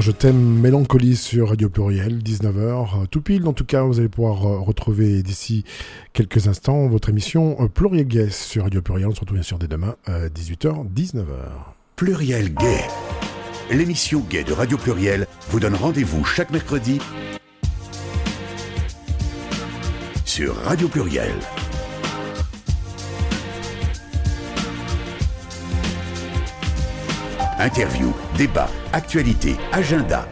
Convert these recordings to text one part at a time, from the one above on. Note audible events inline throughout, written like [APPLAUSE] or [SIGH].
Je t'aime Mélancolie sur Radio Pluriel, 19h, tout pile. En tout cas, vous allez pouvoir euh, retrouver d'ici quelques instants votre émission euh, Pluriel Gay sur Radio Pluriel. On se retrouve bien sûr dès demain, 18h, 19h. Pluriel Gay. L'émission Gay de Radio Pluriel vous donne rendez-vous chaque mercredi sur Radio Pluriel. Interview, débat, actualité, agenda.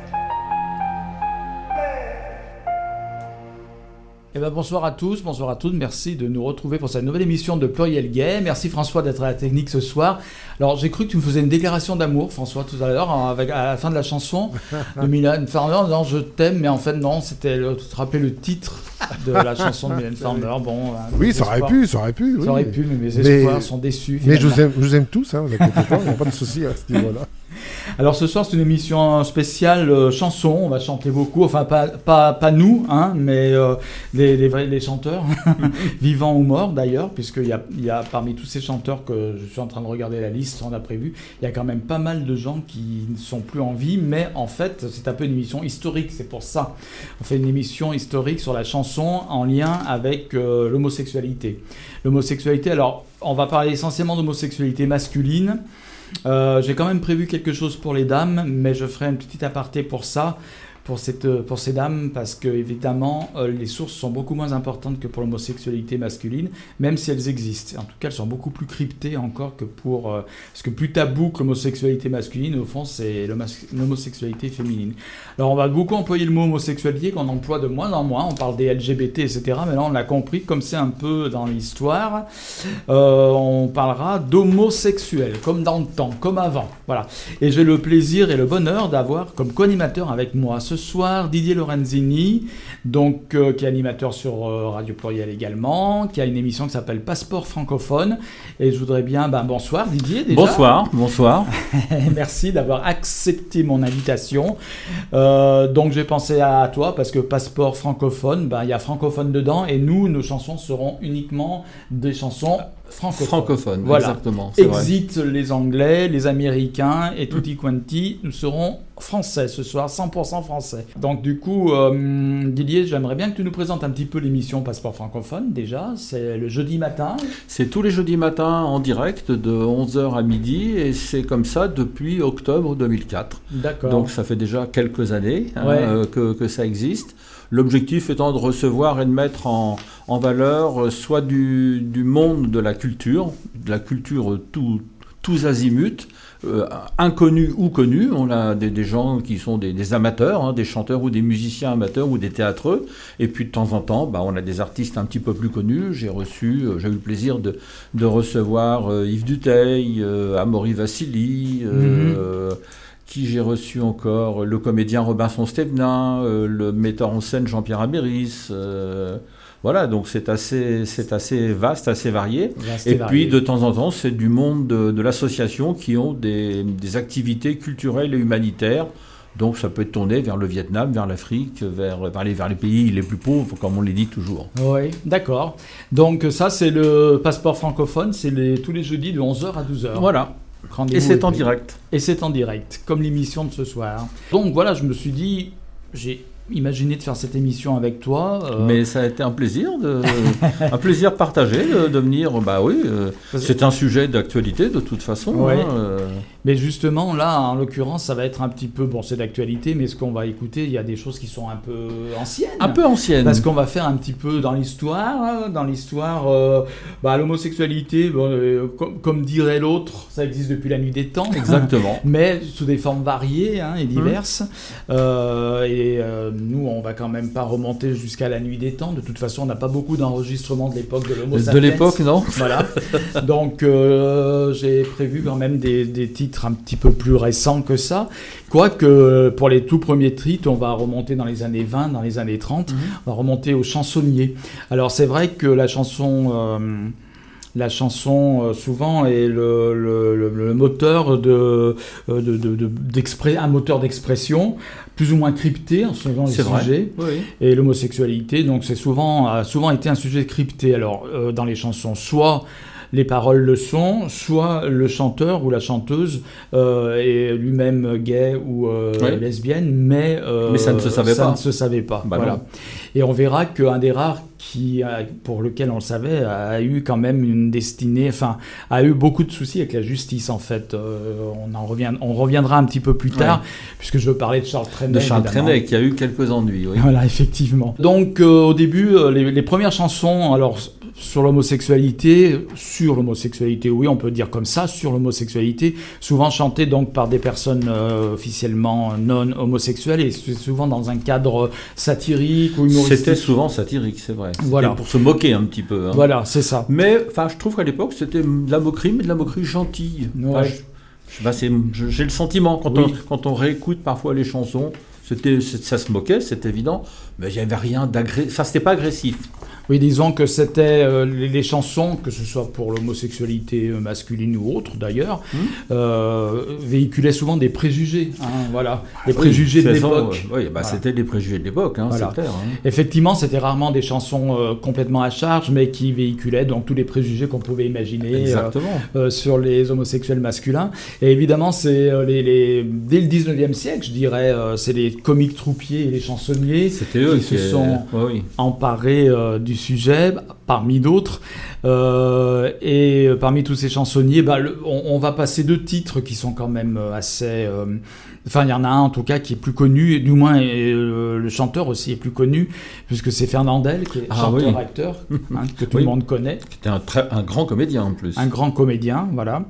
Eh ben, bonsoir à tous, bonsoir à toutes. Merci de nous retrouver pour cette nouvelle émission de Pluriel Gay. Merci François d'être à la technique ce soir. Alors j'ai cru que tu me faisais une déclaration d'amour, François, tout à l'heure, à la fin de la chanson de [LAUGHS] Mylène Farmer. Non, je t'aime, mais en fait non, c'était, tu te rappelais le titre de la chanson de Mylène [LAUGHS] Farmer. Bon, hein, oui, ça aurait pu, ça aurait pu. Ça aurait pu, mais mes espoirs sont déçus. Mais je vous, aime, je vous aime tous, hein, vous inquiétez pas, il n'y a pas de souci à ce niveau-là. [LAUGHS] Alors ce soir, c'est une émission spéciale euh, chanson. On va chanter beaucoup. Enfin, pas, pas, pas nous, hein, mais euh, les, les, les, chanteurs, [LAUGHS] vivants ou morts d'ailleurs, puisqu'il y a, y a parmi tous ces chanteurs que je suis en train de regarder la liste, on a prévu, il y a quand même pas mal de gens qui ne sont plus en vie, mais en fait, c'est un peu une émission historique. C'est pour ça. On fait une émission historique sur la chanson en lien avec euh, l'homosexualité. L'homosexualité, alors, on va parler essentiellement d'homosexualité masculine. Euh, j'ai quand même prévu quelque chose pour les dames, mais je ferai un petit aparté pour ça pour, cette, pour ces dames parce que évidemment euh, les sources sont beaucoup moins importantes que pour l'homosexualité masculine, même si elles existent. En tout cas, elles sont beaucoup plus cryptées encore que pour euh, parce que plus tabou que l'homosexualité masculine, au fond, c'est l'homosexualité féminine. Alors on va beaucoup employer le mot homosexualité qu'on emploie de moins en moins. On parle des LGBT, etc. Mais là, on l'a compris, comme c'est un peu dans l'histoire, euh, on parlera d'homosexuel, comme dans le temps, comme avant. Voilà. Et j'ai le plaisir et le bonheur d'avoir comme co-animateur avec moi ce soir Didier Lorenzini, donc, euh, qui est animateur sur euh, Radio Pluriel également, qui a une émission qui s'appelle Passeport francophone. Et je voudrais bien, ben, bonsoir Didier déjà. Bonsoir, bonsoir. [LAUGHS] Merci d'avoir accepté mon invitation. Euh, donc j'ai pensé à toi parce que Passeport francophone, ben, il y a francophone dedans et nous, nos chansons seront uniquement des chansons francophone. Francophone, voilà. exactement. Exit les Anglais, les Américains et tutti mm. quanti, nous serons français ce soir, 100% français. Donc du coup, euh, Didier, j'aimerais bien que tu nous présentes un petit peu l'émission Passeport francophone déjà. C'est le jeudi matin. C'est tous les jeudis matins en direct de 11h à midi et c'est comme ça depuis octobre 2004. D'accord. Donc ça fait déjà quelques années hein, euh, que, que ça existe. L'objectif étant de recevoir et de mettre en, en valeur euh, soit du, du, monde de la culture, de la culture tout, tous azimuts, euh, ou connus. On a des, gens qui sont des, amateurs, hein, des chanteurs ou des musiciens amateurs ou des théâtreux. Et puis de temps en temps, bah, on a des artistes un petit peu plus connus. J'ai reçu, euh, j'ai eu le plaisir de, de recevoir euh, Yves Duteil, Amaury Vassili. -hmm qui j'ai reçu encore le comédien Robinson Stevenin, euh, le metteur en scène Jean-Pierre Améris. Euh, voilà, donc c'est assez, c'est assez vaste, assez varié. Vaste et, et puis de temps en temps, c'est du monde de, de l'association qui ont des, des, activités culturelles et humanitaires. Donc ça peut être tourné vers le Vietnam, vers l'Afrique, vers, vers, les, vers les pays les plus pauvres, comme on les dit toujours. Oui, d'accord. Donc ça, c'est le passeport francophone, c'est tous les jeudis de 11h à 12h. Voilà. Et c'est en direct. Et c'est en direct, comme l'émission de ce soir. Donc voilà, je me suis dit, j'ai imaginé de faire cette émission avec toi. Euh... Mais ça a été un plaisir, de, [LAUGHS] un plaisir partagé de, de venir. Bah oui, euh, c'est un sujet d'actualité de toute façon. Ouais. Hein, euh... Mais justement, là, en l'occurrence, ça va être un petit peu, bon, c'est d'actualité, mais ce qu'on va écouter, il y a des choses qui sont un peu anciennes. Un peu anciennes. Parce qu'on va faire un petit peu dans l'histoire, dans l'histoire, euh, bah, l'homosexualité, bon, euh, comme, comme, dirait l'autre, ça existe depuis la nuit des temps. Exactement. [LAUGHS] mais sous des formes variées hein, et diverses. Mmh. Euh, et nous, on va quand même pas remonter jusqu'à la nuit des temps. De toute façon, on n'a pas beaucoup d'enregistrements de l'époque de l'homo De l'époque, non. Voilà. [LAUGHS] Donc, j'ai prévu quand même des, des, titres un petit peu plus récents que ça. Quoique, pour les tout premiers titres, on va remonter dans les années 20, dans les années 30. Mm -hmm. On va remonter aux chansonniers. Alors, c'est vrai que la chanson... Euh, la chanson euh, souvent est le, le, le, le moteur de, de, de, de un moteur d'expression plus ou moins crypté en selon les sujets oui. et l'homosexualité donc c'est souvent a souvent été un sujet crypté alors euh, dans les chansons soit les paroles le sont, soit le chanteur ou la chanteuse est lui-même gay ou lesbienne, mais, mais ça ne se savait ça pas. Ne se savait pas. Bah voilà. Et on verra qu'un des rares qui, pour lequel on le savait, a eu quand même une destinée, enfin, a eu beaucoup de soucis avec la justice en fait. Euh, on en revient, on reviendra un petit peu plus tard, puisque je veux parler de Charles Trenet. De Charles Trenet, qui a eu quelques ennuis. Oui. Voilà, effectivement. Donc euh, au début, euh, les, les, premières chansons, alors sur l'homosexualité, sur l'homosexualité, oui, on peut dire comme ça, sur l'homosexualité, souvent chantées donc par des personnes officiellement non homosexuelles et souvent dans un cadre satirique ou humoristique. C'était souvent satirique, c'est vrai. Voilà. Pour se moquer un petit peu. Hein. Voilà, c'est ça. Mais enfin, je trouve qu'à l'époque, c'était de la moquerie, mais de la moquerie gentille. Ouais. J'ai le sentiment, quand, oui. on, quand on réécoute parfois les chansons, c'était ça se moquait, c'est évident, mais il n'y avait rien d'agressif. Enfin, c'était pas agressif. Oui, disons que c'était euh, les, les, chansons, que ce soit pour l'homosexualité masculine ou autre d'ailleurs, mmh. euh, véhiculaient souvent des préjugés. Hein, voilà, des oui, préjugés de l'époque. Oui, bah, voilà. c'était les préjugés de l'époque, hein, voilà. c'est clair. Hein. Effectivement, c'était rarement des chansons euh, complètement à charge, mais qui véhiculaient donc tous les préjugés qu'on pouvait imaginer euh, sur les homosexuels masculins. Et évidemment, c'est les, les, dès le 19e siècle, je dirais, c'est les comiques troupiers et les chansonniers qui, eux qui se sont oui. emparés du sujet, parmi d'autres. Euh, et parmi tous ces chansonniers, bah, le, on, on, va passer deux titres qui sont quand même assez... Euh, enfin, il y en a un en tout cas qui est plus connu, et du moins et, euh, le chanteur aussi est plus connu, puisque c'est Fernandel, qui est Ah, chanteur-acteur, [LAUGHS] hein, que tout Oui. le monde connaît. C'était un, très- un grand comédien en plus. Un grand comédien, voilà.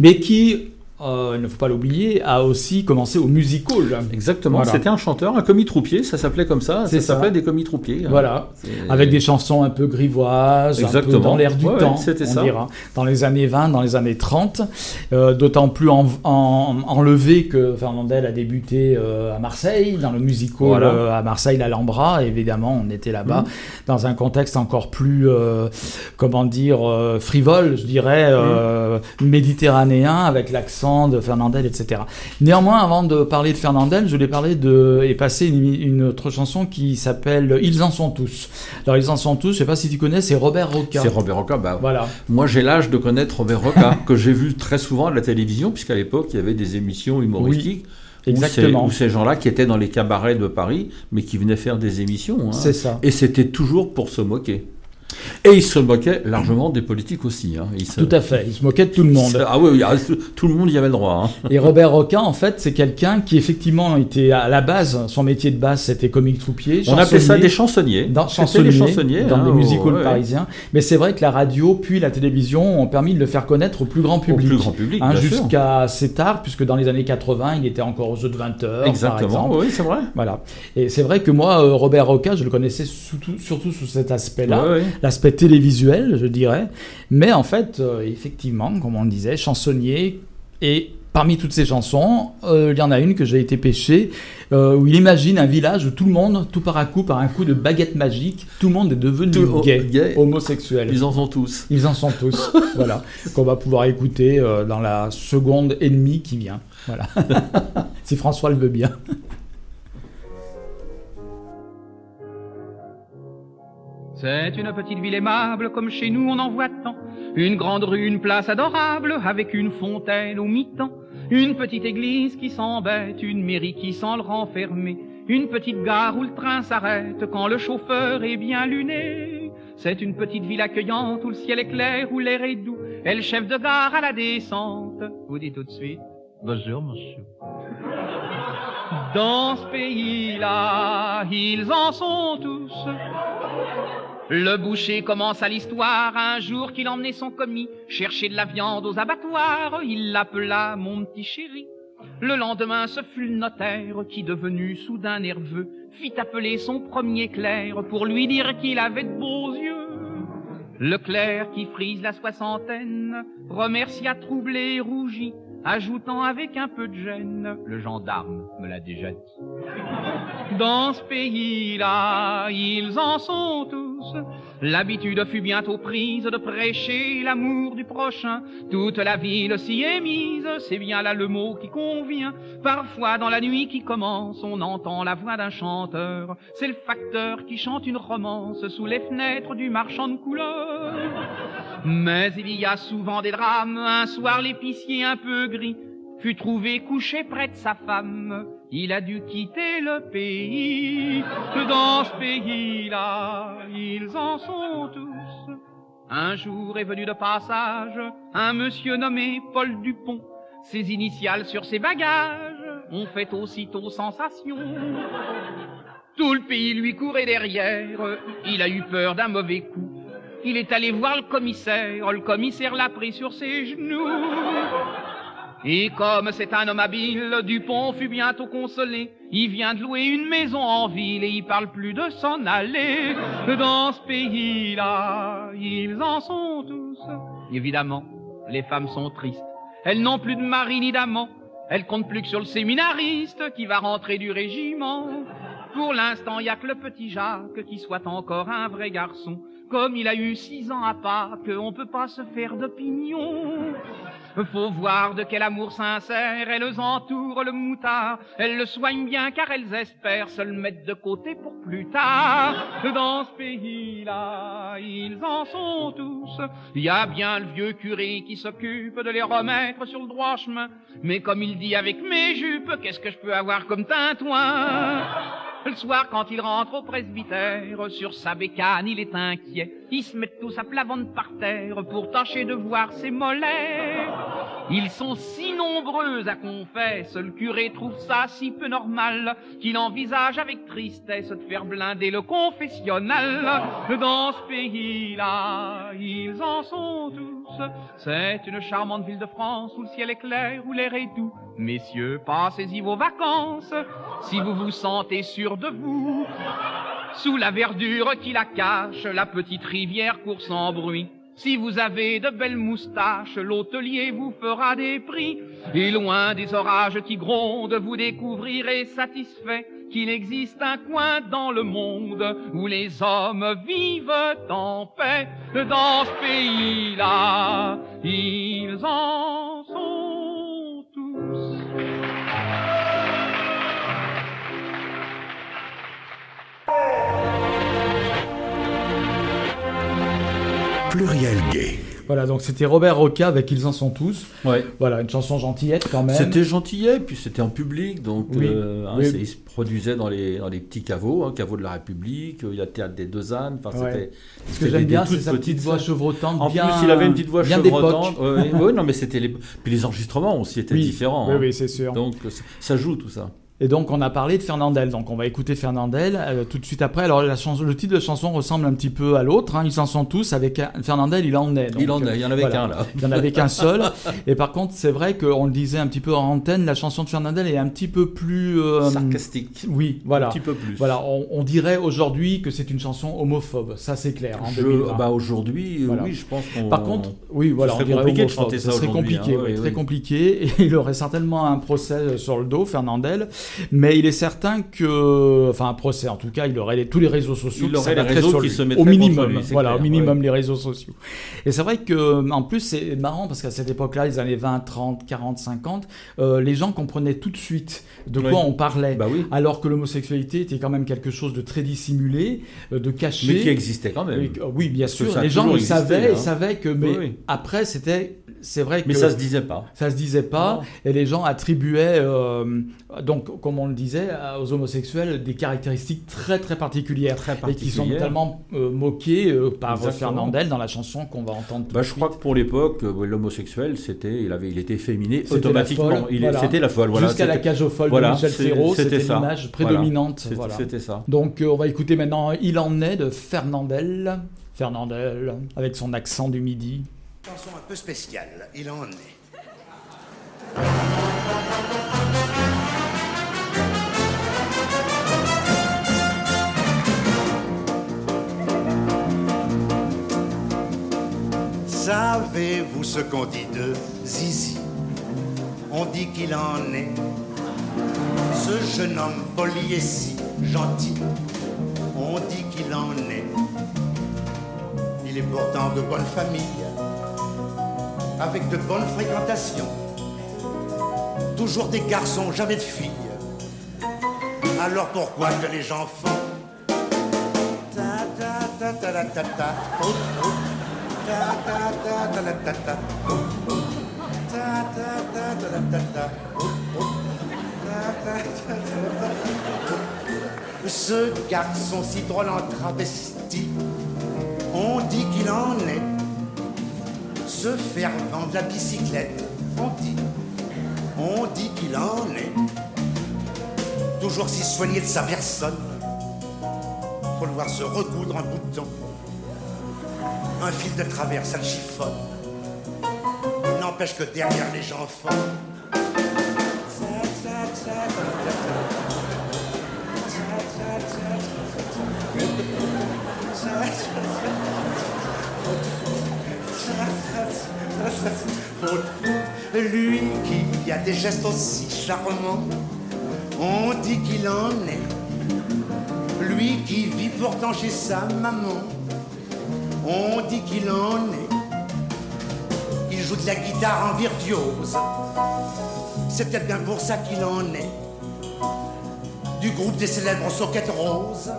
Mais qui, euh, il ne faut pas l'oublier, a aussi commencé au music hall. Exactement, Voilà. c'était un chanteur, un commis troupier, ça s'appelait comme ça, ça s'appelait des commis troupiers. Voilà. Avec des chansons un peu grivoises, un peu Exactement. dans l'air du Ouais, temps, on ça. dira. Dans les années 20, dans les années 30. Euh, D'autant plus en, en- enlevé que Fernandel a débuté euh, à Marseille, dans le music hall Voilà. euh, à Marseille, l'Alhambra. Évidemment, on était là-bas Mhm. dans un contexte encore plus, comment dire, frivole, je dirais, euh, méditerranéen, avec l'accent de Fernandel, etc. Néanmoins, avant de parler de Fernandel, je voulais parler de et passer une, une autre chanson qui s'appelle Ils en sont tous. Alors ils en sont tous, je sais pas si tu connais, c'est Robert Roca. C'est Robert Roca, bah, Voilà. Moi, j'ai l'âge de connaître Robert Roca, [LAUGHS] que j'ai vu très souvent à la télévision, puisqu'à l'époque, il y avait des émissions humoristiques. où Exactement. ces- Où ces gens-là qui étaient dans les cabarets de Paris, mais qui venaient faire des émissions. hein. C'est ça. Et c'était toujours pour se moquer. Et ils se moquaient largement des politiques aussi. hein. Se- Tout à fait. Il se moquait de tout le monde. Ah oui, ah, tout le monde y avait le droit. hein. Et Robert Roca, en fait, c'est quelqu'un qui effectivement était à la base, son métier de base, c'était comique troupier. On appelait ça des chansonniers. dans, C'était chansonnier, des chansonniers. dans hein, des au- music halls ouais, parisiens. Mais c'est vrai que la radio puis la télévision ont permis de le faire connaître au plus grand Au public. plus grand public, Hein. Jusqu'à assez tard, puisque dans les années 80, il était encore aux jeux de 20 heures, par Exactement, exemple. oui, c'est vrai. Voilà. Et c'est vrai que moi, euh, Robert Roca, je le connaissais surtout, surtout sous cet aspect-là, Ouais, ouais. L'aspect télévisuel, je dirais. Mais en fait, euh, effectivement, comme on disait, chansonnier. Et parmi toutes ces chansons, euh, il y en a une que j'ai été pêcher, euh, où il imagine un village où tout le monde, tout par à coup, par un coup de baguette magique, tout le monde est devenu Tout- gay, gay. homosexuel. Ils en sont tous. Ils en sont tous. [LAUGHS] voilà. Qu'on va pouvoir écouter euh, dans la seconde et demie qui vient. Voilà. [LAUGHS] si François le veut bien. C'est une petite ville aimable, comme chez nous on en voit tant. Une grande rue, une place adorable, avec une fontaine au mi-temps. Une petite église qui s'embête, une mairie qui sent le renfermer. Une petite gare où le train s'arrête quand le chauffeur est bien luné. C'est une petite ville accueillante où le ciel est clair, où l'air est doux. Et le chef de gare à la descente vous dit tout de suite Bonjour, monsieur. Dans ce pays-là, ils en sont tous. Le boucher commence à l'histoire un jour qu'il emmenait son commis chercher de la viande aux abattoirs. Il l'appela mon petit chéri. Le lendemain, ce fut le notaire qui, devenu soudain nerveux, fit appeler son premier clerc pour lui dire qu'il avait de beaux yeux. Le clerc qui frise la soixantaine remercia troublé et rougi, ajoutant avec un peu de gêne, le gendarme me l'a déjà dit. Dans ce pays-là, ils en sont tous. L'habitude fut bientôt prise de prêcher l'amour du prochain. Toute la ville s'y est mise, c'est bien là le mot qui convient. Parfois dans la nuit qui commence, on entend la voix d'un chanteur. C'est le facteur qui chante une romance sous les fenêtres du marchand de couleurs. Mais il y a souvent des drames. Un soir, l'épicier un peu gris fut trouvé couché près de sa femme. Il a dû quitter le pays. Dans ce pays-là, ils en sont tous. Un jour est venu de passage un monsieur nommé Paul Dupont. Ses initiales sur ses bagages ont fait aussitôt sensation. Tout le pays lui courait derrière. Il a eu peur d'un mauvais coup. Il est allé voir le commissaire. Le commissaire l'a pris sur ses genoux. Et comme c'est un homme habile, Dupont fut bientôt consolé. Il vient de louer une maison en ville et il parle plus de s'en aller. Dans ce pays-là, ils en sont tous. Évidemment, les femmes sont tristes. Elles n'ont plus de mari ni d'amant. Elles comptent plus que sur le séminariste qui va rentrer du régiment. Pour l'instant, il y a que le petit Jacques qui soit encore un vrai garçon. Comme il a eu six ans à Pâques, on peut pas se faire d'opinion. Faut voir de quel amour sincère elles entourent le moutard. Elles le soignent bien car elles espèrent se le mettre de côté pour plus tard. Dans ce pays-là, ils en sont tous. Il y a bien le vieux curé qui s'occupe de les remettre sur le droit chemin. Mais comme il dit avec mes jupes, qu'est-ce que je peux avoir comme tintouin le soir, quand il rentre au presbytère, sur sa bécane, il est inquiet. Ils se mettent tous à plat par terre pour tâcher de voir ses mollets. Ils sont si nombreux à confesse, le curé trouve ça si peu normal qu'il envisage avec tristesse de faire blinder le confessionnal. Dans ce pays-là, ils en sont tous. C'est une charmante ville de France où le ciel est clair, où l'air est doux. Messieurs, passez-y vos vacances si vous vous sentez sûr de vous. Sous la verdure qui la cache, la petite rivière court sans bruit. Si vous avez de belles moustaches, l'hôtelier vous fera des prix. Et loin des orages qui grondent, vous découvrirez satisfait qu'il existe un coin dans le monde où les hommes vivent en paix. Dans ce pays-là, ils en sont Pluriel gay. Voilà, donc c'était Robert Roca avec Ils en sont tous. Ouais. Voilà, une chanson gentillette quand même. C'était gentillet, puis c'était en public, donc Oui. euh, hein, Oui. il se produisait dans les, dans les petits caveaux, hein, caveau de la République, il y a le théâtre des deux ânes, enfin Ouais. c'était... Ce que j'aime bien, c'est sa petite petites voix chevrotante. En bien, plus, il avait une petite voix chevrotante. [LAUGHS] Ouais, ouais, non, mais c'était les... Puis les enregistrements aussi étaient Oui. différents. Oui, hein. oui, c'est sûr. Donc ça- ça joue tout ça. Et donc on a parlé de Fernandel, donc on va écouter Fernandel euh, tout de suite après. Alors la chanson, le titre de chanson ressemble un petit peu à l'autre, hein, ils en sont tous avec un- Fernandel, il en est. donc, il en euh, a, il y en avait voilà. qu'un là. Il n'y en avait qu'un seul. [LAUGHS] Et par contre, c'est vrai qu'on le disait un petit peu en antenne, la chanson de Fernandel est un petit peu plus... euh, Sarcastique. Oui, voilà. Un petit peu plus. Voilà, on, on dirait aujourd'hui que c'est une chanson homophobe, ça c'est clair. En Je- 2020. bah aujourd'hui, euh, Voilà. oui, je pense qu'on. Par contre, oui, voilà, on dirait compliqué de homophobe. chanter ça serait compliqué, hein, oui, oui, très oui. compliqué. [LAUGHS] Et il aurait certainement un procès sur le dos, Fernandel. Mais il est certain que, enfin un procès, en tout cas, il aurait les- tous les réseaux sociaux Il qui aurait les réseaux sur qui lui. se mettraient au minimum. lui, voilà, clair, au minimum ouais. les réseaux sociaux. Et c'est vrai que, en plus, c'est marrant parce qu'à cette époque-là, les années 20, 30, 40, 50, euh, les gens comprenaient tout de suite de quoi Oui. on parlait. Bah oui. Alors que l'homosexualité était quand même quelque chose de très dissimulé, euh, de caché. Mais qui existait quand même. Oui, bien sûr. Les gens le savaient, hein. savaient que, mais oui. après, c'était, c'est vrai que Mais ça se disait pas. ça se disait pas, Non. et les gens attribuaient, euh, donc, comme on le disait, à- aux homosexuels des caractéristiques très très particulières, Très et qui sont particulières. totalement euh, moquées euh, par Exactement. Fernandel dans la chanson qu'on va entendre. tout Bah, de je crois que pour l'époque, euh, l'homosexuel, c'était, il avait, il était efféminé C'était la automatiquement. folle, Il est- voilà. C'était la folle, voilà. Jusqu'à la cage aux folles voilà, de Michel Serrault, c'était l'image Voilà. prédominante. C'était voilà. c'était ça. Donc, euh, on va écouter maintenant Il en est de Fernandel. Fernandel, avec son accent du midi. Chanson un peu spéciale, il en est. Savez-vous ce qu'on dit de Zizi? On dit qu'il en est. Ce jeune homme poli et si gentil, on dit qu'il en est. est pourtant de bonne famille, avec de bonnes fréquentations. Toujours des garçons, jamais de filles. Alors pourquoi que les gens font oh, oh. oh, oh. oh, oh. Ce garçon si drôle en travesti, on dit qu'il en est. Se faire vendre la bicyclette, on dit, on dit qu'il en est toujours si soigné de sa personne. Faut le voir se recoudre un bouton. Un fil de travers, ça le. N'empêche que derrière les gens forts. Lui qui a des gestes aussi charmants on dit qu'il en est. Lui qui vit pourtant chez sa maman, on dit qu'il en est. Il joue de la guitare en virtuose, c'est peut-être bien pour ça qu'il en est. Du groupe des célèbres soquettes roses,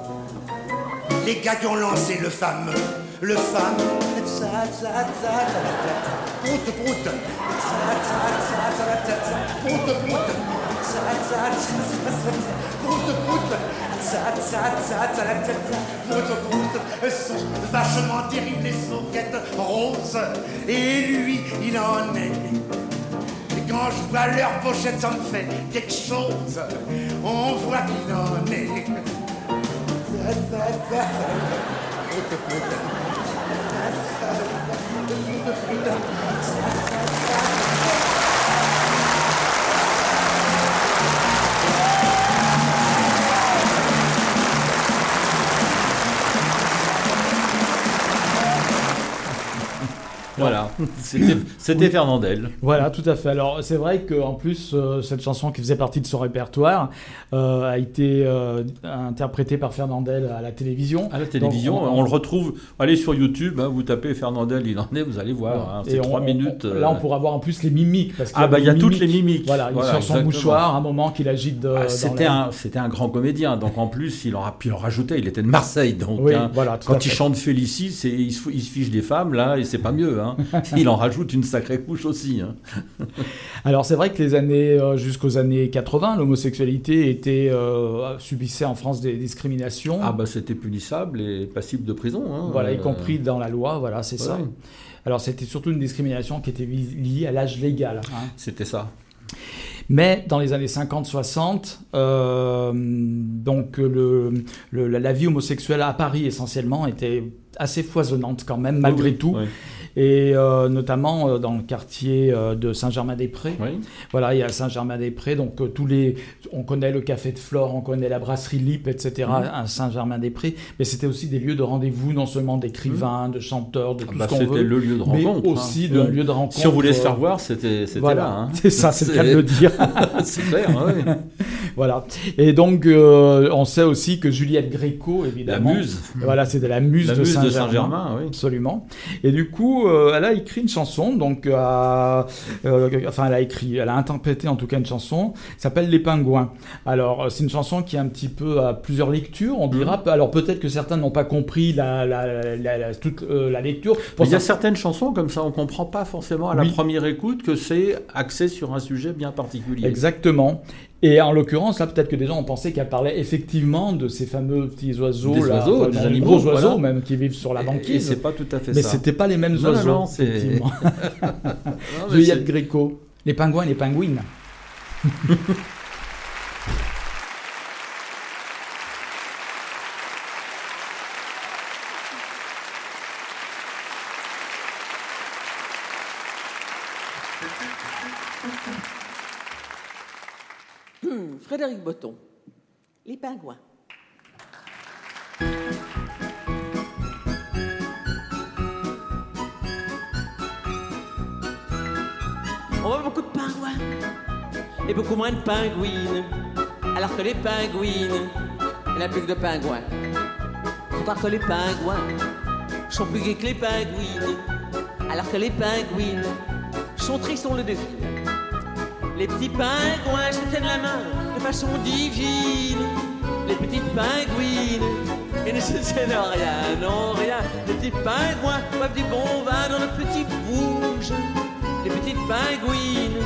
les gars qui ont lancé le fameux, le fameux. Prout, prout. Prout, prout. Vachement terrible les soquettes roses Et lui il en est quand je vois leur pochette ça me fait quelque chose On voit qu'il en est Obrigado. Voilà, c'était Fernandel. Voilà, tout à fait. Alors c'est vrai qu'en plus, euh, cette chanson qui faisait partie de son répertoire euh, a été euh, interprétée par Fernandel à la télévision. À la télévision, on, le retrouve. Allez sur YouTube, hein, vous tapez Fernandel, il en est, vous allez voir. Hein, c'est trois minutes. là, on pourra voir en plus les mimiques. Parce ah, bah il y a toutes les mimiques. Voilà, il sur son mouchoir, un moment qu'il agite. De, ah, c'était un, un, grand comédien, donc en plus, il en, il en rajoutait. Il était de Marseille, donc hein, quand il chante Félicie, il se, il se fiche des femmes, là, et c'est pas mieux. Hein. Il en rajoute une sacrée couche aussi. Hein. Alors c'est vrai que les années euh, jusqu'aux années 80, l'homosexualité était euh, subissait en France des discriminations. Ah bah c'était punissable et passible de prison. Hein. Voilà, y compris dans la loi. Voilà, c'est ça. Alors c'était surtout une discrimination qui était liée à l'âge légal. Hein. C'était ça. Mais dans les années 50-60, euh, donc le, la vie homosexuelle à Paris essentiellement était assez foisonnante quand même, malgré tout et euh, notamment euh, dans le quartier euh, de Saint-Germain-des-Prés. Voilà, il y a Saint-Germain-des-Prés, donc tous les, on connaît le café de Flore, on connaît la brasserie Lip, etc. Mhm. à Saint-Germain-des-Prés, mais c'était aussi des lieux de rendez-vous, non seulement d'écrivains, mhm. de chanteurs, de tout bah, ce qu'on veut. C'était le lieu de rencontre. Mais aussi de lieu de rencontre. Si on voulait se faire voir, c'était voilà, là. Hein. [LAUGHS] C'est ça, c'est le cas de le dire. [LAUGHS] c'est clair, oui. [LAUGHS] voilà. Et donc, on sait aussi que Juliette Gréco, évidemment. La muse. Voilà, de la muse, de Saint-Germain. oui. Absolument. Et du coup, euh, elle a écrit une chanson, donc, euh, euh, enfin, elle a écrit, elle a interprété en tout cas une chanson, s'appelle Les Pingouins. Alors, c'est une chanson qui est un petit peu à plusieurs lectures, on dira. Mhm. Alors, peut-être que certains n'ont pas compris la, toute la lecture. il y a certaines chansons comme ça, on comprend pas forcément à la première écoute que c'est axé sur un sujet bien particulier. Exactement. Et en l'occurrence, là, peut-être que des gens ont pensé qu'elle parlait effectivement de ces fameux petits oiseaux, des oiseaux, des animaux, gros oiseaux même qui vivent sur la banquise. Et, c'est pas tout à fait Mais ça. Mais c'était pas les mêmes oiseaux. Non, effectivement. [LAUGHS] [LAUGHS] Juliette Gréco, les pingouins et les pingouines. [LAUGHS] Les pingouins. On voit beaucoup de pingouins et beaucoup moins de pingouines. Alors que les pingouines, il a plus de pingouins. Croire que les pingouins, sont plus gais que les pingouines. Alors que les pingouines sont tristes, on le devine. Les petits pingouins se tiennent la main de façon divine. Les petites pingouines, et ne se tiennent rien, non rien. Les petits pingouins boivent du bon vin dans le petit bouge. Les petites pingouines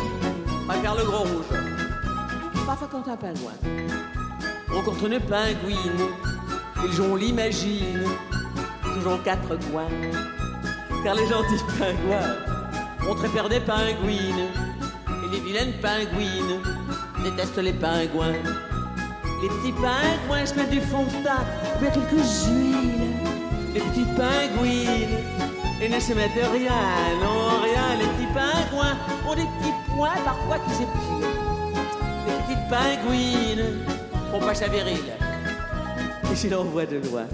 faire le gros rouge. Parfois quand un pingouin rencontre une pingouine, ils ont l'imagine, toujours quatre coins. Car les gentils pingouins ont très peur des pingouines, et les vilaines pingouines détestent les pingouins. Les petits pingouins se mettent du fond de teint, bien quelques huiles. Les petites pingouines, et ne se mettent rien, non rien. Les petits pingouins ont des petits points parfois qui s'épilent. Les petites pingouines font pas sa virile. Et si l'on voit de loin,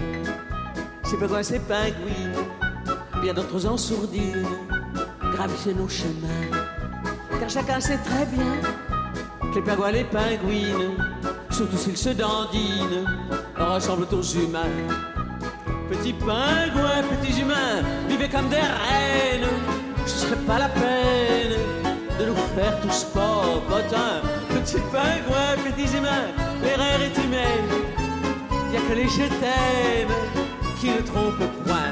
c'est pas quoi ces pingouines, bien d'autres en sourdine, gravissent nos chemins. Car chacun sait très bien les pingouins, les pingouines, surtout s'ils se dandinent, ressemblent aux humains. Petits pingouins, petits humains, vivez comme des reines, ce serait pas la peine de nous faire tous potins. Petits pingouins, petits humains, l'erreur est humaine, y a que les je t'aime qui ne trompent point.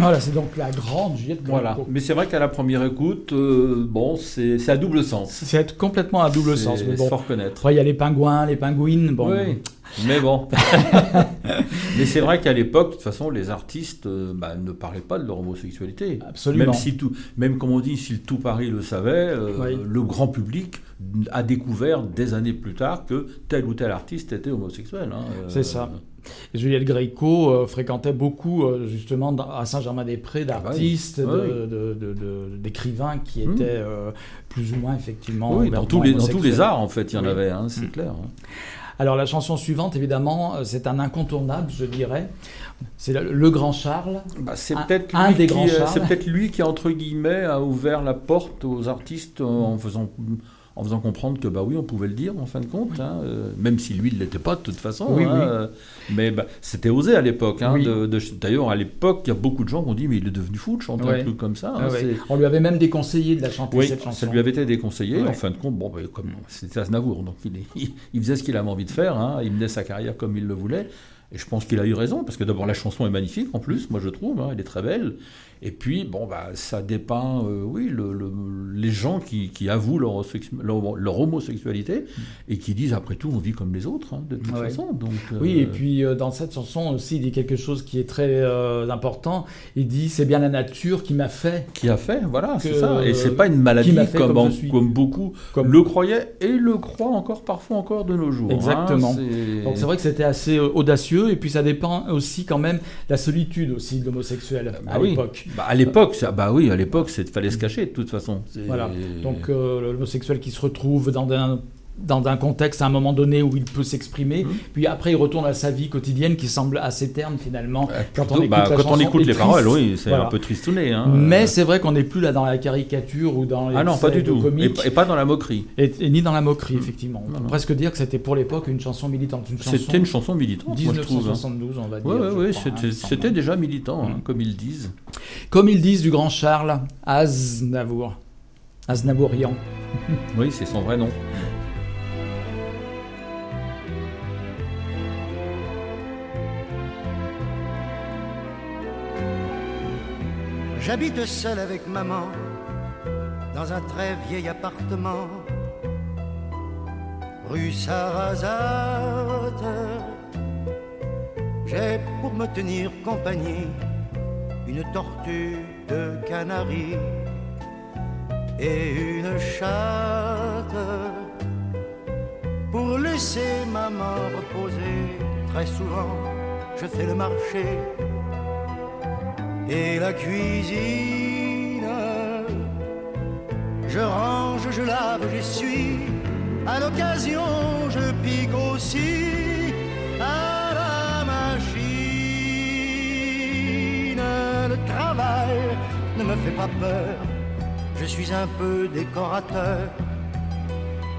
Voilà, c'est donc la grande Juliette Voilà. Mais c'est vrai qu'à la première écoute, euh, bon, c'est à double sens. C'est complètement à double sens. Mais bon, faut reconnaître. Il y a les pingouins, les pingouines. Bon. Oui. Mais bon. [LAUGHS] mais c'est vrai qu'à l'époque, de toute façon, les artistes euh, bah, ne parlaient pas de leur homosexualité. Absolument. Même si tout, même comme on dit, si tout Paris le savait, euh, le grand public a découvert des années plus tard que tel ou tel artiste était homosexuel. Hein, c'est ça. Juliette Gréco euh, fréquentait beaucoup, euh, justement, à Saint-Germain-des-Prés, ah bah d'artistes, d'écrivains qui hmm. étaient euh, plus ou moins, effectivement. Oui, dans tous, les, dans tous les arts, en fait, il y en avait, hein, c'est hmm. clair. Hein. Alors, la chanson suivante, évidemment, c'est un incontournable, je dirais. C'est le, Grand Charles. Bah, c'est peut-être un, des grands C'est peut-être lui qui, entre guillemets, a ouvert la porte aux artistes en faisant en faisant comprendre que bah oui, on pouvait le dire en fin de compte, hein, euh, même si lui ne l'était pas de toute façon. Hein, euh, mais bah, c'était osé à l'époque. Hein, d'ailleurs, à l'époque, il y a beaucoup de gens qui ont dit mais il est devenu fou de chanter un truc comme ça. Ah on lui avait même déconseillé de la chanter cette chanson. Ça lui avait été déconseillé. En fin de compte, bon, bah, comme c'était Aznavour, donc il, il, faisait ce qu'il avait envie de faire. il menait sa carrière comme il le voulait. Et je pense qu'il a eu raison, parce que d'abord la chanson est magnifique en plus, moi je trouve, elle est très belle. Et puis, bon, bah, ça dépeint, euh, oui, le, les gens qui, qui avouent leur, leur, homosexualité et qui disent, après tout, on vit comme les autres, hein, de toute façon. Donc, Oui, et euh, puis euh, dans cette chanson aussi, il dit quelque chose qui est très important. Il dit, c'est bien la nature qui m'a fait. Qui a fait, voilà, c'est ça. Et c'est pas une maladie comme, comme, beaucoup comme... le croyaient et le croient encore parfois encore de nos jours. Hein. Exactement. Donc c'est vrai que c'était assez audacieux et puis ça dépend aussi quand même de la solitude aussi de l'homosexuel à ah l'époque. Bah, à l'époque, bah oui, à l'époque, il fallait se cacher de toute façon. Voilà. Donc euh, l'homosexuel qui se retrouve dans un dans un contexte à un moment donné où il peut s'exprimer, mmh. puis après il retourne à sa vie quotidienne qui semble assez terne finalement. quand on écoute, bah, quand on écoute les paroles, oui, c'est un peu tristouné. Hein. Mais c'est vrai qu'on n'est plus là dans la caricature ou dans les ah non, pas du tout. Et, pas dans la moquerie. Et, ni dans la moquerie, mmh. effectivement. On peut presque dire que c'était pour l'époque une chanson militante. C'était une chanson militante, 1972, hein. on va dire. Oui, oui, c'était déjà militant, hein, mmh. comme ils disent. Comme ils disent du grand Charles Aznavour. Aznavourian. oui, c'est son vrai nom. [LAUGHS] J'habite seul avec maman dans un très vieil appartement, rue Sarrazate. J'ai pour me tenir compagnie une tortue de Canaries et une chatte. Pour laisser maman reposer, très souvent je fais le marché et la cuisine. Je range, je lave, j'essuie. À l'occasion, je pique aussi à la machine. Le travail ne me fait pas peur. Je suis un peu décorateur,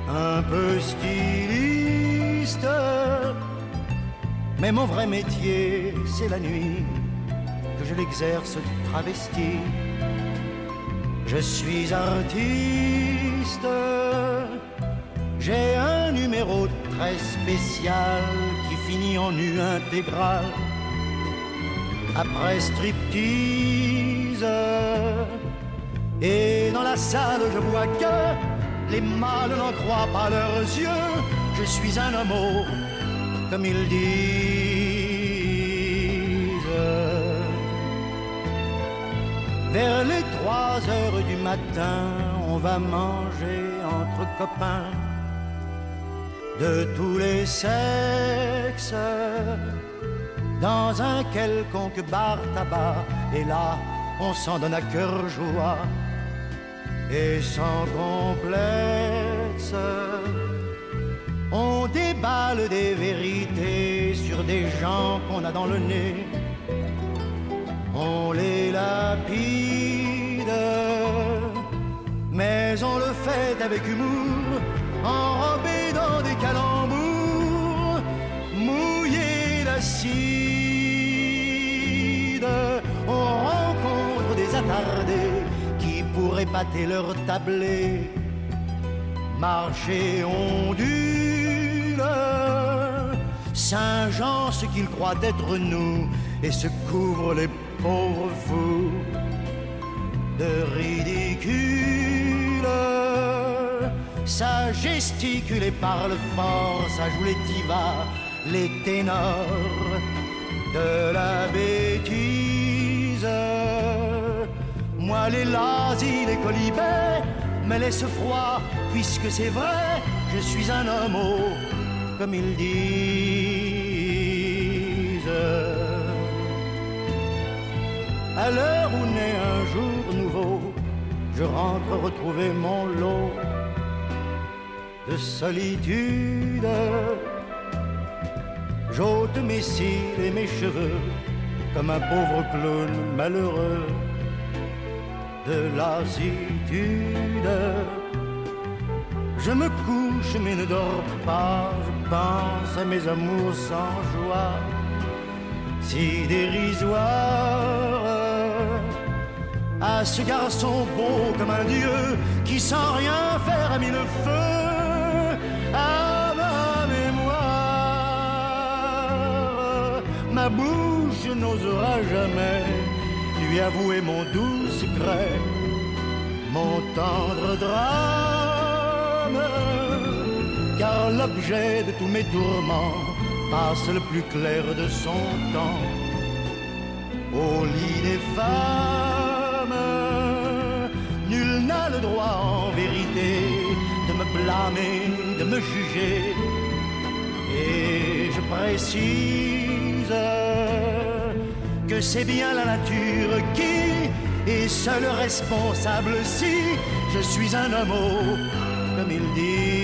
un peu styliste. Mais mon vrai métier, c'est la nuit je l'exerce travesti. Je suis artiste, j'ai un numéro très spécial qui finit en nu intégral. Après striptease, et dans la salle je vois que les mâles n'en croient pas leurs yeux. Je suis un homme, comme ils disent. Vers les trois heures du matin, on va manger entre copains de tous les sexes dans un quelconque bar tabac. Et là, on s'en donne à cœur joie et sans complexe. On déballe des vérités sur des gens qu'on a dans le nez. On les lapide, mais on le fait avec humour, enrobé dans des calembours, mouillé d'acide. On rencontre des attardés qui pourraient pâter leur tablé. Marcher ondule, Saint-Jean, ce qu'il croit être nous, et se couvre les pauvres fous de ridicule. Ça gesticule et parle fort, ça joue les divas, les ténors de la bêtise. Moi, les lazis, les colibets me laissent froid, puisque c'est vrai, je suis un homme, comme ils disent. À l'heure où naît un jour nouveau, je rentre retrouver mon lot de solitude. J'ôte mes cils et mes cheveux comme un pauvre clown malheureux de lassitude. Je me couche mais ne dors pas, je pense à mes amours sans joie, si dérisoires à ce garçon beau comme un dieu qui sans rien faire a mis le feu à ma mémoire. Ma bouche n'osera jamais lui avouer mon doux secret, mon tendre drame, car l'objet de tous mes tourments passe le plus clair de son temps au lit des femmes. Droit en vérité de me blâmer, de me juger. Et je précise que c'est bien la nature qui est seule responsable si je suis un homme, comme ils disent.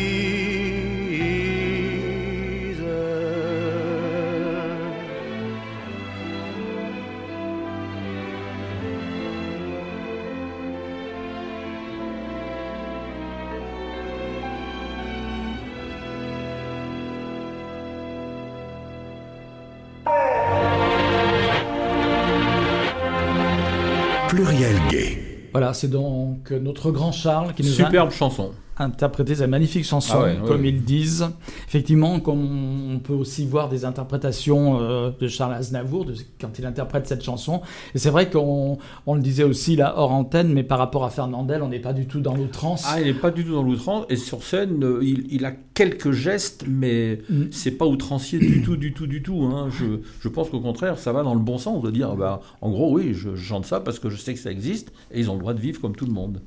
Voilà, c'est donc notre grand Charles qui nous Superbe chanson. A interprété cette magnifique chanson, Ah ouais, comme ouais. ils disent. Effectivement, comme on peut aussi voir des interprétations euh, de Charles Aznavour de- quand il interprète cette chanson. Et c'est vrai qu'on on le disait aussi là hors antenne, mais par rapport à Fernandel, on n'est pas du tout dans l'outrance. Ah, il n'est pas du tout dans l'outrance. Et sur scène, euh, il, il a quelques gestes, mais Mm. c'est pas outrancier du tout, du tout, du tout. hein. Je, je pense qu'au contraire, ça va dans le bon sens de dire, bah, en gros, oui, je, je chante ça parce que je sais que ça existe et ils ont le droit de vivre comme tout le monde.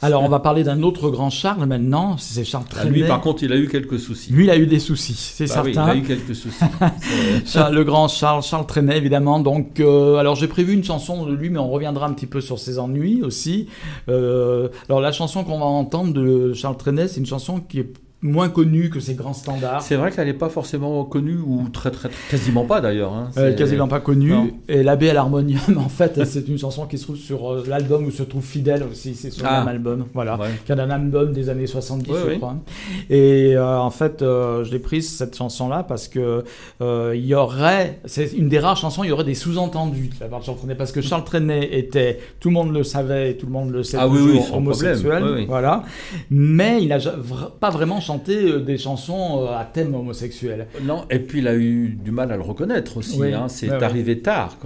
Alors, on va parler d'un autre grand Charles maintenant, c'est Charles Ah, lui, Trenet. par contre, il a eu quelques soucis. Lui, il a eu des soucis, c'est Bah oui, il certain. a eu quelques soucis. [LAUGHS] Charles- le grand Charles, Charles Trenet, évidemment. Donc, euh, alors j'ai prévu une chanson de lui, mais on reviendra un petit peu sur ses ennuis aussi. Euh, alors, la chanson qu'on va entendre de Charles Trenet, c'est une chanson qui est moins connue que ses grands standards. C'est vrai qu'elle n'est pas forcément connue, ou très, très, quasiment pas d'ailleurs. Hein. Euh, quasiment pas connue. Et L'abbé à l'harmonium, [LAUGHS] en fait, c'est une chanson qui se trouve sur euh, l'album où se trouve Fidèle aussi, c'est sur ah. album, voilà, qui est un album des années 70, je crois. Et euh, en fait, je l'ai prise cette chanson-là parce que il y aurait, c'est une des rares chansons, il y aurait des sous-entendus de la part de Charles Trenet, parce que Charles Trenet était, tout le monde le savait, et tout le monde le sait, ah, toujours, homosexuel, voilà, mais il n'a pas vraiment chanter euh, des chansons euh, à thème homosexuel. Non, et puis il a eu du mal à le reconnaître aussi. Hein. C'est arrivé tard.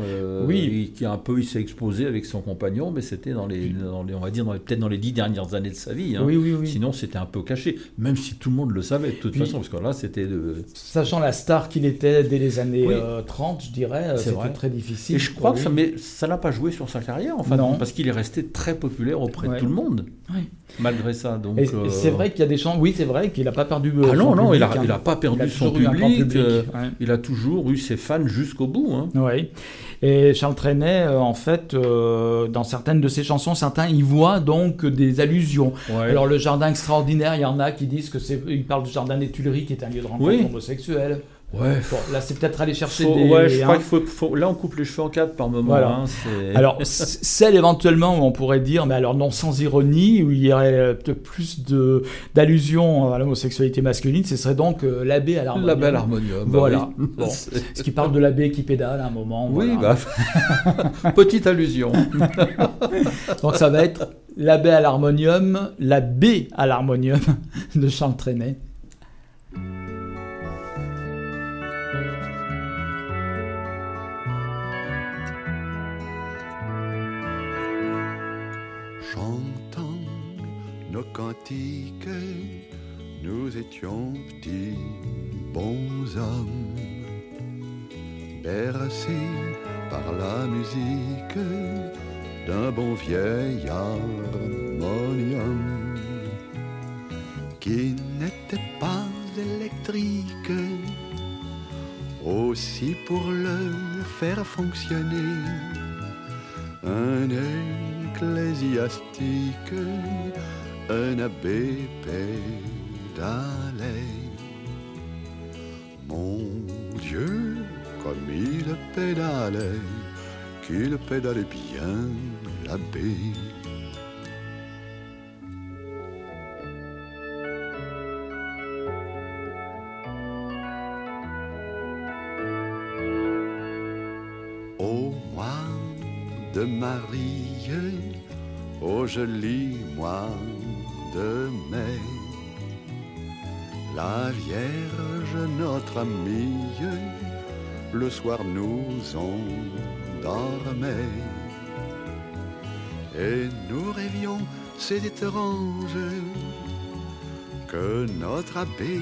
oui. qui a un peu, il s'est exposé avec son compagnon, mais c'était dans les, on va dire, peut-être dans les dix dernières années de sa vie. Hein. Oui, oui, oui. Sinon, c'était un peu caché, même si tout le monde le savait de toute façon, parce que là, c'était de... Sachant la star qu'il était dès les années 30, euh, je dirais, c'était très difficile. Et je crois que ça, mais ça l'a pas joué sur sa carrière, en fait, non. parce qu'il est resté très populaire auprès de tout le monde. Oui. Malgré ça, donc. C'est vrai qu'il y a des chants. Oui, c'est vrai qu'il n'a pas perdu. Euh, ah non, non, il n'a hein. pas perdu son public. Euh, il a toujours eu ses fans jusqu'au bout. Hein. Oui. Et Charles Trenet, euh, en fait, dans certaines de ses chansons, certains y voient donc des allusions. Alors, le jardin extraordinaire, il y en a qui disent que c'est. Il parle du jardin des Tuileries, qui est un lieu de rencontre homosexuel. Ouais. là, c'est peut-être aller chercher des. Ouais, je crois qu'il faut, Là, on coupe les cheveux en quatre par moment. Hein, alors, [LAUGHS] celle éventuellement où on pourrait dire, mais alors non sans ironie, où il y aurait euh, peut-être plus de d'allusions à l'homosexualité masculine, ce serait donc euh, l'abbé à l'harmonium. L'abbé à l'harmonium. Bah voilà. bon. [LAUGHS] Ce qui parle de l'abbé qui pédale à un moment. Oui, bah. [LAUGHS] petite allusion. donc ça va être l'abbé à l'harmonium, l'abbé à l'harmonium de Charles Trenet. Cantique, nous étions petits bons hommes, bercés par la musique d'un bon vieil harmonium qui n'était pas électrique, aussi pour le faire fonctionner, un ecclésiastique un abbé pédalait. Mon Dieu, comme il pédalait, qu'il pédalait bien l'abbé. Au mois de Marie, au joli mois de. La Vierge, notre amie, le soir nous endormait. Et nous rêvions, c'est étrange, que notre abbé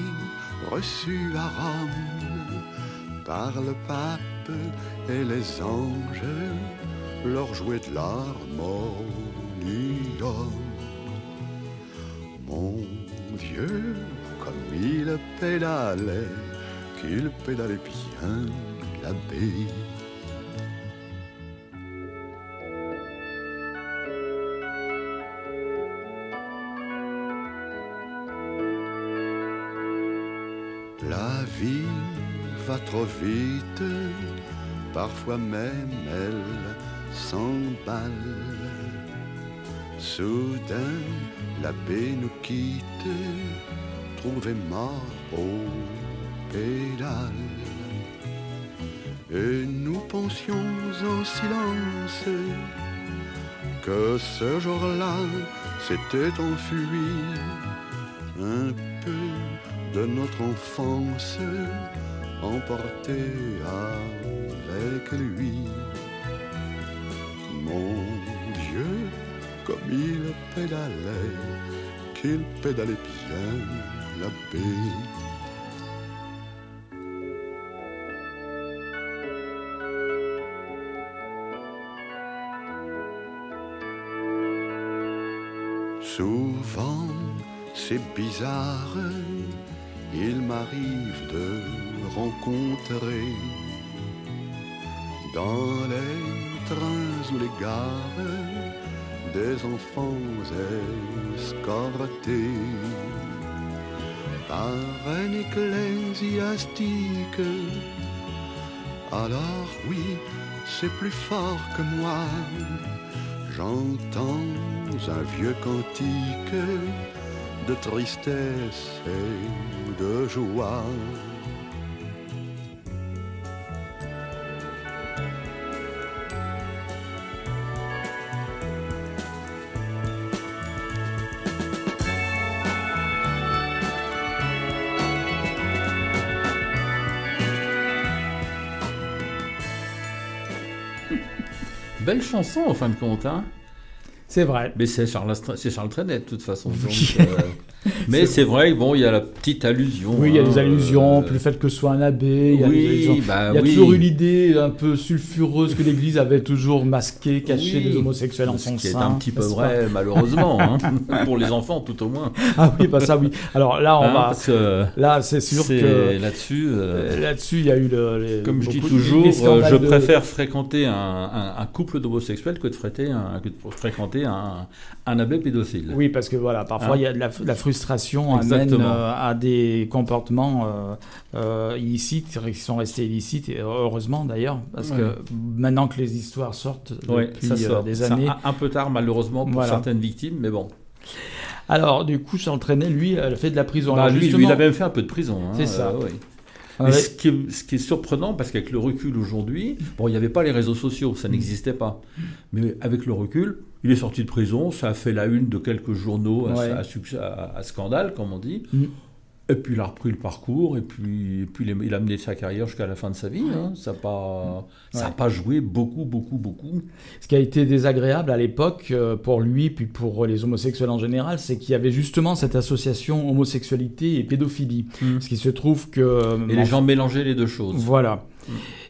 reçut à Rome par le pape et les anges leur jouaient de l'harmonie mon Dieu, comme il pédalait, qu'il pédalait bien l'abbé. La vie va trop vite, parfois même elle s'emballe. Soudain, l'abbé nous quitte, trouvé mort au pédale. Et nous pensions en silence que ce jour-là s'était enfui un peu de notre enfance emporté avec lui. Il pédalait, qu'il pédalait bien l'abbé. Souvent, c'est bizarre, il m'arrive de rencontrer dans les trains ou les gares des enfants escortés par un ecclésiastique. Alors oui, c'est plus fort que moi. J'entends un vieux cantique de tristesse et de joie. Belle chanson en fin de compte, hein C'est vrai. Mais c'est Charles, Charles Trenet de toute façon. [LAUGHS] donc, euh, mais c'est vrai, bon, il y a la petite allusion. Oui, il y a des hein, allusions, euh, puis le fait que ce soit un abbé, il y a, des bah Il y a oui. toujours eu l'idée un peu sulfureuse que l'Église avait toujours masqué, caché Oui. des homosexuels en son sein. un petit peu pas vrai, malheureusement, hein, [LAUGHS] pour les enfants tout au moins. Ah oui, bah ça oui. Alors là, on Hein, va. parce que Là, c'est sûr c'est que là-dessus. euh, là-dessus, il y a eu le. les- Comme je dis toujours, euh, je de- préfère fréquenter un, un- un couple d'homosexuels que de fréquenter un, que de fréquenter un, un abbé pédophile. Oui, parce que voilà, parfois Hein il y a de la, la frustration amène Exactement. euh, à des comportements euh, euh, illicites qui sont restés illicites, et heureusement d'ailleurs, parce Ouais. que maintenant que les histoires sortent Ouais, depuis ça sort. des années. un, un peu tard malheureusement pour Voilà. certaines victimes, mais bon. Alors, du coup, Charles Trenet, lui, a fait de la prison. Bah, Alors, lui, lui, il a même fait un peu de prison. hein, C'est ça. oui. Mais ce, qui est, ce qui est surprenant, parce qu'avec le recul aujourd'hui, bon, il n'y avait pas les réseaux sociaux, ça n'existait pas. Mais avec le recul, il est sorti de prison, ça a fait la une de quelques journaux à, Ouais. à succès- à- à scandale, comme on dit. Mm. Et puis il a repris le parcours, et puis, et puis il a- mené sa carrière jusqu'à la fin de sa vie. hein. Ça n'a pas, Ouais. pas joué beaucoup, beaucoup, beaucoup. Ce qui a été désagréable à l'époque euh, pour lui, puis pour les homosexuels en général, c'est qu'il y avait justement cette association homosexualité et pédophilie. Mm. Parce qu'il se trouve que... euh, Et les en- gens mélangeaient les deux choses. Voilà.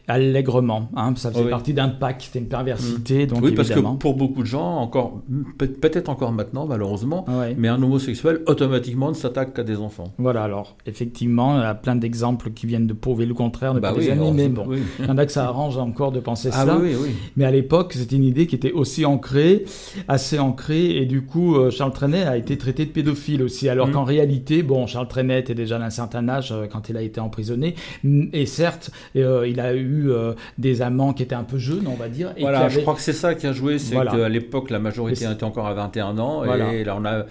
Allègrement. hein, ça faisait Oui. partie d'un pacte, c'était une perversité. Donc oui, parce évidemment. que pour beaucoup de gens, encore peut- peut-être encore maintenant, malheureusement, mais un homosexuel automatiquement ne s'attaque qu'à des enfants. Voilà, alors effectivement, il y a plein d'exemples qui viennent de prouver le contraire depuis Bah des oui, années, mais bon, il y en a que ça arrange encore de penser Ah oui, oui. Mais à l'époque, c'était une idée qui était aussi ancrée, assez ancrée, et du coup, euh, Charles Trenet a été traité de pédophile aussi, alors Mm. qu'en réalité, bon, Charles Trenet était déjà d'un certain âge euh, quand il a été emprisonné, Mm, et certes, euh, il a eu euh, des amants qui étaient un peu jeunes, on va dire, et Voilà, je crois que c'est ça qui a joué, c'est Voilà. qu'à l'époque, la majorité était encore à 21 ans, Voilà. et là, on a...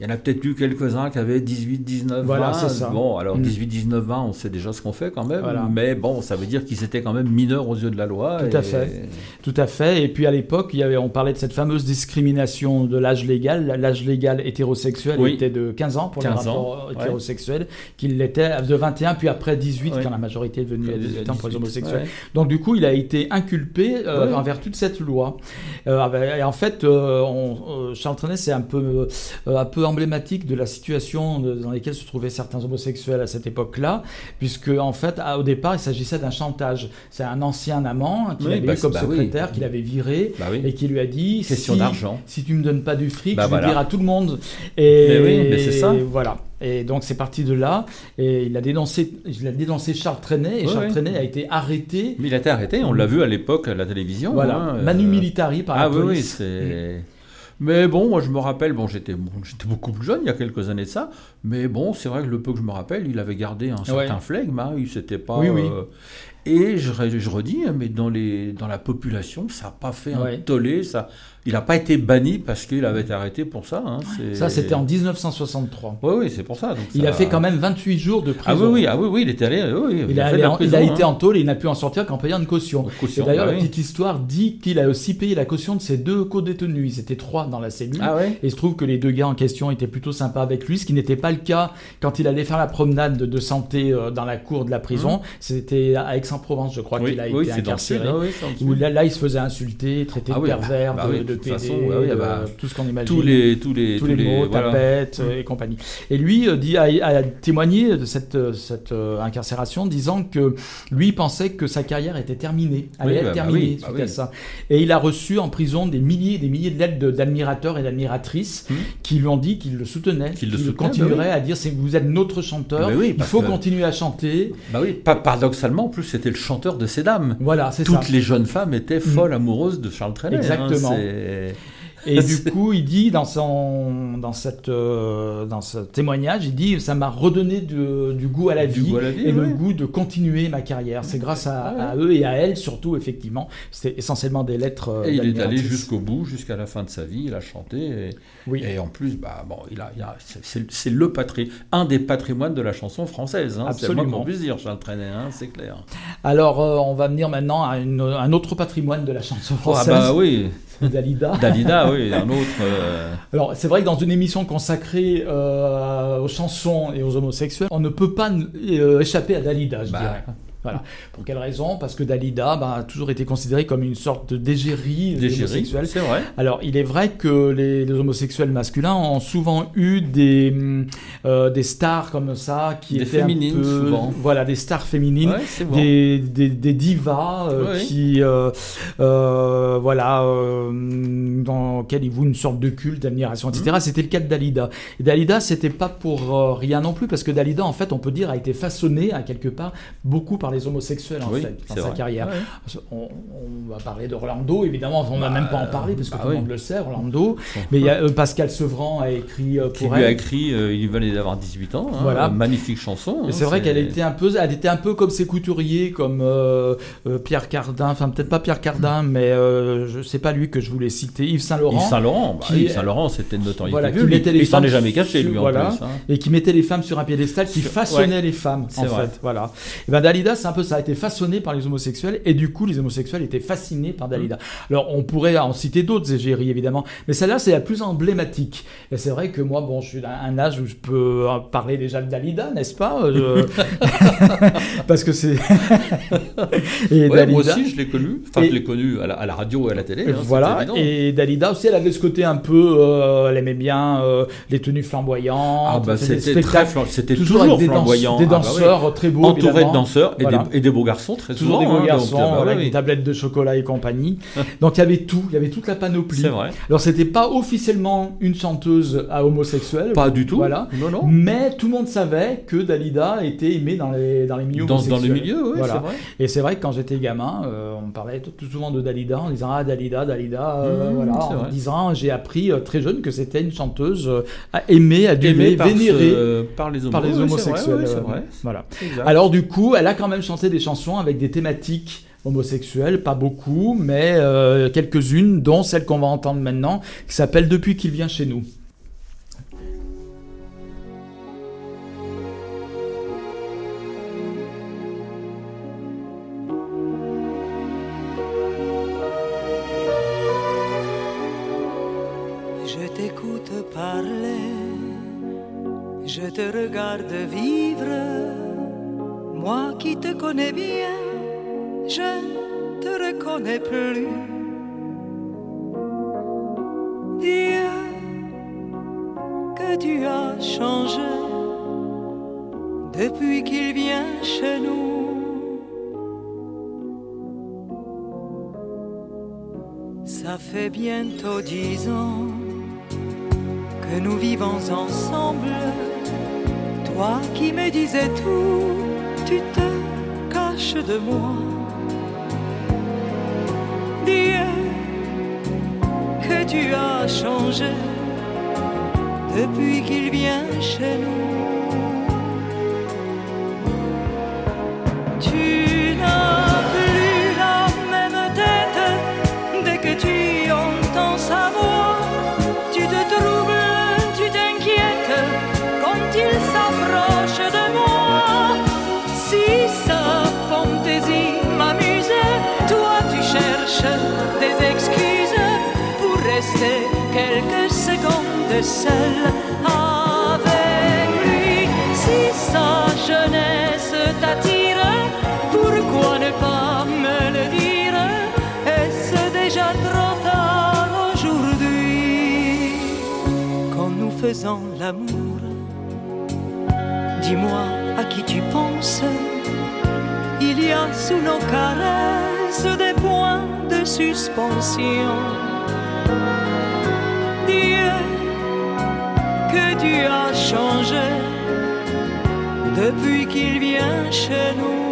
Il y en a peut-être eu quelques-uns qui avaient 18, 19, Voilà, 20. c'est ça. Bon, alors Mm. 18, 19, 20, on sait déjà ce qu'on fait quand même. Voilà. Mais bon, ça veut dire qu'ils étaient quand même mineurs aux yeux de la loi. Tout à fait. Tout à fait. Et puis à l'époque, il y avait, on parlait de cette fameuse discrimination de l'âge légal. L'âge légal hétérosexuel Oui. était de 15 ans pour 15 les ans, rapports ouais. hétérosexuels, qu'il l'était de 21, puis après 18, Ouais. quand la majorité est devenue à 18 ans pour les 18, homosexuels. ouais. Donc du coup, il a été inculpé euh, en vertu de cette loi. Euh, et en fait, euh, on- euh, Charles Trenet, un peu, euh, un peu emblématique de la situation de- dans laquelle se trouvaient certains homosexuels à cette époque-là, puisque en fait, à- au départ, il s'agissait d'un chantage. C'est un ancien amant qu'il Oui, avait bah, eu comme bah oui. secrétaire, qu'il avait viré Bah oui. et qui lui a dit Question si, d'argent. si tu me donnes pas du fric, Bah je vais voilà. dire à tout le monde. Et Mais oui, mais c'est ça. Voilà. Et donc c'est parti de là. Et il a dénoncé, il a dénoncé Charles Trenet et Ouais, Charles ouais. Trenet a été arrêté. Mais il a été arrêté, on l'a vu à l'époque à la télévision. Voilà, hein, euh, Manu Militari par Ah la oui, oui, police. c'est. Mais bon, moi je me rappelle, bon, j'étais bon, j'étais beaucoup plus jeune il y a quelques années de ça, mais bon, c'est vrai que le peu que je me rappelle, il avait gardé un certain Ouais. flegme, hein, il s'était pas. Oui, oui. euh, Et je, re- je redis, hein, mais dans, les, dans la population, ça n'a pas fait un Ouais. tollé, ça, il n'a pas été banni parce qu'il avait été arrêté pour ça. hein, Ça, c'était en 1963. Oui, oui, c'est pour ça. donc Il ça- a fait quand même 28 jours de Ah prison. oui, oui, ah oui, oui, il était allé. oui, Il a, il prison, été hein. en tôle et il n'a pu en sortir qu'en payant une caution. Caution, et d'ailleurs, bah la petite histoire dit qu'il a aussi payé la caution de ses deux co-détenus. Ils étaient trois dans la cellule. Ah ouais Et il se trouve que les deux gars en question étaient plutôt sympas avec lui, ce qui n'était pas le cas quand il allait faire la promenade de, de santé euh, dans la cour de la prison. C'était à Aix-en-Provence, je crois Mmh. Qu'il a été incarcéré. ah dessous. où là, là, il se faisait insulter, traiter Ah de pervers, bah de, de PD, façon, ouais, oui, de- bah, tout ce qu'on imagine. tous les tous les tous les mots, voilà. tapettes euh, et compagnie. Et lui euh, dit, a, a témoigné de cette, euh, cette incarcération, disant que lui pensait que sa carrière était terminée, allait Oui, être bah, bah terminée oui, suite bah à ça. Et il a reçu en prison des milliers et des milliers de lettres d'admirateurs et d'admiratrices Mm. qui lui ont dit qu'ils le soutenaient, Qu'ils continueraient bah à dire vous êtes notre chanteur, il faut que- continuer à chanter. Bah oui, pas paradoxalement, en plus c'était le chanteur de ces dames. Voilà, c'est ça. Toutes les jeunes femmes étaient folles amoureuses de Charles Trenet. hein, Exactement. Et du [LAUGHS] coup, il dit dans, son, dans, cette, euh, dans ce témoignage, il dit ça m'a redonné du goût à la vie, et le goût de continuer ma carrière. C'est grâce à, ah eux et à elle surtout, effectivement. C'était essentiellement des lettres. Euh, et il est allé jusqu'au bout, jusqu'à la fin de sa vie. Il a chanté. Et, oui. et en plus, bah, bon, il a, c'est le un des patrimoines de la chanson française. Hein, Absolument. C'est puisse dire, Charles Trenet, hein, c'est clair. Alors, euh, on va venir maintenant à un autre patrimoine de la chanson française. Ah bah oui. [LAUGHS] Dalida. Dalida, oui, un autre. Euh, Alors, c'est vrai que dans une émission consacrée euh, aux chansons et aux homosexuels, on ne peut pas échapper à Dalida, je bah, dirais. Voilà. Pour quelle raison? Parce que Dalida bah, a toujours été considéré comme une sorte d'égérie homosexuelle. C'est vrai. Alors, il est vrai que les, homosexuels masculins ont souvent eu des, euh, des stars comme ça qui des étaient féminines, un peu, souvent. Voilà, des stars féminines, des, des, des, divas euh, qui, euh, voilà, dans lesquelles ils vouent une sorte de culte, d'admiration, etc. Mmh. C'était le cas de Dalida. Et Dalida, c'était pas pour rien non plus, parce que Dalida, en fait, on peut dire, a été façonnée à quelque part beaucoup par les homosexuels en fait dans sa carrière. On, va parler de Orlando, évidemment, on va bah, même pas en parler parce que bah tout le monde le sait, Orlando. Mais il y a, euh, Pascal Sevran a écrit euh, pour Qui lui a écrit, euh, il venait d'avoir 18 ans. Hein, voilà. Magnifique chanson. Hein, c'est vrai qu'elle était un peu, elle était un peu comme ses couturiers, comme Pierre Cardin, enfin peut-être pas Pierre Cardin, mais je sais pas lui que je voulais citer, Yves Saint Laurent. Yves Saint Laurent, bah, Yves Saint Laurent, c'était une notoriété. Voilà, qui mettait les il s'en est jamais caché lui en plus. Hein. Et qui mettait les femmes sur un piédestal, qui façonnait les femmes en fait. Voilà. Et ben Dalida, c'est un peu ça a été façonné par les homosexuels et du coup les homosexuels étaient fascinés par Dalida. Alors on pourrait en citer d'autres égéries évidemment, mais celle-là c'est la plus emblématique. Et c'est vrai que moi bon je suis à un âge où je peux parler déjà de Dalida, n'est-ce pas [LAUGHS] Parce que c'est. [LAUGHS] et Dalida... Moi aussi je l'ai connue, enfin je l'ai connue à la, radio et à la télé. Hein, voilà. Et Dalida aussi elle avait ce côté un peu, euh, elle aimait bien euh, les tenues flamboyantes. Ah bah c'était très c'était toujours, toujours, flamboyant. des ah bah danseurs très beaux. Entouré de danseurs et, des, et des beaux garçons, très Toujours souvent. des beaux hein, garçons, euh, avec des tablettes de chocolat et compagnie. [LAUGHS] donc il y avait tout, il y avait toute la panoplie. C'est vrai. Alors c'était pas officiellement une chanteuse à homosexuelle. Pas du tout. Voilà. Non, non. Mais tout le monde savait que Dalida était aimée dans les, dans les milieux dans, homosexuels. Dans les milieux, oui, c'est vrai. Et c'est vrai que quand j'étais gamin, euh, on parlait tout, souvent de Dalida en disant Ah, Dalida, Dalida, euh, mmh, voilà. En disant, j'ai appris très jeune que c'était une chanteuse aimée, adulée, vénérée par les, par les homosexuels. vrai. Voilà. Alors du coup, elle a quand même chanté des chansons avec des thématiques homosexuelles, pas beaucoup, mais euh, quelques-unes, dont celle qu'on va entendre maintenant, qui s'appelle Depuis qu'il vient chez nous. Je t'écoute parler, je te regarde vivre connais bien, je te reconnais plus. Dieu, que tu as changé depuis qu'il vient chez nous. Ça fait bientôt dix ans que nous vivons ensemble. Toi qui me disais tout tu te de moi. Dieu, que tu as changé depuis qu'il vient chez nous. Seul avec lui. Si sa jeunesse t'attire, pourquoi ne pas me le dire? Est-ce déjà trop tard aujourd'hui? Quand nous faisons l'amour, dis-moi à qui tu penses. Il y a sous nos caresses des points de suspension tu as changé depuis qu'il vient chez nous.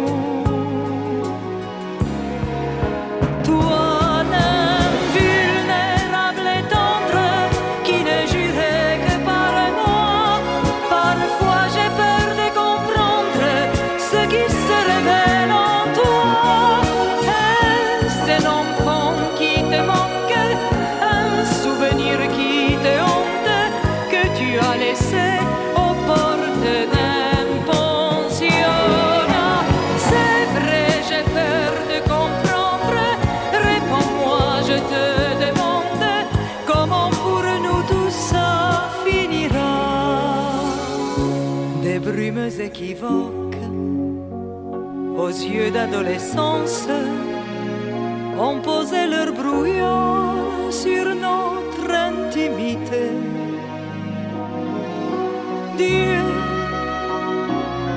Yeux d'adolescence, ont posé leur brouillon sur notre intimité. Dieu,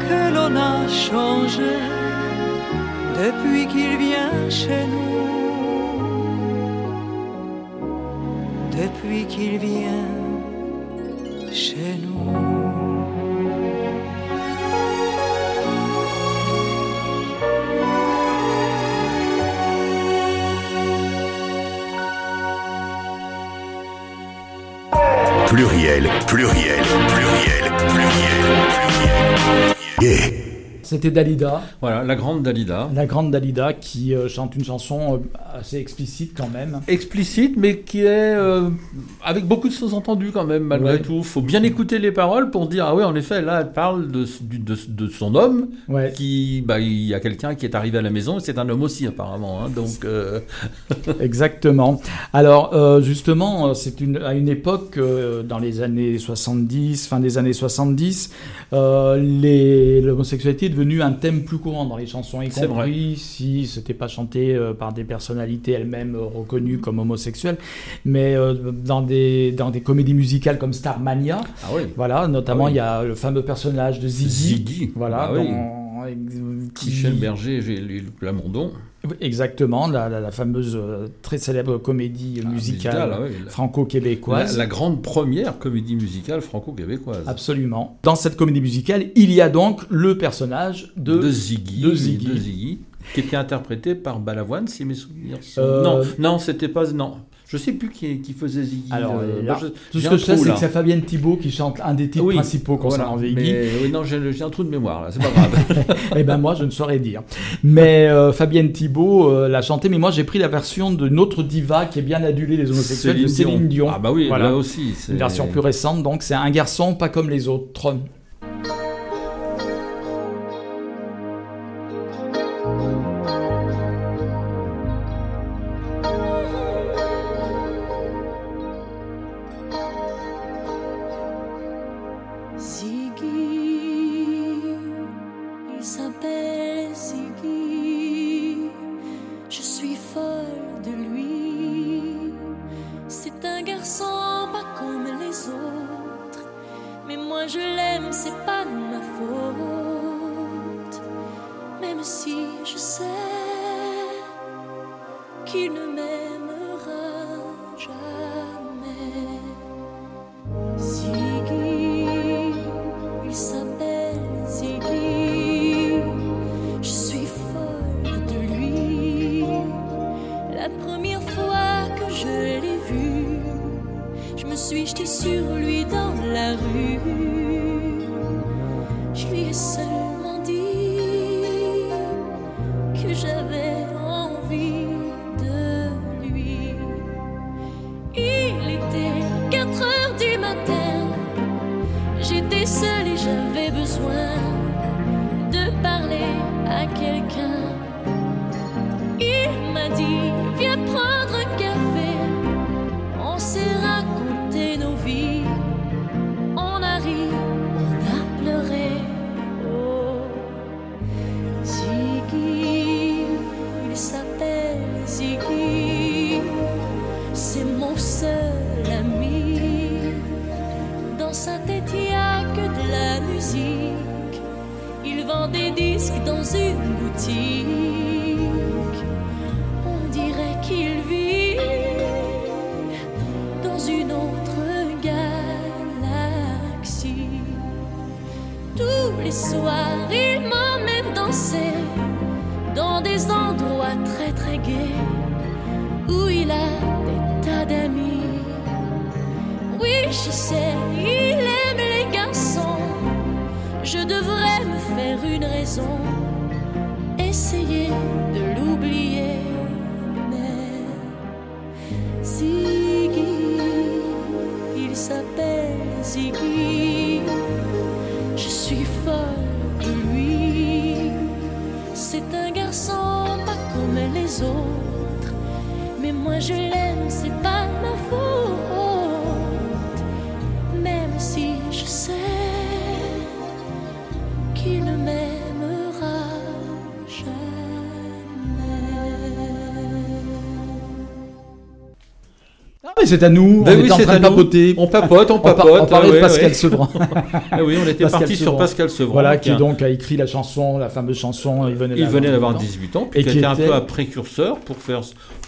que l'on a changé depuis qu'il vient chez nous, depuis qu'il vient Pluriel, pluriel, pluriel, pluriel, pluriel. C'était Dalida. Voilà, la grande Dalida. La grande Dalida qui euh, chante une chanson euh, assez explicite quand même. Explicite, mais qui est euh, avec beaucoup de sous-entendus quand même, malgré Ouais. tout. faut bien écouter les paroles pour dire, ah oui, en effet, là, elle parle de, du- de, de son homme, Ouais. qui, bah, il y a quelqu'un qui est arrivé à la maison, et c'est un homme aussi, apparemment. hein, donc, [LAUGHS] Exactement. Alors justement, c'est une, à une époque, dans les années 70, fin des années 70, euh, les- l'homosexualité est devenue un thème plus courant dans les chansons, y compris si c'était pas chanté euh, par des personnalités elles-mêmes euh, reconnues comme homosexuelles, mais euh, dans, des, dans des comédies musicales comme Starmania, ah oui. voilà, notamment Ah oui. il y a le fameux personnage de Ziggy, Ziggy. voilà, Ah oui. dont- qui- Michel Berger, j'ai lu Plamondon. Exactement, la, la- la fameuse euh, très célèbre comédie musicale musicale, ah franco-québécoise. La, la grande première comédie musicale franco-québécoise. Absolument. Dans cette comédie musicale, il y a donc le personnage de, de Ziggy, de Ziggy. de Ziggy, qui était interprété par Balavoine, si mes souvenirs sont... Euh, Non, non, c'était pas... Non, je sais plus qui, qui faisait Ziggy. Alors, euh, là, bah, je- tout ce que je sais, c'est que c'est Fabienne Thibault qui chante un des titres Oui, principaux concernant voilà. Ziggy. Mais oui, non, j'ai un trou de mémoire, là, c'est pas grave. [LAUGHS] Eh ben moi, je ne saurais dire. Mais euh, Fabienne Thibault euh, l'a chanté, mais moi j'ai pris la version d'une autre diva qui est bien adulée des homosexuels, de Céline Dion. Ah bah oui, Voilà. là aussi. c'est- Une version plus récente, donc c'est un garçon pas comme les autres. C'est à nous, Ben on oui, était en c'est train de papoter. On papote, on papote, On parlait de ouais, Pascal ouais. Sevran. Ah [LAUGHS] oui, on était parti sur. Pascal Sevran, Voilà, qui qui a- donc a écrit la chanson, la fameuse chanson Il venait Il venait d'avoir 18 18 ans, puis Et qui était un peu un précurseur pour faire,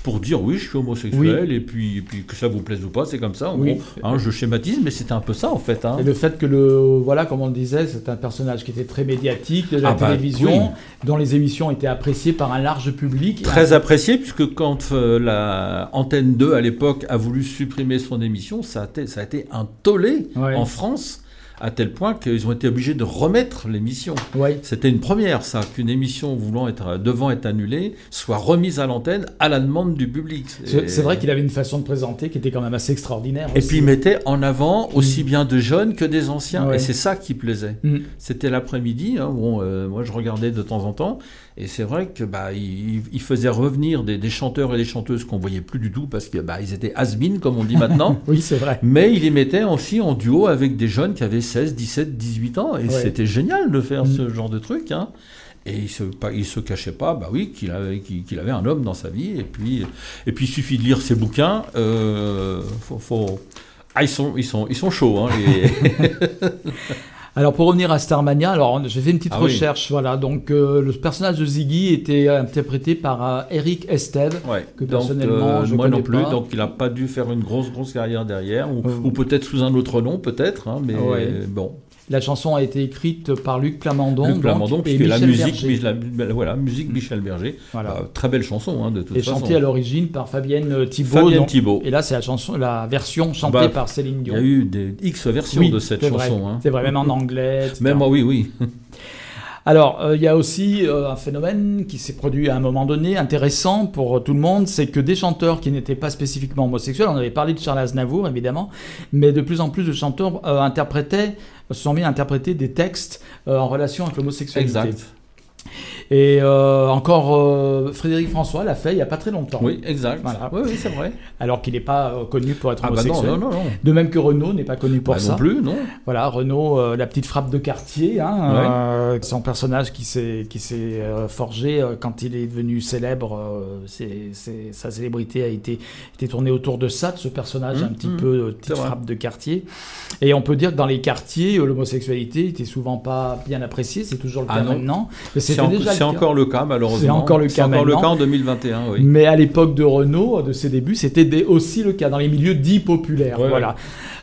pour dire oui, je suis homosexuel, et puis, et puis que ça vous plaise ou pas, c'est comme ça. En Oui. gros, hein, je schématise, mais c'était un peu ça en fait. hein. Et le fait que le, voilà, comme on le disait, c'est un personnage qui était très médiatique de la Ah bah, télévision, oui. dont les émissions étaient appréciées par un large public. Très apprécié, puisque quand euh, la Antenne 2 à l'époque a voulu supprimer son émission, ça a été, ça a été un tollé Ouais. en France, à tel point qu'ils ont été obligés de remettre l'émission. Ouais. C'était une première, ça, qu'une émission voulant être, devant être annulée soit remise à l'antenne à la demande du public. C'est Et- c'est vrai qu'il avait une façon de présenter qui était quand même assez extraordinaire. Et aussi. puis il mettait en avant aussi bien de jeunes que des anciens. Ouais. Et c'est ça qui plaisait. Mm. C'était l'après-midi. hein, bon, euh, moi je regardais de temps en temps. Et c'est vrai que bah, il, il faisait revenir des, des chanteurs et des chanteuses qu'on voyait plus du tout parce que bah, ils étaient has comme on dit maintenant. [LAUGHS] Oui, c'est vrai. Mais il les mettait aussi en duo avec des jeunes qui avaient 16, 17, 18 ans. Et Ouais. c'était génial de faire Mm. ce genre de truc. hein. Et il se, il se cachait pas, bah oui, qu'il avait, qu'il, qu'il avait un homme dans sa vie. Et puis, et puis il suffit de lire ses bouquins. Euh, faut, faut- Ah, ils sont, ils sont, ils sont chauds. Hein, les- [LAUGHS] Alors pour revenir à Starmania, alors j'ai fait une petite Ah oui. recherche, voilà. Donc euh, le personnage de Ziggy était interprété par euh, Eric Esteve, Ouais. que Donc, personnellement euh, je moi connais non plus, pas. donc il n'a pas dû faire une grosse grosse carrière derrière, ou, Euh, ou peut-être sous un autre nom, peut-être, hein, mais Ouais. bon. La chanson a été écrite par Luc Plamondon, Luc donc, Plamondon, et puisque la Michel musique, Berger. Michel- la- voilà, musique Michel Berger, Voilà. Euh, très belle chanson hein, de toute et façon. chantée à l'origine par Fabienne Thibault. Fabienne donc- Thibault. Et là, c'est la chanson, la version chantée Bah, par Céline Il Dion. y a eu des X versions Oui, de cette chanson. hein. C'est vrai, même en anglais. etc. Même, oui, oui. Alors, euh, il y a aussi euh, un phénomène qui s'est produit à un moment donné, intéressant pour tout le monde, c'est que des chanteurs qui n'étaient pas spécifiquement homosexuels, on avait parlé de Charles Aznavour évidemment, mais de plus en plus de chanteurs euh, interprétaient, se sont mis à interpréter des textes en relation avec l'homosexualité. Et euh, encore euh, Frédéric François l'a fait il n'y a pas très longtemps. Oui, exact. Voilà. Oui, oui, c'est vrai. Alors qu'il n'est pas euh, connu pour être Ah bah non, homosexuel. non, non, non. De même que Renaud n'est pas connu pour Bah ça. non plus, non. Voilà, Renaud, euh, la petite frappe de quartier, hein, son personnage qui s'est forgé quand il est devenu célèbre. sa célébrité a été, été tournée autour de ça, de ce personnage Mmh, un petit mmh, peu petite vrai. frappe de quartier. Et on peut dire que dans les quartiers, l'homosexualité était souvent pas bien appréciée. C'est toujours le Ah cas maintenant. Mais c'était déjà c'est encore le cas, malheureusement. C'est encore le cas encore le maintenant. cas en 2021, oui. Mais à l'époque de Renault, de ses débuts, c'était aussi le cas dans les milieux dits populaires. Ouais, voilà.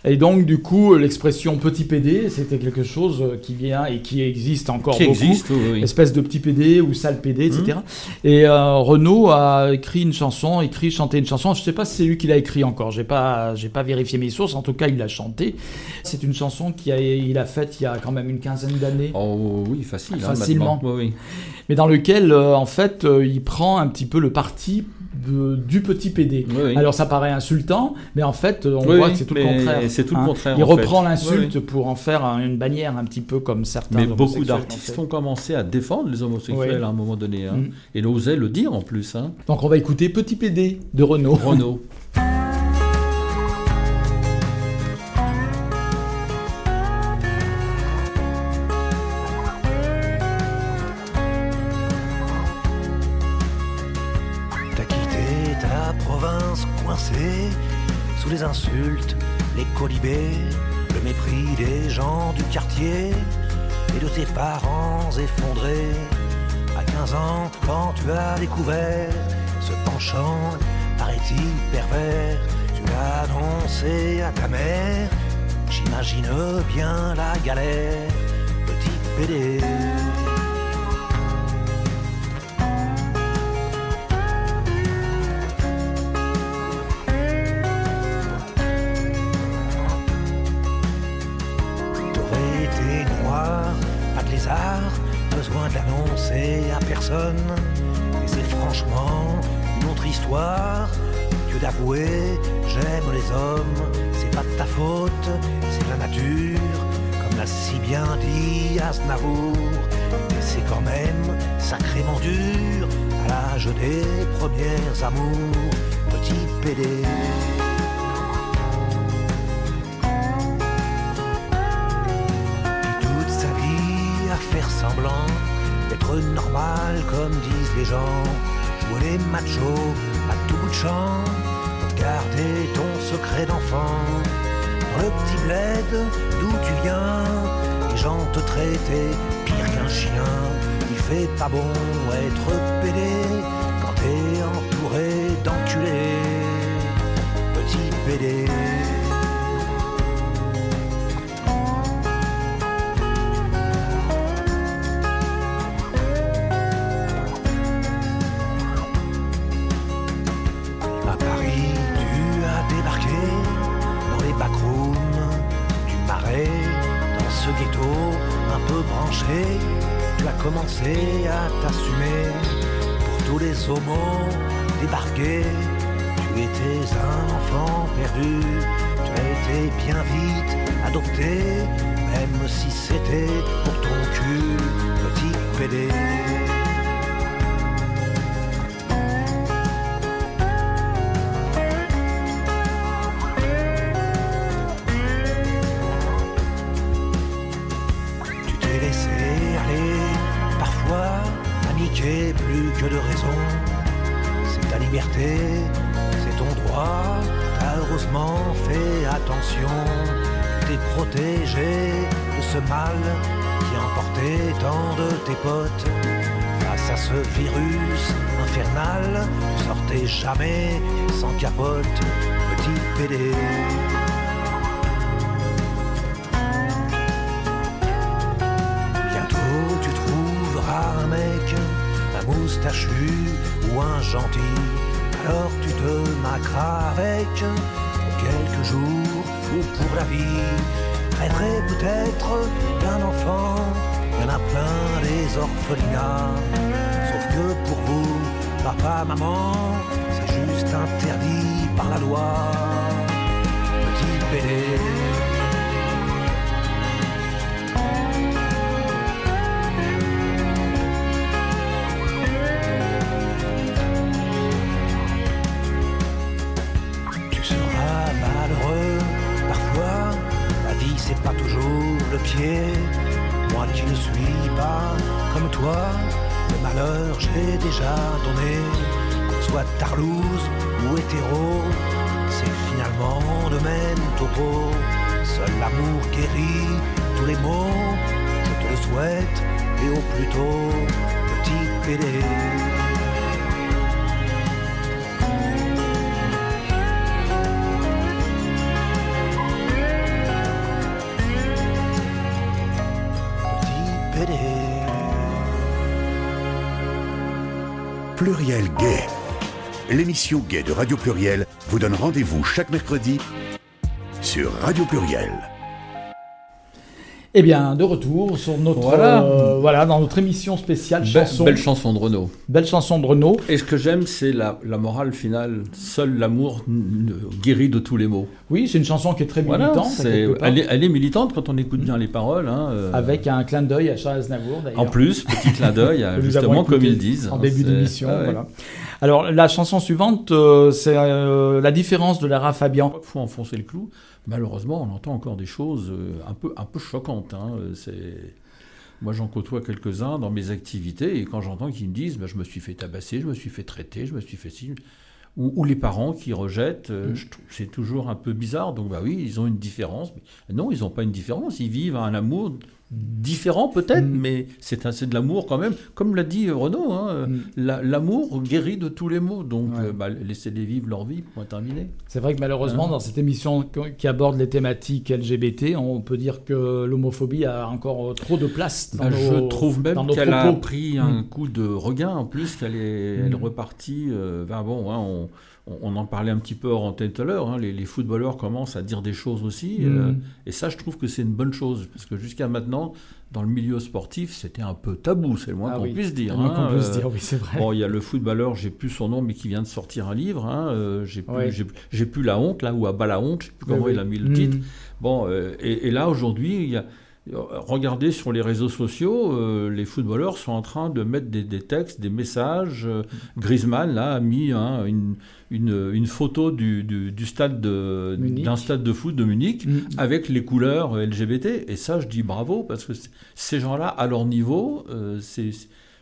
Et donc, du coup, l'expression petit PD, c'était quelque chose euh, qui vient et qui existe encore Qui beaucoup. existe, oui. Espèce de petit PD ou sale PD, etc. Mhm. Et euh, Renault a écrit une chanson, écrit, chanté une chanson. Je sais pas si c'est lui qui l'a écrit encore. J'ai pas, j'ai pas vérifié mes sources. En tout cas, il l'a chanté. C'est une chanson qu'il a, il a faite il y a quand même une quinzaine d'années. Oh oui, facile. hein, Facilement. Oui, oui. Mais dans lequel, euh, en fait, euh, il prend un petit peu le parti de- du petit PD. Oui, oui. Alors ça paraît insultant, mais en fait, on Oui, voit que c'est tout le contraire. c'est tout le hein. Il en reprend l'insulte pour en faire un- une bannière, un petit peu comme certains. Mais beaucoup d'artistes ont commencé à défendre les homosexuels à un moment donné. hein. Mm. Et osaient le dire en plus. Hein. Donc on va écouter Petit PD de Renault. Renault. [LAUGHS] le mépris des gens du quartier et de tes parents effondrés. À 15 ans, quand tu as découvert ce penchant, paraît-il pervers, tu l'as annoncé à ta mère. J'imagine bien la galère, petit PD. De besoin de l'annoncer à personne. Mais c'est franchement une autre histoire. Dieu d'avouer, j'aime les hommes, c'est pas de ta faute, c'est la nature, comme l'a si bien dit Aznavour. Mais c'est quand même sacrément dur, à l'âge des premières amours, petit PD. Semblant d'être normal comme disent les gens. Jouer les machos à tout bout de champ, garder ton secret d'enfant. Dans le petit bled d'où tu viens, les gens te traitaient pire qu'un chien. Il fait pas bon être pédé quand t'es entouré d'enculés. Petit pédé. Un peu branché. Tu as commencé à t'assumer pour tous les homos débarqués. Tu étais un enfant perdu, tu as été bien vite adopté, même si c'était pour ton cul, petit pédé. Attention. T'es protégé de ce mal qui emportait tant de tes potes. Face à ce virus infernal, tu sortais jamais sans capote, petit pédé. Bientôt tu trouveras un mec, un moustachu ou un gentil. Alors tu te maqueras avec quelques jours ou pour la vie. Rêverais peut-être d'un enfant, il y en a plein les orphelinats. Sauf que pour vous, papa, maman, c'est juste interdit par la loi. Petit pédé. Pas comme toi, le malheur j'ai déjà donné. Qu'on soit tarlouse ou hétéro, c'est finalement le même topo. Seul l'amour guérit tous les maux, je te le souhaite, et au plus tôt, petit pédé. Gay. L'émission Gay de Radio Pluriel vous donne rendez-vous chaque mercredi sur Radio Pluriel. Eh bien, de retour sur notre Voilà. euh, voilà dans notre émission spéciale Be- chanson. belle chanson de Renaud. Belle chanson de Renaud. Et ce que j'aime, c'est la, la morale finale. Seul l'amour guérit de tous les maux. Oui, c'est une chanson qui est très Voilà, militante. elle, est, elle est militante quand on écoute bien les paroles. hein, euh, Avec un clin d'œil à Charles Aznavour d'ailleurs. En plus, petit clin d'œil, [LAUGHS] justement, comme ils disent. En hein, début c'est- d'émission. ah voilà. Alors, la chanson suivante, euh, c'est euh, la différence de Lara Fabian. Il faut enfoncer le clou. Malheureusement, on entend encore des choses euh, un peu, un peu choquantes. hein, C'est... Moi, j'en côtoie quelques-uns dans mes activités, et quand j'entends qu'ils me disent bah, Je me suis fait tabasser, je me suis fait traiter, je me suis fait. Ou, ou les parents qui rejettent, euh, Mm. je trouve- c'est toujours un peu bizarre. Donc, bah oui, ils ont une différence. Mais non, ils n'ont pas une différence. Ils vivent un amour différent, peut-être, Mm. mais c'est, de l'amour quand même. Comme l'a dit euh, Renaud, hein, euh, Mm. la- l'amour guérit de tous les maux. Donc, Ouais. euh, bah, laissez-les vivre leur vie, point terminé. C'est vrai que malheureusement, Hein dans cette émission qui- aborde les thématiques LGBT, on peut dire que l'homophobie a encore trop de place dans Bah, nos je trouve même qu'elle a pris un Mm. coup de regain en plus, qu'elle est, elle repartie. euh, ben bon, hein, on, on en parlait un petit peu hors antenne tout à l'heure. hein, les, les footballeurs commencent à dire des choses aussi. Mm. euh, et ça, je trouve que c'est une bonne chose. Parce que jusqu'à maintenant, dans le milieu sportif, c'était un peu tabou, c'est le moins Ah qu'on oui, puisse dire. le moins hein, qu'on puisse euh, dire, oui, c'est vrai. Bon, il y a le footballeur, j'ai plus son nom, mais qui vient de sortir un livre. hein, euh, j'ai plus, Ouais. j'ai- j'ai plus la honte, là, ou à bas la honte, je sais plus comment oui. il a mis le Mm. titre. Bon, euh, et, et là, aujourd'hui, il y a, regardez sur les réseaux sociaux, euh, les footballeurs sont en train de mettre des, textes, des messages. Euh, Griezmann là a mis hein, une, une, photo du, du, stade d'un stade de foot de Munich mm. avec les couleurs LGBT. Et ça, je dis bravo parce que ces gens-là, à leur niveau, c'est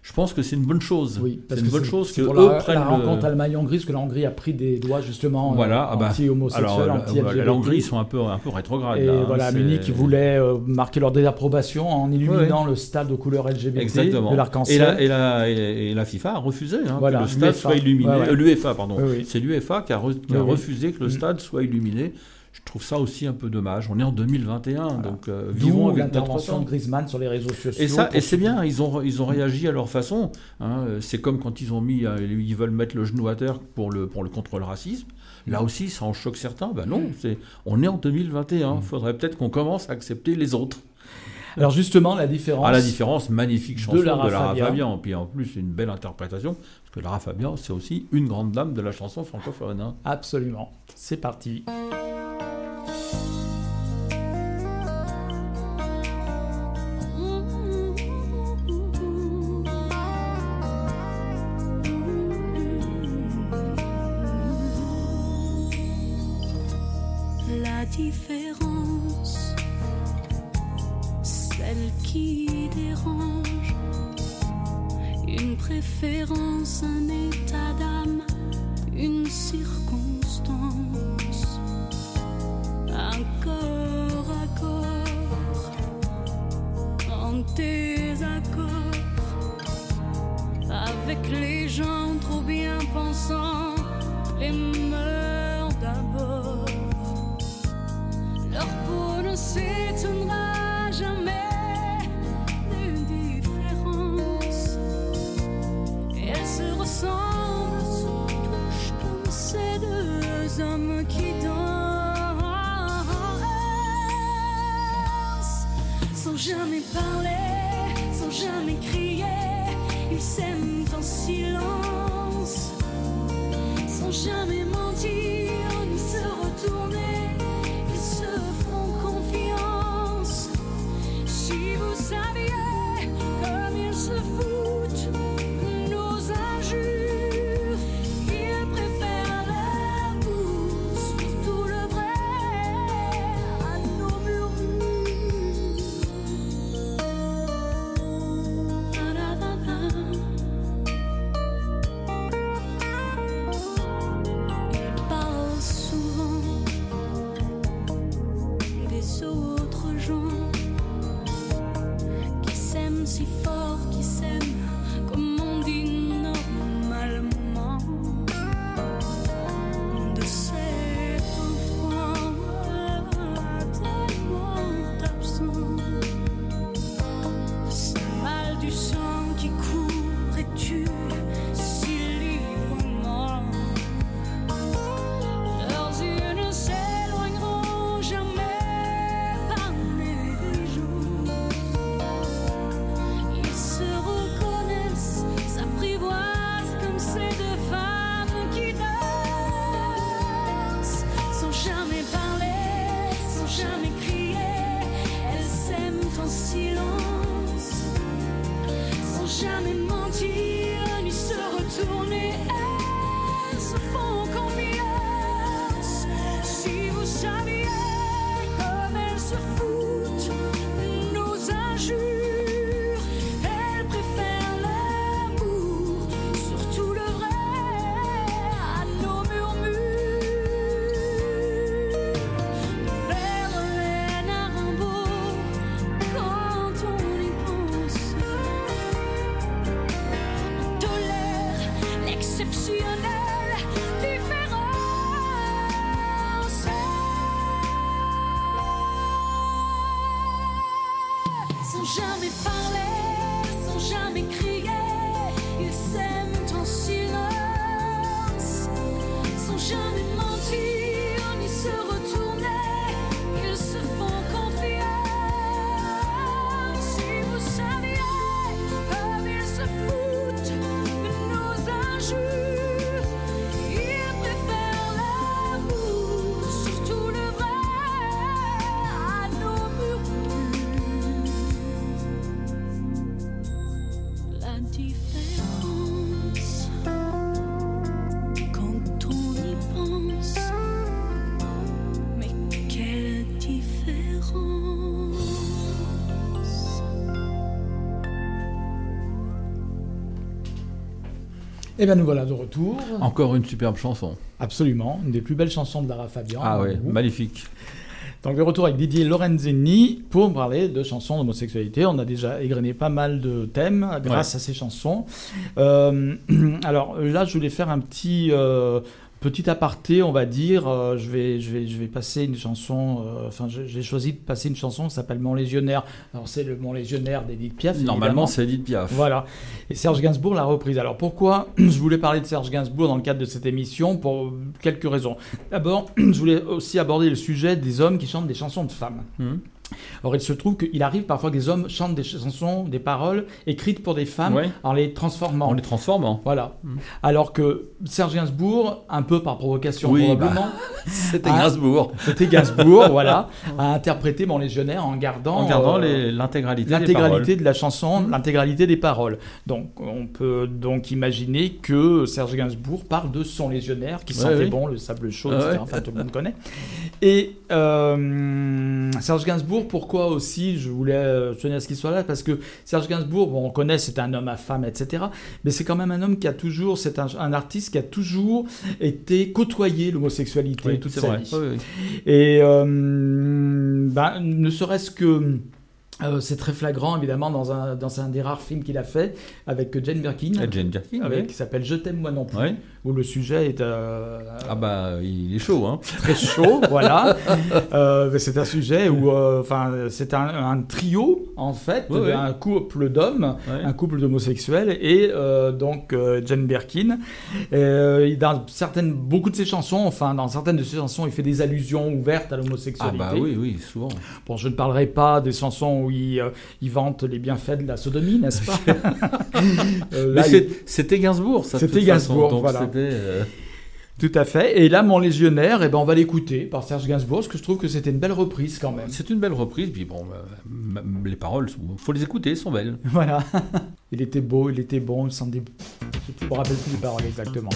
je pense que c'est une bonne chose. Oui, c'est une bonne chose que pour eux la, prennent la rencontre Allemagne-Hongrie, parce que la Hongrie a pris des doigts justement voilà, euh, bah, anti-homosexuels, anti-LGBT. La Hongrie, ils sont un peu, un peu rétrogrades. Et là, voilà, Munich, qui voulait euh, marquer leur désapprobation en illuminant le stade aux couleurs LGBT Exactement. de l'arc-en-ciel. Et la, et, la, FIFA a refusé hein, que le stade soit illuminé. Euh, L'UEFA, pardon. C'est l'UEFA qui a, qui a refusé que le mm. stade soit illuminé je trouve ça aussi un peu dommage. On est en 2021, donc euh, vivons avec l'intervention de Griezmann sur les réseaux sociaux. Et ça, et c'est bien. Ils ont ils ont réagi à leur façon. Hein. C'est comme quand ils ont mis, euh, ils veulent mettre le genou à terre pour le pour le contre le racisme. Là aussi, ça en choque certains. Ben non, c'est on est en 2021. Il faudrait peut-être qu'on commence à accepter les autres. Alors justement, la différence. Ah, la différence, magnifique chanson de Lara, de Fabian. Puis en plus, une belle interprétation, parce que Lara Fabian, c'est aussi une grande dame de la chanson francophone. Hein. Absolument. C'est parti. Et bien nous voilà de retour. Encore une superbe chanson. Absolument, une des plus belles chansons de Lara Fabian. Ah oui, magnifique. Donc de retour avec Didier Lorenzini pour parler de chansons d'homosexualité. On a déjà égrené pas mal de thèmes grâce à ces chansons. Euh, [CLEARS THROAT] alors là, je voulais faire un petit... Euh, Petit aparté, on va dire, euh, je, vais, je, vais, je vais passer une chanson, euh, enfin j'ai choisi de passer une chanson qui s'appelle Mon Légionnaire. Alors c'est le Mon Légionnaire d'Edith Piaf. Normalement c'est Edith Piaf. Voilà. Et Serge Gainsbourg l'a reprise. Alors pourquoi [CLEARS THROAT] je voulais parler de Serge Gainsbourg dans le cadre de cette émission Pour quelques raisons. D'abord, [CLEARS THROAT] je voulais aussi aborder le sujet des hommes qui chantent des chansons de femmes. Hum. Or, il se trouve qu'il arrive parfois que des hommes chantent des chansons, des paroles écrites pour des femmes en les transformant. En les transformant. Voilà. Mm. Alors que Serge Gainsbourg, un peu par provocation probablement, bah, [LAUGHS] c'était Gainsbourg. C'était Gainsbourg, [LAUGHS] voilà, a interprété Mon Légionnaire en gardant, en gardant euh, l'intégralité l'intégralité de la chanson, mm. l'intégralité des paroles. Donc, on peut donc imaginer que Serge Gainsbourg parle de son Légionnaire qui sentait bon, le sable chaud, etc. Enfin, tout le monde connaît. Et euh, Serge Gainsbourg pourquoi aussi je voulais euh, tenir à ce qu'il soit là? Parce que Serge Gainsbourg, bon, on connaît, c'est un homme à femme, etc. Mais c'est quand même un homme qui a toujours, c'est un, artiste qui a toujours été côtoyé l'homosexualité toute sa vie. Et euh, ben, ne serait-ce que euh, c'est très flagrant, évidemment, dans un, dans un des rares films qu'il a fait avec Jane Birkin. Jane Birkin, avec, Qui s'appelle Je t'aime moi non plus. Où le sujet est. Euh, ah bah, il est chaud, hein. Très chaud, [LAUGHS] voilà. Euh, c'est un sujet où. Enfin, c'est un, trio, en fait, un couple d'hommes, un couple d'homosexuels, et donc Jane Birkin. dans certaines, beaucoup de ses chansons, enfin, dans certaines de ses chansons, il fait des allusions ouvertes à l'homosexualité. Ah bah oui, oui, souvent. Bon, je ne parlerai pas des chansons où il, euh, il, vante les bienfaits de la sodomie, n'est-ce pas? [LAUGHS] Euh, Mais c'était Gainsbourg, ça. C'était Gainsbourg, voilà. Euh, Tout à fait. Et là, Mon Légionnaire, eh ben, on va l'écouter par Serge Gainsbourg, parce que je trouve que c'était une belle reprise quand même. C'est une belle reprise, puis bon, les paroles, il faut les écouter, elles sont belles. [LAUGHS] Voilà. il était beau, il était bon, il s'en. Je ne me rappelle plus les paroles exactement.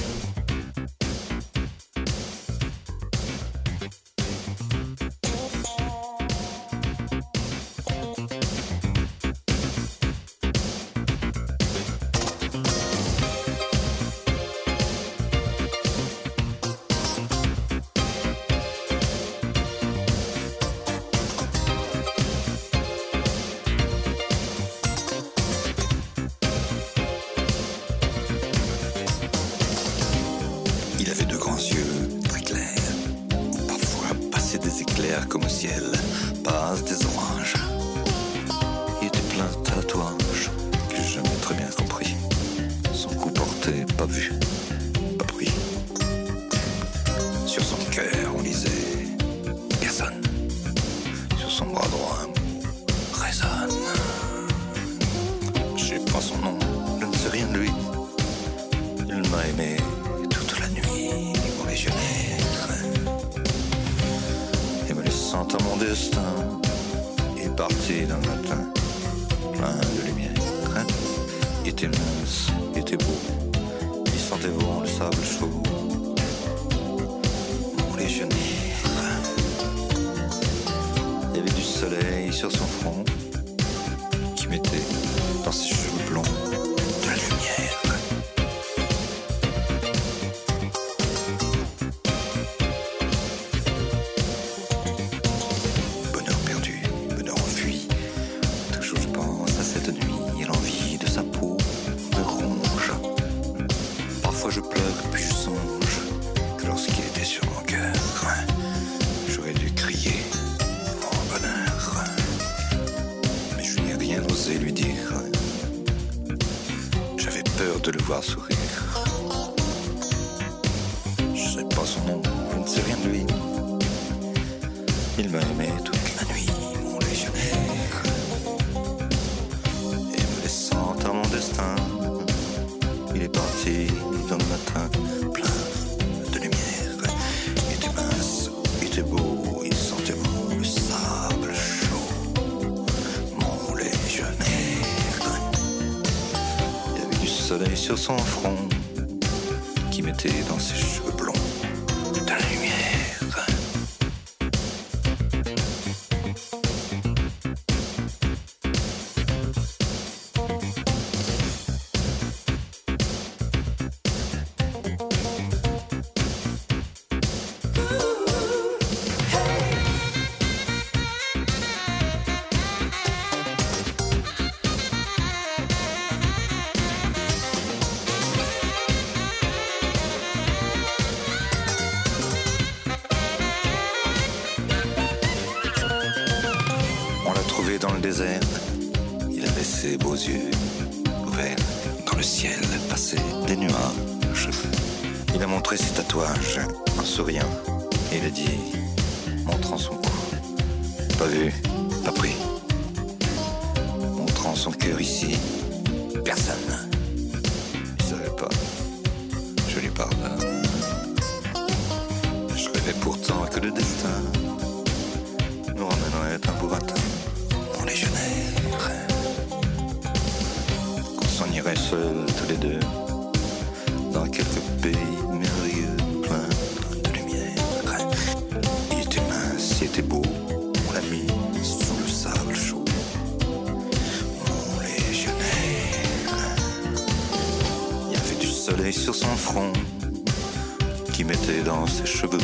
Son front Il avait ses beaux yeux ouverts dans le ciel, passé des nuages. Il a montré ses tatouages en souriant. Il a dit, montrant son cou. Pas vu, pas pris. Montrant son cœur ici. Personne. Dans quelques pays merveilleux, plein de lumière. Il était mince, il était beau, on l'a mis sous le sable chaud. Mon légionnaire. Il y avait du soleil sur son front qui mettait dans ses cheveux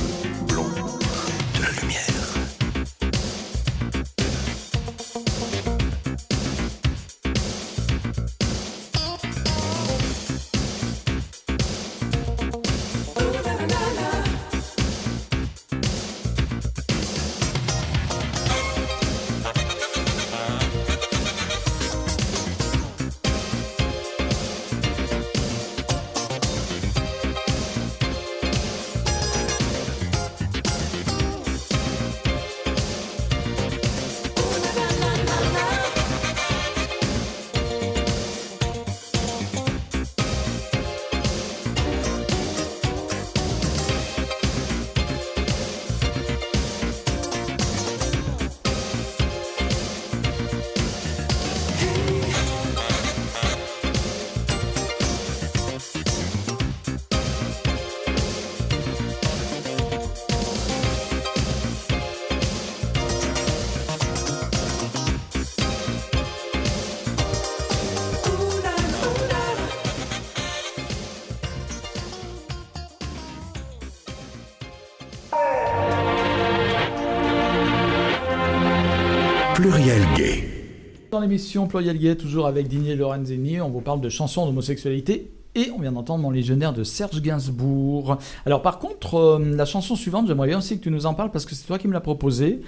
Dans l'émission Pluriel Gay, toujours avec Didier Lorenzini, on vous parle de chansons d'homosexualité et on vient d'entendre Mon légionnaire de Serge Gainsbourg. Alors par contre, euh, la chanson suivante, j'aimerais bien aussi que tu nous en parles parce que c'est toi qui me l'as proposée.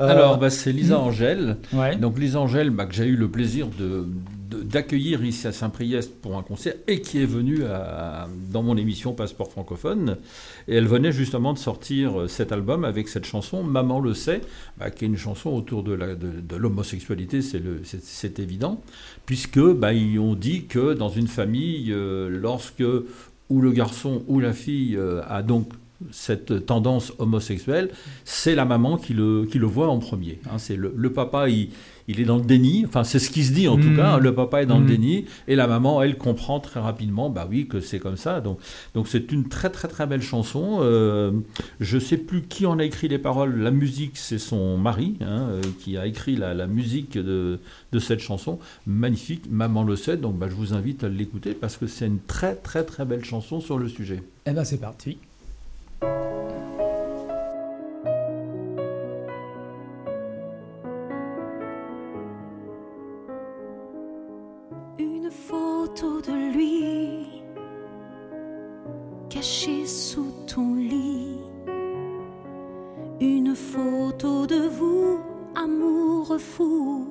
Euh, Alors, bah, c'est Lisa. Angèle. Ouais. Donc, Lisa Angèle, bah, que j'ai eu le plaisir de- d'accueillir ici à Saint-Priest pour un concert et qui est venue dans mon émission Passeport francophone. Et elle venait justement de sortir euh, cet album avec cette chanson Maman le sait, bah, qui est une chanson autour de, de- l'homosexualité, c'est évident, puisque bah, ils ont dit que dans une famille, euh, lorsque ou le garçon ou la fille euh, a donc cette tendance homosexuelle, c'est la maman qui le, qui le voit en premier. hein. c'est le, le papa, il, il est dans le déni, enfin c'est ce qui se dit en tout Mm. cas, hein. le papa est dans le déni, et la maman, elle comprend très rapidement, bah oui, que c'est comme ça. Donc donc c'est une très très très belle chanson. Euh, je sais plus qui en a écrit les paroles, la musique c'est son mari, hein, euh, qui a écrit la, la musique de, de cette chanson. Magnifique, maman le sait, donc bah, je vous invite à l'écouter parce que c'est une très très très belle chanson sur le sujet. Eh ben c'est parti. Cachée sous ton lit. Une photo de vous, amour fou,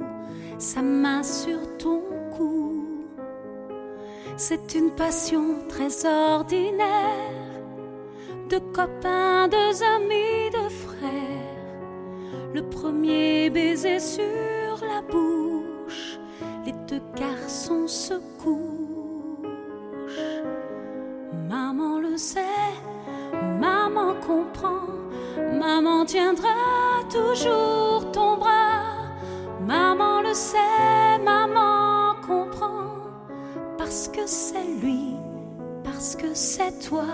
sa main sur ton cou. C'est une passion très ordinaire de copains, de amis, de frères. Le premier baiser sur la bouche, les deux garçons se couchent. Maman le sait, maman comprend, maman tiendra toujours ton bras. Maman le sait, maman comprend, parce que c'est lui, parce que c'est toi.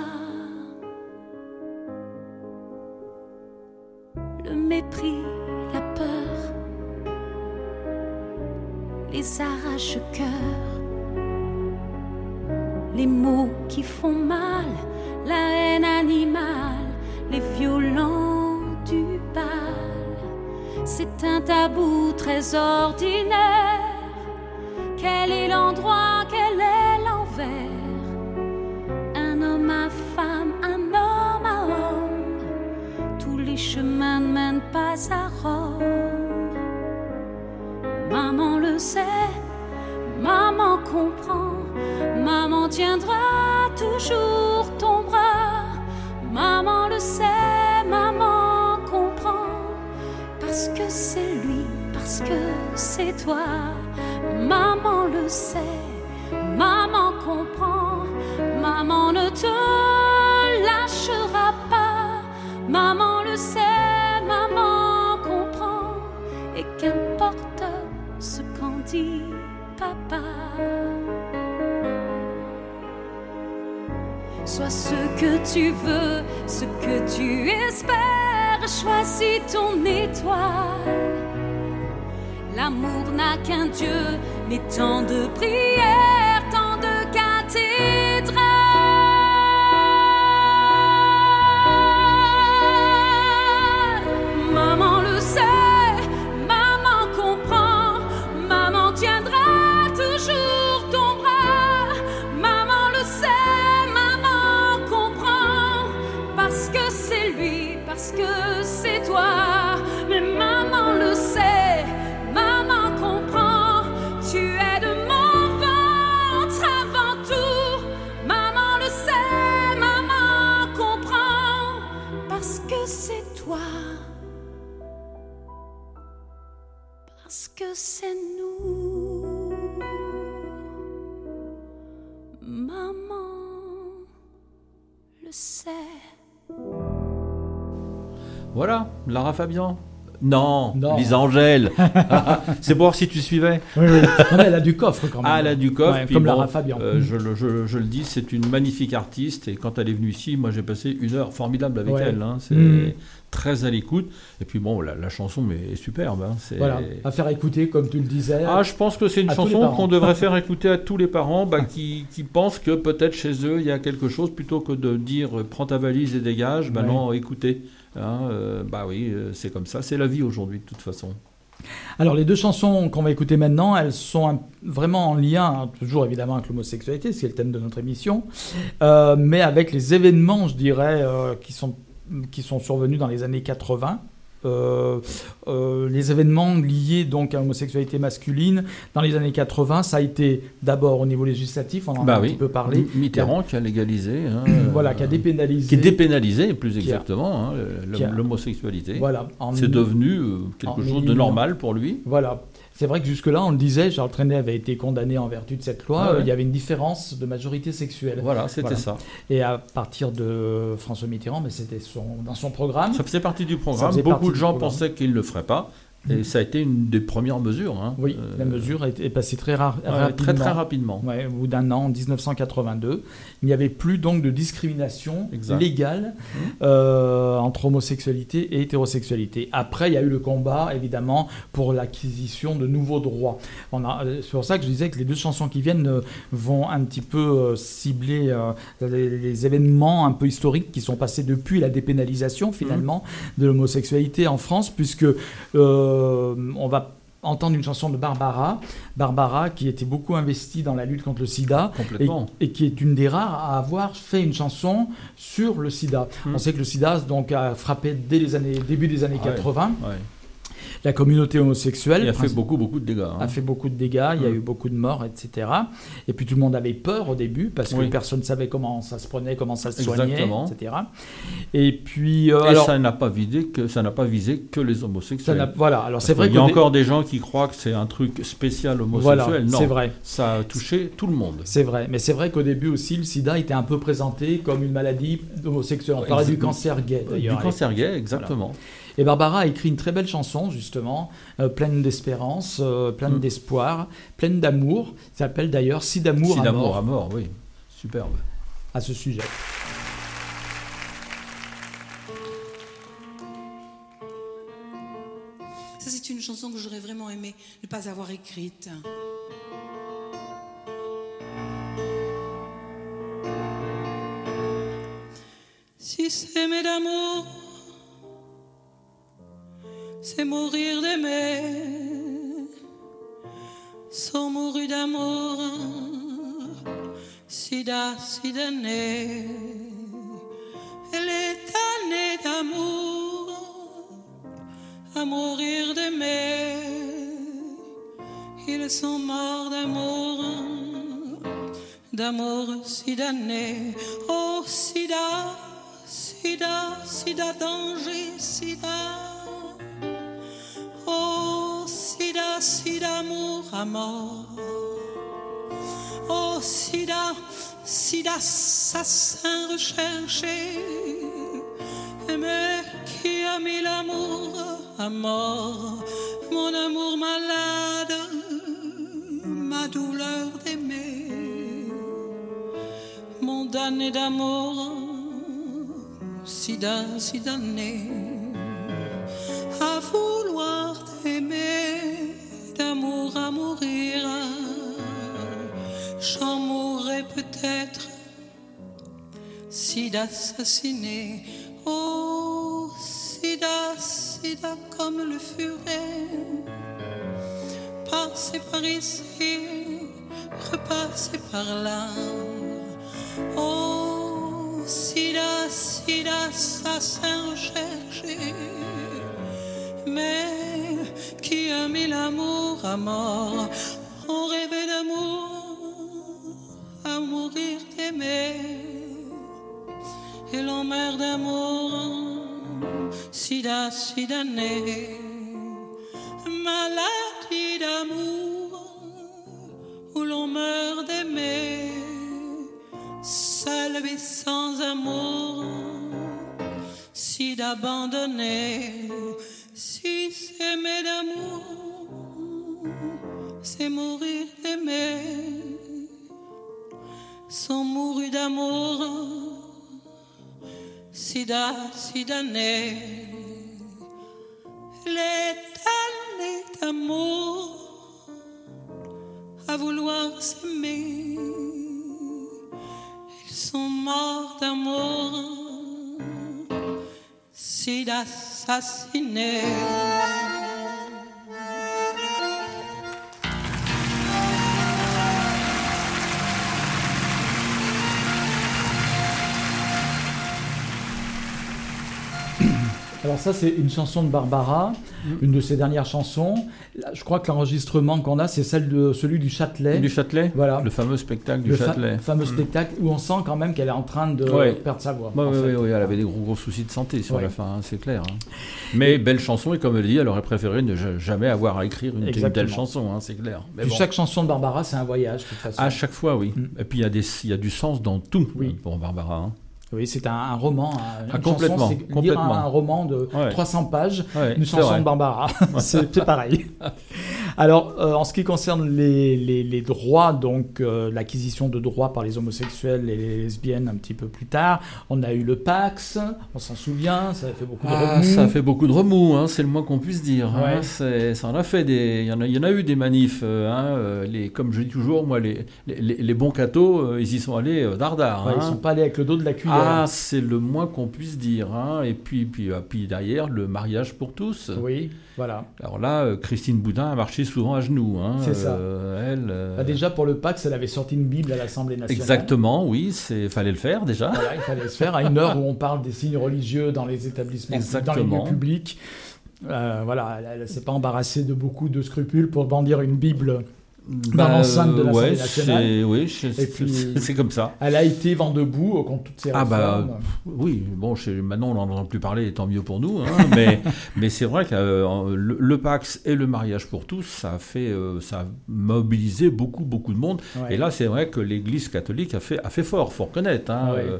Le mépris, la peur, les arrache-cœur, les mots qui font mal, la haine animale, les violents du bal. C'est un tabou très ordinaire. Quel est l'endroit, quel est l'envers? Un homme à femme, un homme à homme. Tous les chemins ne mènent pas à Rome. le sait, maman comprend, maman tiendra toujours ton bras. Maman le sait, maman comprend, parce que c'est lui, parce que c'est toi. Maman le sait, maman comprend, maman ne te lâchera pas. Maman le sait, maman comprend, et qu'importe ce qu'en dit papa. Sois ce que tu veux, ce que tu espères, choisis ton étoile. L'amour n'a qu'un Dieu, mais tant de prières, tant de cathédrales. C'est nous. Maman le sait. Voilà, Lara Fabian. Non, Lisa Angèle. [LAUGHS] c'est pour voir si tu suivais. Oui, oui. Non, mais elle a du coffre quand même. [LAUGHS] Ah, elle a du coffre. Ouais, puis comme bon, Lara Fabian. euh, je, le, je- je le dis, c'est une magnifique artiste. Et quand elle est venue ici, moi j'ai passé une heure formidable avec Ouais. elle. hein. C'est Mm. Très à l'écoute. Et puis bon, la, la chanson mais est superbe. hein. C'est- Voilà, à faire écouter, comme tu le disais. Ah, je pense que c'est une chanson qu'on devrait faire écouter à tous les parents bah, qui, qui pensent que peut-être chez eux il y a quelque chose plutôt que de dire euh, prends ta valise et dégage. Bah Ouais. non, écoutez. Hein, euh, bah oui, euh, c'est comme ça. C'est la vie aujourd'hui de toute façon. Alors les deux chansons qu'on va écouter maintenant, elles sont vraiment en lien, hein, toujours évidemment avec l'homosexualité, c'est le thème de notre émission, euh, mais avec les événements, je dirais, euh, qui, sont, qui sont survenus dans les années 80. Euh, euh, les événements liés donc à l'homosexualité masculine dans les années 80, ça a été d'abord au niveau législatif, on en a bah un petit peu parlé. Mitterrand qui a légalisé. hein, Voilà, euh, qui a [CLEARS THROAT] dépénalisé. Qui est dépénalisé, plus exactement, hein, l'homosexualité. Voilà, C'est devenu euh, en quelque chose de normal pour lui. Voilà. C'est vrai que jusque-là, on le disait, Charles Trenet avait été condamné en vertu de cette loi. Ah ouais. Il y avait une différence de majorité sexuelle. Voilà, c'était ça. Et à partir de François Mitterrand, mais c'était son, dans son programme. Ça faisait partie du programme. Beaucoup de gens pensaient qu'il ne le ferait pas. Et ça a été une des premières mesures. hein. Oui, Euh, la mesure est, passée très ouais, rapidement. très, très rapidement. Ouais, au bout d'un an, en 1982, il n'y avait plus donc de discrimination Exact. légale Mmh. euh, entre homosexualité et hétérosexualité. Après, il y a eu le combat, évidemment, pour l'acquisition de nouveaux droits. Euh, C'est pour ça que je disais que les deux chansons qui viennent vont un petit peu euh, cibler les, les événements un peu historiques qui sont passés depuis la dépénalisation, finalement, de l'homosexualité en France, puisque on va entendre une chanson de Barbara, Barbara qui était beaucoup investie dans la lutte contre le sida et, qui est une des rares à avoir fait une chanson sur le sida. Mm. On sait que le sida donc a frappé dès les années début des années Ouais, 80 ouais. La communauté homosexuelle Il a fait beaucoup, beaucoup de dégâts. hein. a fait beaucoup de dégâts, il y a eu beaucoup de morts, etc. Et puis tout le monde avait peur au début parce que personne ne savait comment ça se prenait, comment ça se soignait, Exactement. etc. Et puis euh, Et alors, ça n'a pas visé que ça n'a pas visé que les homosexuels. voilà. Alors c'est vrai qu'il y a dé- encore des gens qui croient que c'est un truc spécial Voilà, homosexuel. non, c'est vrai. Ça a touché tout le monde. C'est vrai, mais c'est vrai qu'au début aussi, le sida était un peu présenté comme une maladie homosexuelle. On parlait du cancer gay Du d'ailleurs. à cancer gay, exactement. Voilà. Et Barbara a écrit une très belle chanson, justement, euh, pleine d'espérance, euh, pleine Mm. d'espoir, pleine d'amour. Ça s'appelle d'ailleurs Si d'amour Si à mort à mort, oui. Superbe. à ce sujet. Ça, c'est une chanson que j'aurais vraiment aimé ne pas avoir écrite. Si s'aimer d'amour, c'est mourir d'aimer, sans mourir d'amour, sida, sida né. Elle est année d'amour, à mourir d'aimer. Il Elles sont morts d'amour, d'amour si damné. Oh, sida, sida, sida, danger, sida. Oh, sida, sida, amour à mort. Oh, sida, sida, assassin recherché. Mais qui a mis l'amour à mort? Mon amour malade, ma douleur d'aimer. Mon damné d'amour, sida, si damné. À vouloir t'aimer, d'amour à mourir. J'en mourrai peut-être si d'assassiner. Oh, sida, sida comme le furet. Passez par ici, repassez par là. Oh, sida, sida, assassin recherché. Qui a mis l'amour à mort? On rêvait d'amour, à mourir d'aimer. Et l'on meurt d'amour, sida, sida né. Maladie d'amour, où l'on meurt d'aimer. Seul sans amour, si d'abandonner, si s'aimer d'amour, c'est mourir d'aimer. Sont mourus d'amour, sida, sida né. Les damnés d'amour à vouloir s'aimer. Ils sont morts d'amour, si d'assassinés. Alors ça, c'est une chanson de Barbara, une de ses dernières chansons. Là, Je crois que l'enregistrement qu'on a, c'est celle de celui du Châtelet. Du Châtelet Voilà. Le fameux spectacle du Le fa- Châtelet. fameux Mm. spectacle où on sent quand même qu'elle est en train de Ouais. perdre sa voix. Ouais, fait. ouais, ouais, elle avait des gros, gros soucis de santé sur Ouais. la fin, hein, c'est clair. hein. Mais belle chanson, et comme elle dit, elle aurait préféré ne ja- jamais avoir à écrire une, une telle chanson, hein, c'est clair. Mais bon. chaque chanson de Barbara, c'est un voyage, de toute façon. À chaque fois, oui. Mm. Et puis il y, y a du sens dans tout hein, pour Barbara. Oui, c'est un, un roman. une Ah, complètement, chanson, lire complètement. Un, un roman de Ouais. 300 pages, Ouais, une chanson vrai. de Barbara. [LAUGHS] [LAUGHS] c'est pareil. Alors, euh, en ce qui concerne les, les- les droits, donc euh, l'acquisition de droits par les homosexuels et les lesbiennes un petit peu plus tard, on a eu le Pax, on s'en souvient, ça a fait beaucoup de Ah, remous. ça fait beaucoup de remous, hein, c'est le moins qu'on puisse dire. hein. Ouais. Ça en a fait des, il y en a, il y en a eu des manifs. euh, hein, les, comme je dis toujours, moi, les, bons cathos, ils y sont allés dardard. Ils sont pas allés avec le dos de la cuillère. Ah, c'est le moins qu'on puisse dire. hein. Et puis, puis, euh, puis derrière, le mariage pour tous. Oui, voilà. Alors là, euh, Christine Boudin a marché souvent à genoux. hein. C'est ça. Euh, elle. euh, Bah, déjà, pour le Pax, elle avait sorti une Bible à l'Assemblée nationale. Exactement, oui, c'est fallait le faire déjà. Voilà, il fallait se faire à une heure où on parle des signes religieux dans les établissements, dans les lieux publics. Euh, voilà, elle ne s'est pas embarrassée de beaucoup de scrupules pour bandir une Bible dans Bah, l'enceinte de l'Assemblée ouais, nationale. oui, c'est- comme ça. Elle a été vent debout euh, contre toutes ces Ah bah réformes. oui, bon, je- maintenant on n'en entend plus parler, et tant mieux pour nous, hein, [LAUGHS] mais, mais c'est vrai que euh, le, le Pax et le mariage pour tous, ça a fait, euh, ça a mobilisé beaucoup, beaucoup de monde. Ouais. Et là, c'est vrai que l'Église catholique a fait, a fait fort, faut reconnaître. hein, Ouais. euh,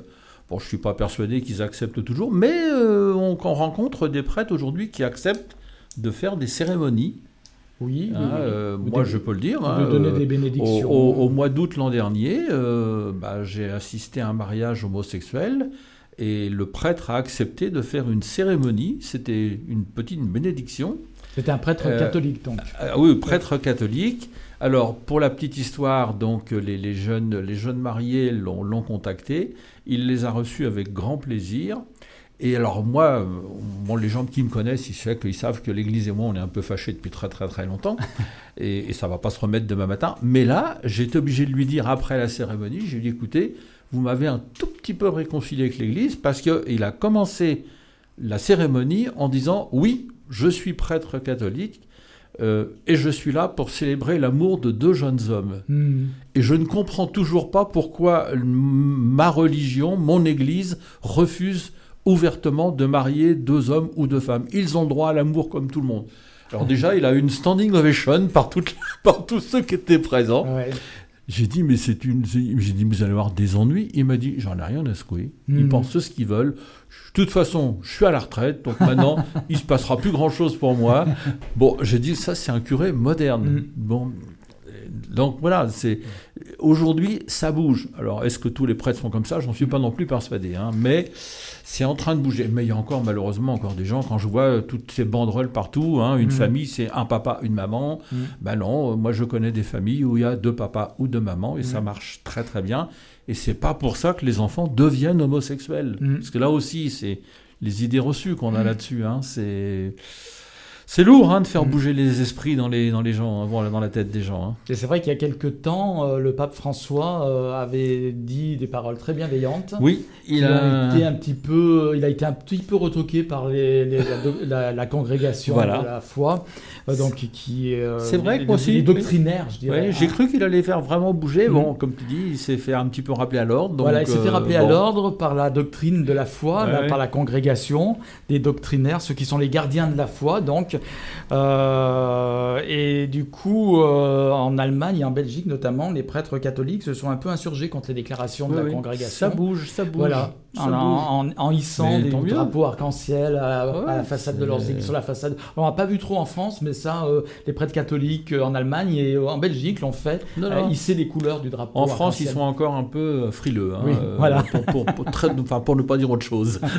bon, je suis pas persuadé qu'ils acceptent toujours, mais on, on rencontre des prêtres aujourd'hui qui acceptent de faire des cérémonies. Oui, Hein, oui, oui. euh, moi, des- je peux le dire. hein, donner euh, des bénédictions. Au, au- au mois d'août l'an dernier, euh, bah, j'ai assisté à un mariage homosexuel et le prêtre a accepté de faire une cérémonie. C'était une petite bénédiction. C'était un prêtre Euh, catholique, donc. euh, oui, prêtre catholique. Alors, pour la petite histoire, donc les, les jeunes, les jeunes mariés l'ont contacté. Il les a reçus avec grand plaisir. Et alors moi, euh, bon, les gens qui me connaissent, ils savent, ils savent que l'Église et moi, on est un peu fâchés depuis très très très longtemps. [LAUGHS] et, et ça va pas se remettre demain matin. Mais là, j'ai été obligé de lui dire après la cérémonie, j'ai dit, écoutez, vous m'avez un tout petit peu réconcilié avec l'Église parce qu'il a commencé la cérémonie en disant, oui, je suis prêtre catholique. euh, et je suis là pour célébrer l'amour de deux jeunes hommes. Hmm. Et je ne comprends toujours pas pourquoi ma religion, mon Église, refuse ouvertement de marier deux hommes ou deux femmes. Ils ont le droit à l'amour comme tout le monde. Alors déjà, il a eu une standing ovation par, toutes- [LAUGHS] par tous ceux qui étaient présents. Ouais. J'ai dit, mais c'est une. J'ai dit, vous allez avoir des ennuis. Il m'a dit, j'en ai rien à secouer. Ils Mhm. pensent ce qu'ils veulent. De toute façon, je suis à la retraite, donc maintenant, [LAUGHS] il se passera plus grand chose pour moi. Bon, j'ai dit, ça, c'est un curé moderne. Mhm. Bon. Donc voilà, c'est aujourd'hui ça bouge. Alors est-ce que tous les prêtres sont comme ça? J'en suis pas non plus persuadé, hein, mais c'est en train de bouger. Mais il y a encore malheureusement encore des gens quand je vois euh, toutes ces banderoles partout. hein, une Mhm. famille, c'est un papa, une maman. Mhm. Ben non, euh, moi je connais des familles où il y a deux papas ou deux mamans et ça Mhm. marche très très bien. Et c'est pas pour ça que les enfants deviennent homosexuels. Parce que là aussi, c'est les idées reçues qu'on a là-dessus. Hein, c'est c'est lourd hein, de faire Mhm. bouger les esprits dans les dans les gens, hein, dans la tête des gens. hein. Et c'est vrai qu'il y a quelque temps, euh, le pape François euh, avait dit des paroles très bienveillantes. Oui, il a- été un petit peu, il a été un petit peu retoqué par les, les- la, la- la congrégation Voilà. de la foi, euh, donc qui C'est vrai que aussi. les doctrinaires, je dirais. Ouais, J'ai hein. cru qu'il allait faire vraiment bouger. Mhm. Bon, comme tu dis, il s'est fait un petit peu rappeler à l'ordre. voilà, il s'est fait rappeler à l'ordre par la doctrine de la foi, Ouais, la- ouais. par la congrégation des doctrinaires, ceux qui sont les gardiens de la foi. Donc, euh, et du coup, euh, en Allemagne et en Belgique notamment, les prêtres catholiques se sont un peu insurgés contre les déclarations de Oui, la oui. congrégation. Ça bouge, ça bouge. Voilà, ça en, bouge. en- en hissant Mais des drapeaux arc-en-ciel à, la façade de leurs églises, sur la façade. On n'a pas vu trop en France, mais ça, euh, les prêtres catholiques en Allemagne et en Belgique l'ont fait, Non, non. hisser les couleurs du drapeau. En France, ils sont encore un peu frileux. hein, Oui, euh, voilà. Pour, pour- pour très- enfin, pour ne pas dire autre chose. [LAUGHS]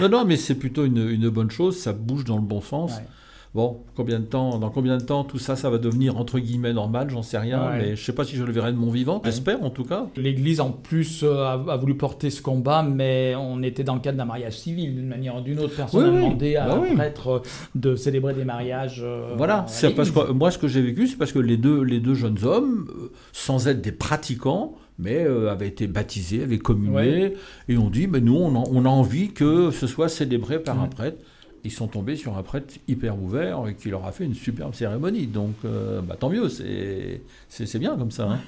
non, non, mais c'est plutôt une, une bonne chose. Ça bouge dans le bon sens. Ouais. Bon, combien de temps, dans combien de temps tout ça, ça va devenir entre guillemets normal, j'en sais rien, Ouais. mais je sais pas si je le verrai de mon vivant. J'espère en tout cas. L'Église, en plus, euh, a, a voulu porter ce combat, mais on était dans le cadre d'un mariage civil, d'une manière ou d'une autre. Personne Oui, demandé à Bah un prêtre euh, de célébrer des mariages. euh, Voilà, c'est parce que moi ce que j'ai vécu, c'est parce que les deux, les deux jeunes hommes, sans être des pratiquants, mais euh, avaient été baptisés, avaient communié, Ouais. et ont dit, mais nous on a, on a envie que ce soit célébré par un prêtre. Ils sont tombés sur un prêtre hyper ouvert et qui leur a fait une superbe cérémonie. Donc, euh, bah, tant mieux, c'est bien comme ça. hein.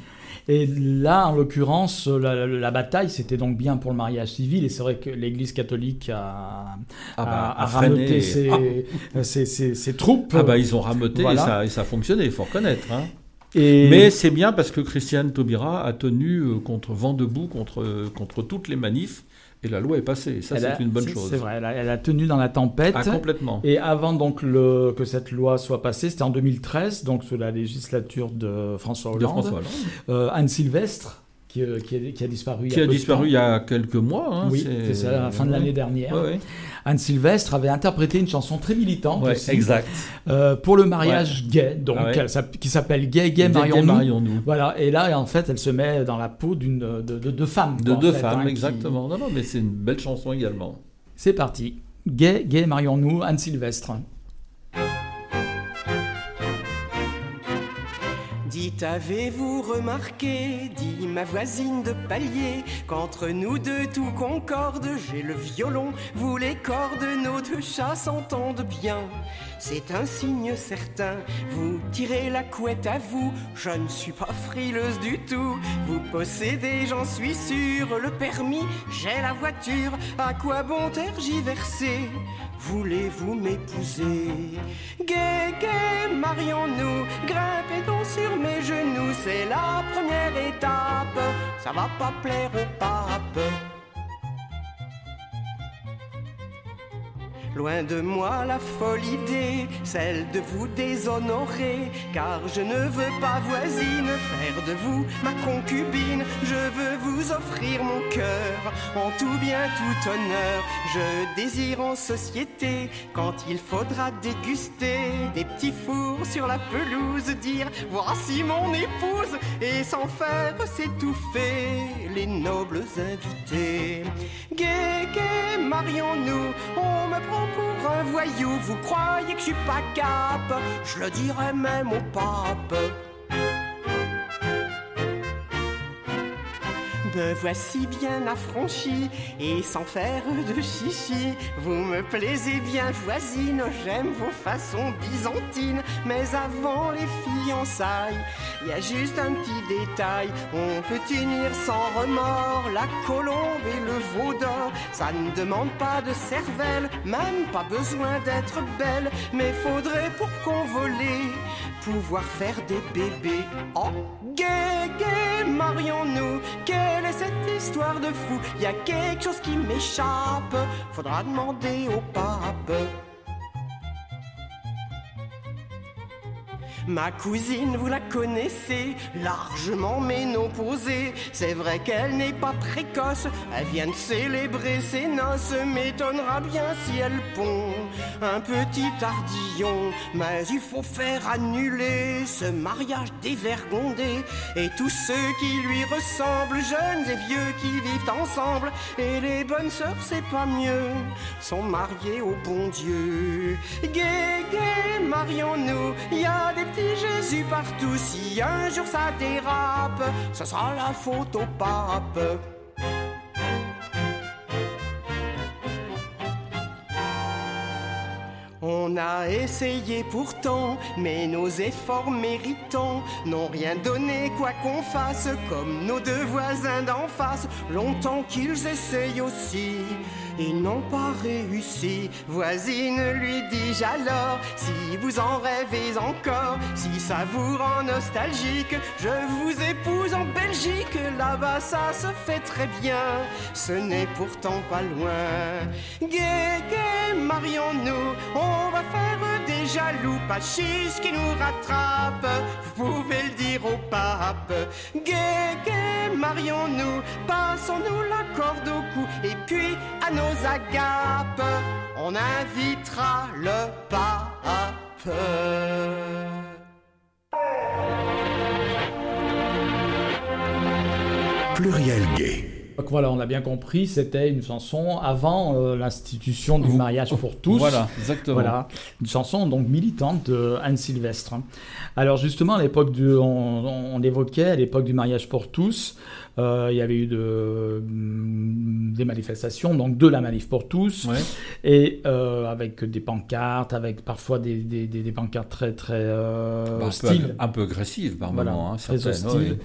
Et là, en l'occurrence, la, la- la bataille, c'était donc bien pour le mariage civil. Et c'est vrai que l'Église catholique a, Ah bah, a- a a freiné. rameuté ses, Ah. ses- ses- ses troupes. Ah bah ils ont rameuté Voilà. et, ça, et ça a fonctionné, il faut reconnaître. hein. Et- Mais c'est bien parce que Christiane Taubira a tenu euh, contre vent debout, contre, contre toutes les manifs, et la loi est passée. Ça, c'est une bonne chose. C'est vrai, elle a, elle a tenu dans la tempête. Ah, complètement. Et avant donc le, que cette loi soit passée, c'était en 2013, donc sous la législature de François De Hollande. François Hollande. Euh, Anne Sylvestre, qui, euh, qui a, qui a disparu. il y Qui a peu de disparu temps. il y a quelques mois. hein, oui, c'est ça, à la fin de l'année dernière. Ouais, ouais. Anne Sylvestre avait interprété une chanson très militante Ouais, aussi, exact. euh, pour le mariage gay, donc elle qui s'appelle Gay Gay Marions-nous. Marions-nous. Voilà, et là en fait elle se met dans la peau d'une de, de, de femmes. De quoi, deux fait, femmes, hein, qui- exactement. Non, non, mais c'est une belle chanson également. C'est parti. Gay Gay Marions-nous, Anne Sylvestre. Dites, avez-vous remarqué, dit ma voisine de palier, qu'entre nous deux tout concorde, j'ai le violon, vous les cordes, nos deux chats s'entendent bien. C'est un signe certain, vous tirez la couette à vous, je ne suis pas frileuse du tout. Vous possédez, j'en suis sûr, le permis, j'ai la voiture, à quoi bon tergiverser Voulez-vous m'épouser? Gay, gay, marions-nous, grimpez donc sur mes genoux, c'est la première étape, ça va pas plaire au pape. Loin de moi la folle idée, celle de vous déshonorer, car je ne veux pas voisine faire de vous ma concubine. Je veux vous offrir mon cœur en tout bien, tout honneur. Je désire en société, quand il faudra déguster des petits fours sur la pelouse, dire voici mon épouse, et sans faire s'étouffer les nobles invités. Gay, gay, marions-nous, on me prend pour un voyou, vous croyez que je suis pas cap, je le dirai même au pape. Me voici bien affranchi et sans faire de chichi. Vous me plaisez bien, voisine, j'aime vos façons byzantines. Mais avant les fiançailles, il y a juste un petit détail. On peut unir sans remords la colombe et le veau d'or. Ça ne demande pas de cervelle, même pas besoin d'être belle. Mais faudrait pour convoler pouvoir faire des bébés. Oh, gay, gay, marions-nous? Quelle est cette histoire de fou? Y a quelque chose qui m'échappe. Faudra demander au pape. Ma cousine, vous la connaissez, largement ménopausée. C'est vrai qu'elle n'est pas précoce, elle vient de célébrer ses noces. M'étonnera bien si elle pond un petit ardillon. Mais il faut faire annuler ce mariage dévergondé. Et tous ceux qui lui ressemblent, jeunes et vieux qui vivent ensemble. Et les bonnes sœurs, c'est pas mieux, sont mariés au bon Dieu. Gay, gay, marions-nous, y a des Jésus partout. Si un jour ça dérape, ce sera la faute au pape. On a essayé pourtant, mais nos efforts méritants n'ont rien donné quoi qu'on fasse, comme nos deux voisins d'en face, longtemps qu'ils essayent aussi. Ils n'ont pas réussi, voisine lui dis-je alors, si vous en rêvez encore, si ça vous rend nostalgique, je vous épouse en Belgique, là-bas ça se fait très bien, ce n'est pourtant pas loin. Gay, gay, marions-nous, on va faire des jaloux, pas chiche qui nous rattrape, vous pouvez le dire au pape. Gay, gay, marions-nous, passons-nous la corde au cou, et puis à nos agapes, on invitera le pape. Pluriel gay. Donc voilà, on a bien compris, c'était une chanson avant euh, l'institution du mariage pour tous. Voilà, exactement. Voilà, une chanson donc militante de Anne Sylvestre. Alors justement, à l'époque du, on, on évoquait à l'époque du mariage pour tous, euh, il y avait eu de, mm, des manifestations, donc de la manif pour tous, Ouais. et euh, avec des pancartes, avec parfois des, des, des- des pancartes très très euh, Bah, un, peu, un peu agressive par Voilà, moment. hein, très ouais.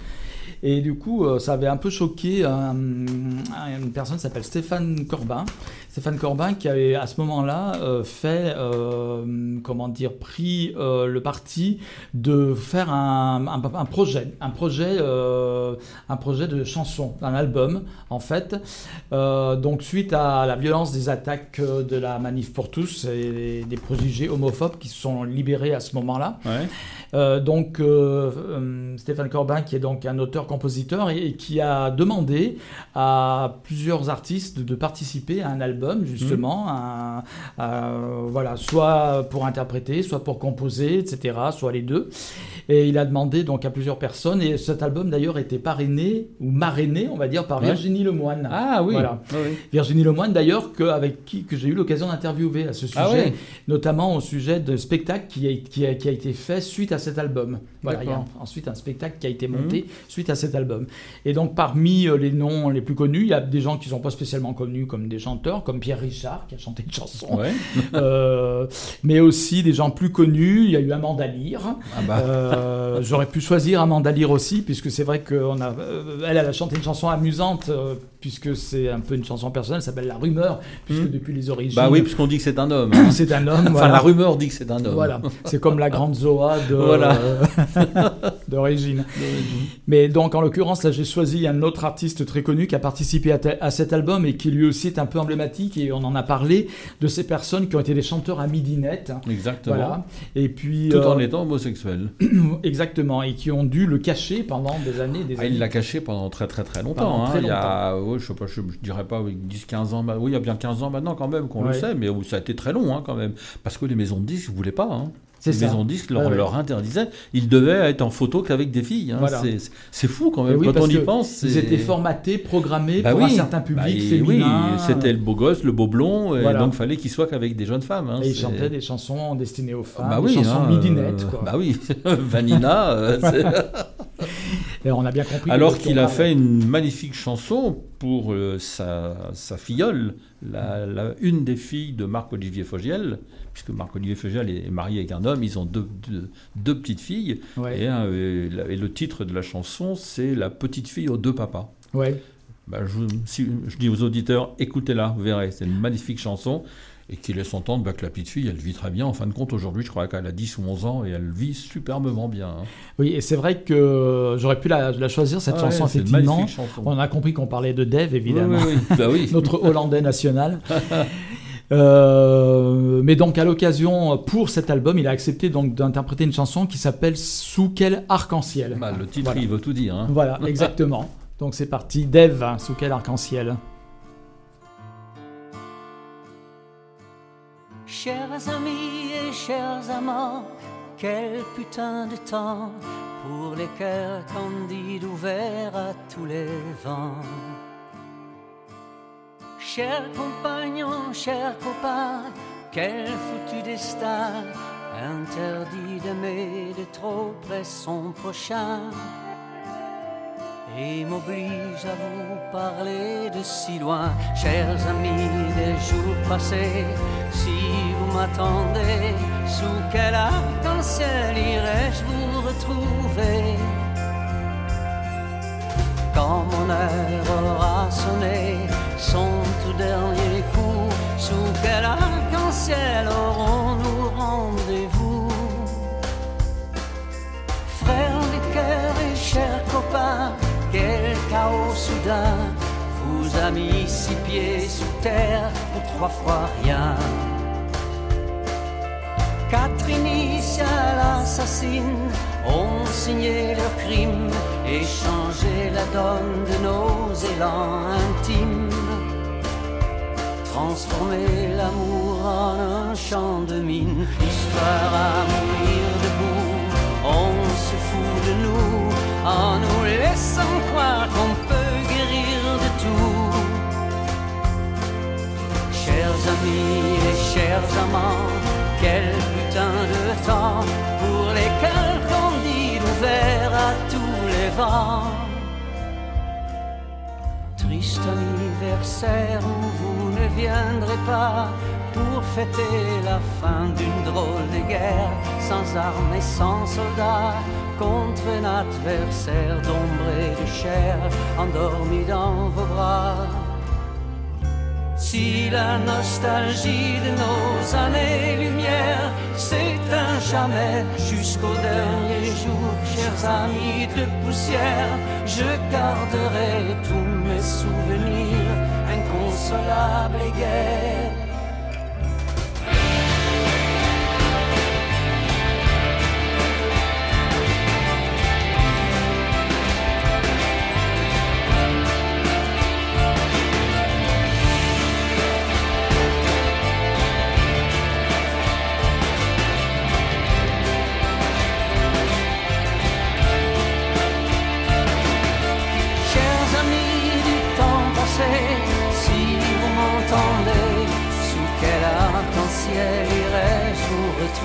Et du coup, euh, ça avait un peu choqué un- un- une personne qui s'appelle Stéphane Corbin. Stéphane Corbin qui avait à ce moment-là euh, fait, euh, comment dire, pris euh, le parti de faire un, un- un projet, un projet, euh, un projet de chanson, un album en fait. Euh, donc suite à la violence des attaques euh, de la manif pour tous et des préjugés homophobes qui se sont libérés à ce moment-là. Ouais. Euh, donc euh, euh, Stéphane Corbin, qui est donc un auteur-compositeur et, et qui a demandé à plusieurs artistes de participer à un album justement, euh, voilà, soit pour interpréter, soit pour composer, etc., soit les deux. Et il a demandé donc à plusieurs personnes et cet album d'ailleurs était parrainé ou marrainé, on va dire, par Ouais. Virginie Lemoine. Ah oui. Voilà. Ah oui. Virginie Lemoine d'ailleurs que, avec qui que j'ai eu l'occasion d'interviewer à ce sujet, Ah ouais. notamment au sujet de spectacle qui a, qui a, qui a été fait suite à cet album. Voilà, il y a D'accord. ensuite un spectacle qui a été monté suite à cet album. Et donc parmi euh, les noms les plus connus, il y a des gens qui ne sont pas spécialement connus comme des chanteurs, comme Pierre Richard qui a chanté une chanson, Ouais. [LAUGHS] Euh, mais aussi des gens plus connus. Il y a eu Amanda Lear. Ah bah. Euh, J'aurais pu choisir Amanda Lear aussi, puisque c'est vrai qu'elle a, elle, elle a chanté une chanson amusante, puisque c'est un peu une chanson personnelle, elle s'appelle La Rumeur, puisque Hmm. depuis les origines. Bah oui, puisqu'on dit que c'est un homme. hein. C'est un homme. Enfin, voilà. la rumeur dit que c'est un homme. Voilà, c'est comme la grande Zoa de, Voilà. euh, [LAUGHS] d'origine. Mais donc, en l'occurrence, là, j'ai choisi un autre artiste très connu qui a participé à, cet album et qui lui aussi est un peu emblématique, et on en a parlé, de ces personnes qui ont été des chanteurs à midinette. Exactement. Voilà. Et puis. Tout en euh, étant homosexuel. [CLEARS THROAT] Exactement, et qui ont dû le cacher pendant des années. Des Ah, années. il l'a caché pendant très très très longtemps. Hein. très Il y a, ouais, je sais pas, je, je dirais pas oui, 10-15 ans. bah, Oui, il y a bien 15 ans maintenant quand même qu'on le sait, mais ça a été très long hein, quand même. Parce que les maisons de disques ne voulaient pas. hein. Les ça. maisons disques leur, Ouais, ouais. leur interdisaient. Ils devaient être en photo qu'avec des filles. hein. Voilà. C'est- fou quand même. oui, quand on y pense. Ils étaient formatés, programmés Bah pour oui. un certain public Bah, féminin. Oui, c'était le beau gosse, le beau blond, et Voilà. donc fallait qu'il soit qu'avec des jeunes femmes. hein. Et ils chantaient des chansons destinées aux femmes, Bah des oui, chansons hein, midinettes. euh, Quoi. Bah oui, [LAUGHS] Vanina. [LAUGHS] c'est- Et on a bien compris. Alors qu'il a fait une magnifique chanson pour euh, sa, sa, filleule, la, la, une des filles de Marc-Olivier Fogiel, puisque Marc-Olivier Fogiel est marié avec un homme, ils ont deux, deux, deux petites filles. Ouais. Et, et, et, le titre de la chanson, c'est La petite fille aux deux papas. Ouais. Ben, je, si, je, dis aux auditeurs, écoutez-la, vous verrez, c'est une magnifique chanson et qui laisse entendre bah, que la petite fille, elle vit très bien. En fin de compte, aujourd'hui, je crois qu'elle a 10 ou 11 ans et elle vit superbement bien. Hein. Oui, et c'est vrai que j'aurais pu la, la, choisir, cette ah chanson, ouais, effectivement. Chanson. On a compris qu'on parlait de Dave, évidemment. Oui, oui, bah oui. [LAUGHS] Notre Hollandais national. [LAUGHS] Euh, mais donc à l'occasion pour cet album, il a accepté donc d'interpréter une chanson qui s'appelle Sous quel arc-en-ciel. Bah, le titre, voilà. il veut tout dire. Hein. Voilà, [LAUGHS] exactement. donc c'est parti, Dave, hein, Sous quel arc-en-ciel? Chers amis et chers amants, quel putain de temps pour les cœurs candides ouverts à tous les vents. Chers compagnons, chers copains, quel foutu destin, interdit d'aimer de trop près son prochain. Et m'oblige à vous parler de si loin, chers amis des jours passés. Si vous m'attendez, sous quel arc-en-ciel irai-je vous retrouver? Quand mon heure aura sonné, son tout dernier coup, sous quel arc-en-ciel aurons-nous rendez-vous? Frères du cœur et chers copains, vous a mis six pieds sous terre pour trois fois rien. Quatre initiales assassines ont signé leur crime et changé la donne de nos élans intimes. Transformer l'amour en un champ de mine, histoire à mourir debout. On se fout de nous en nous laissant croire qu'on amis et chers amants, quel putain de temps pour les cœurs candides ouverts à tous les vents. Triste anniversaire où vous ne viendrez pas pour fêter la fin d'une drôle de guerre, sans armes et sans soldats, contre un adversaire d'ombre et de chair, endormi dans vos bras. Si la nostalgie de nos années-lumière s'éteint jamais jusqu'au dernier jour, chers amis de poussière, je garderai tous mes souvenirs inconsolables et gais.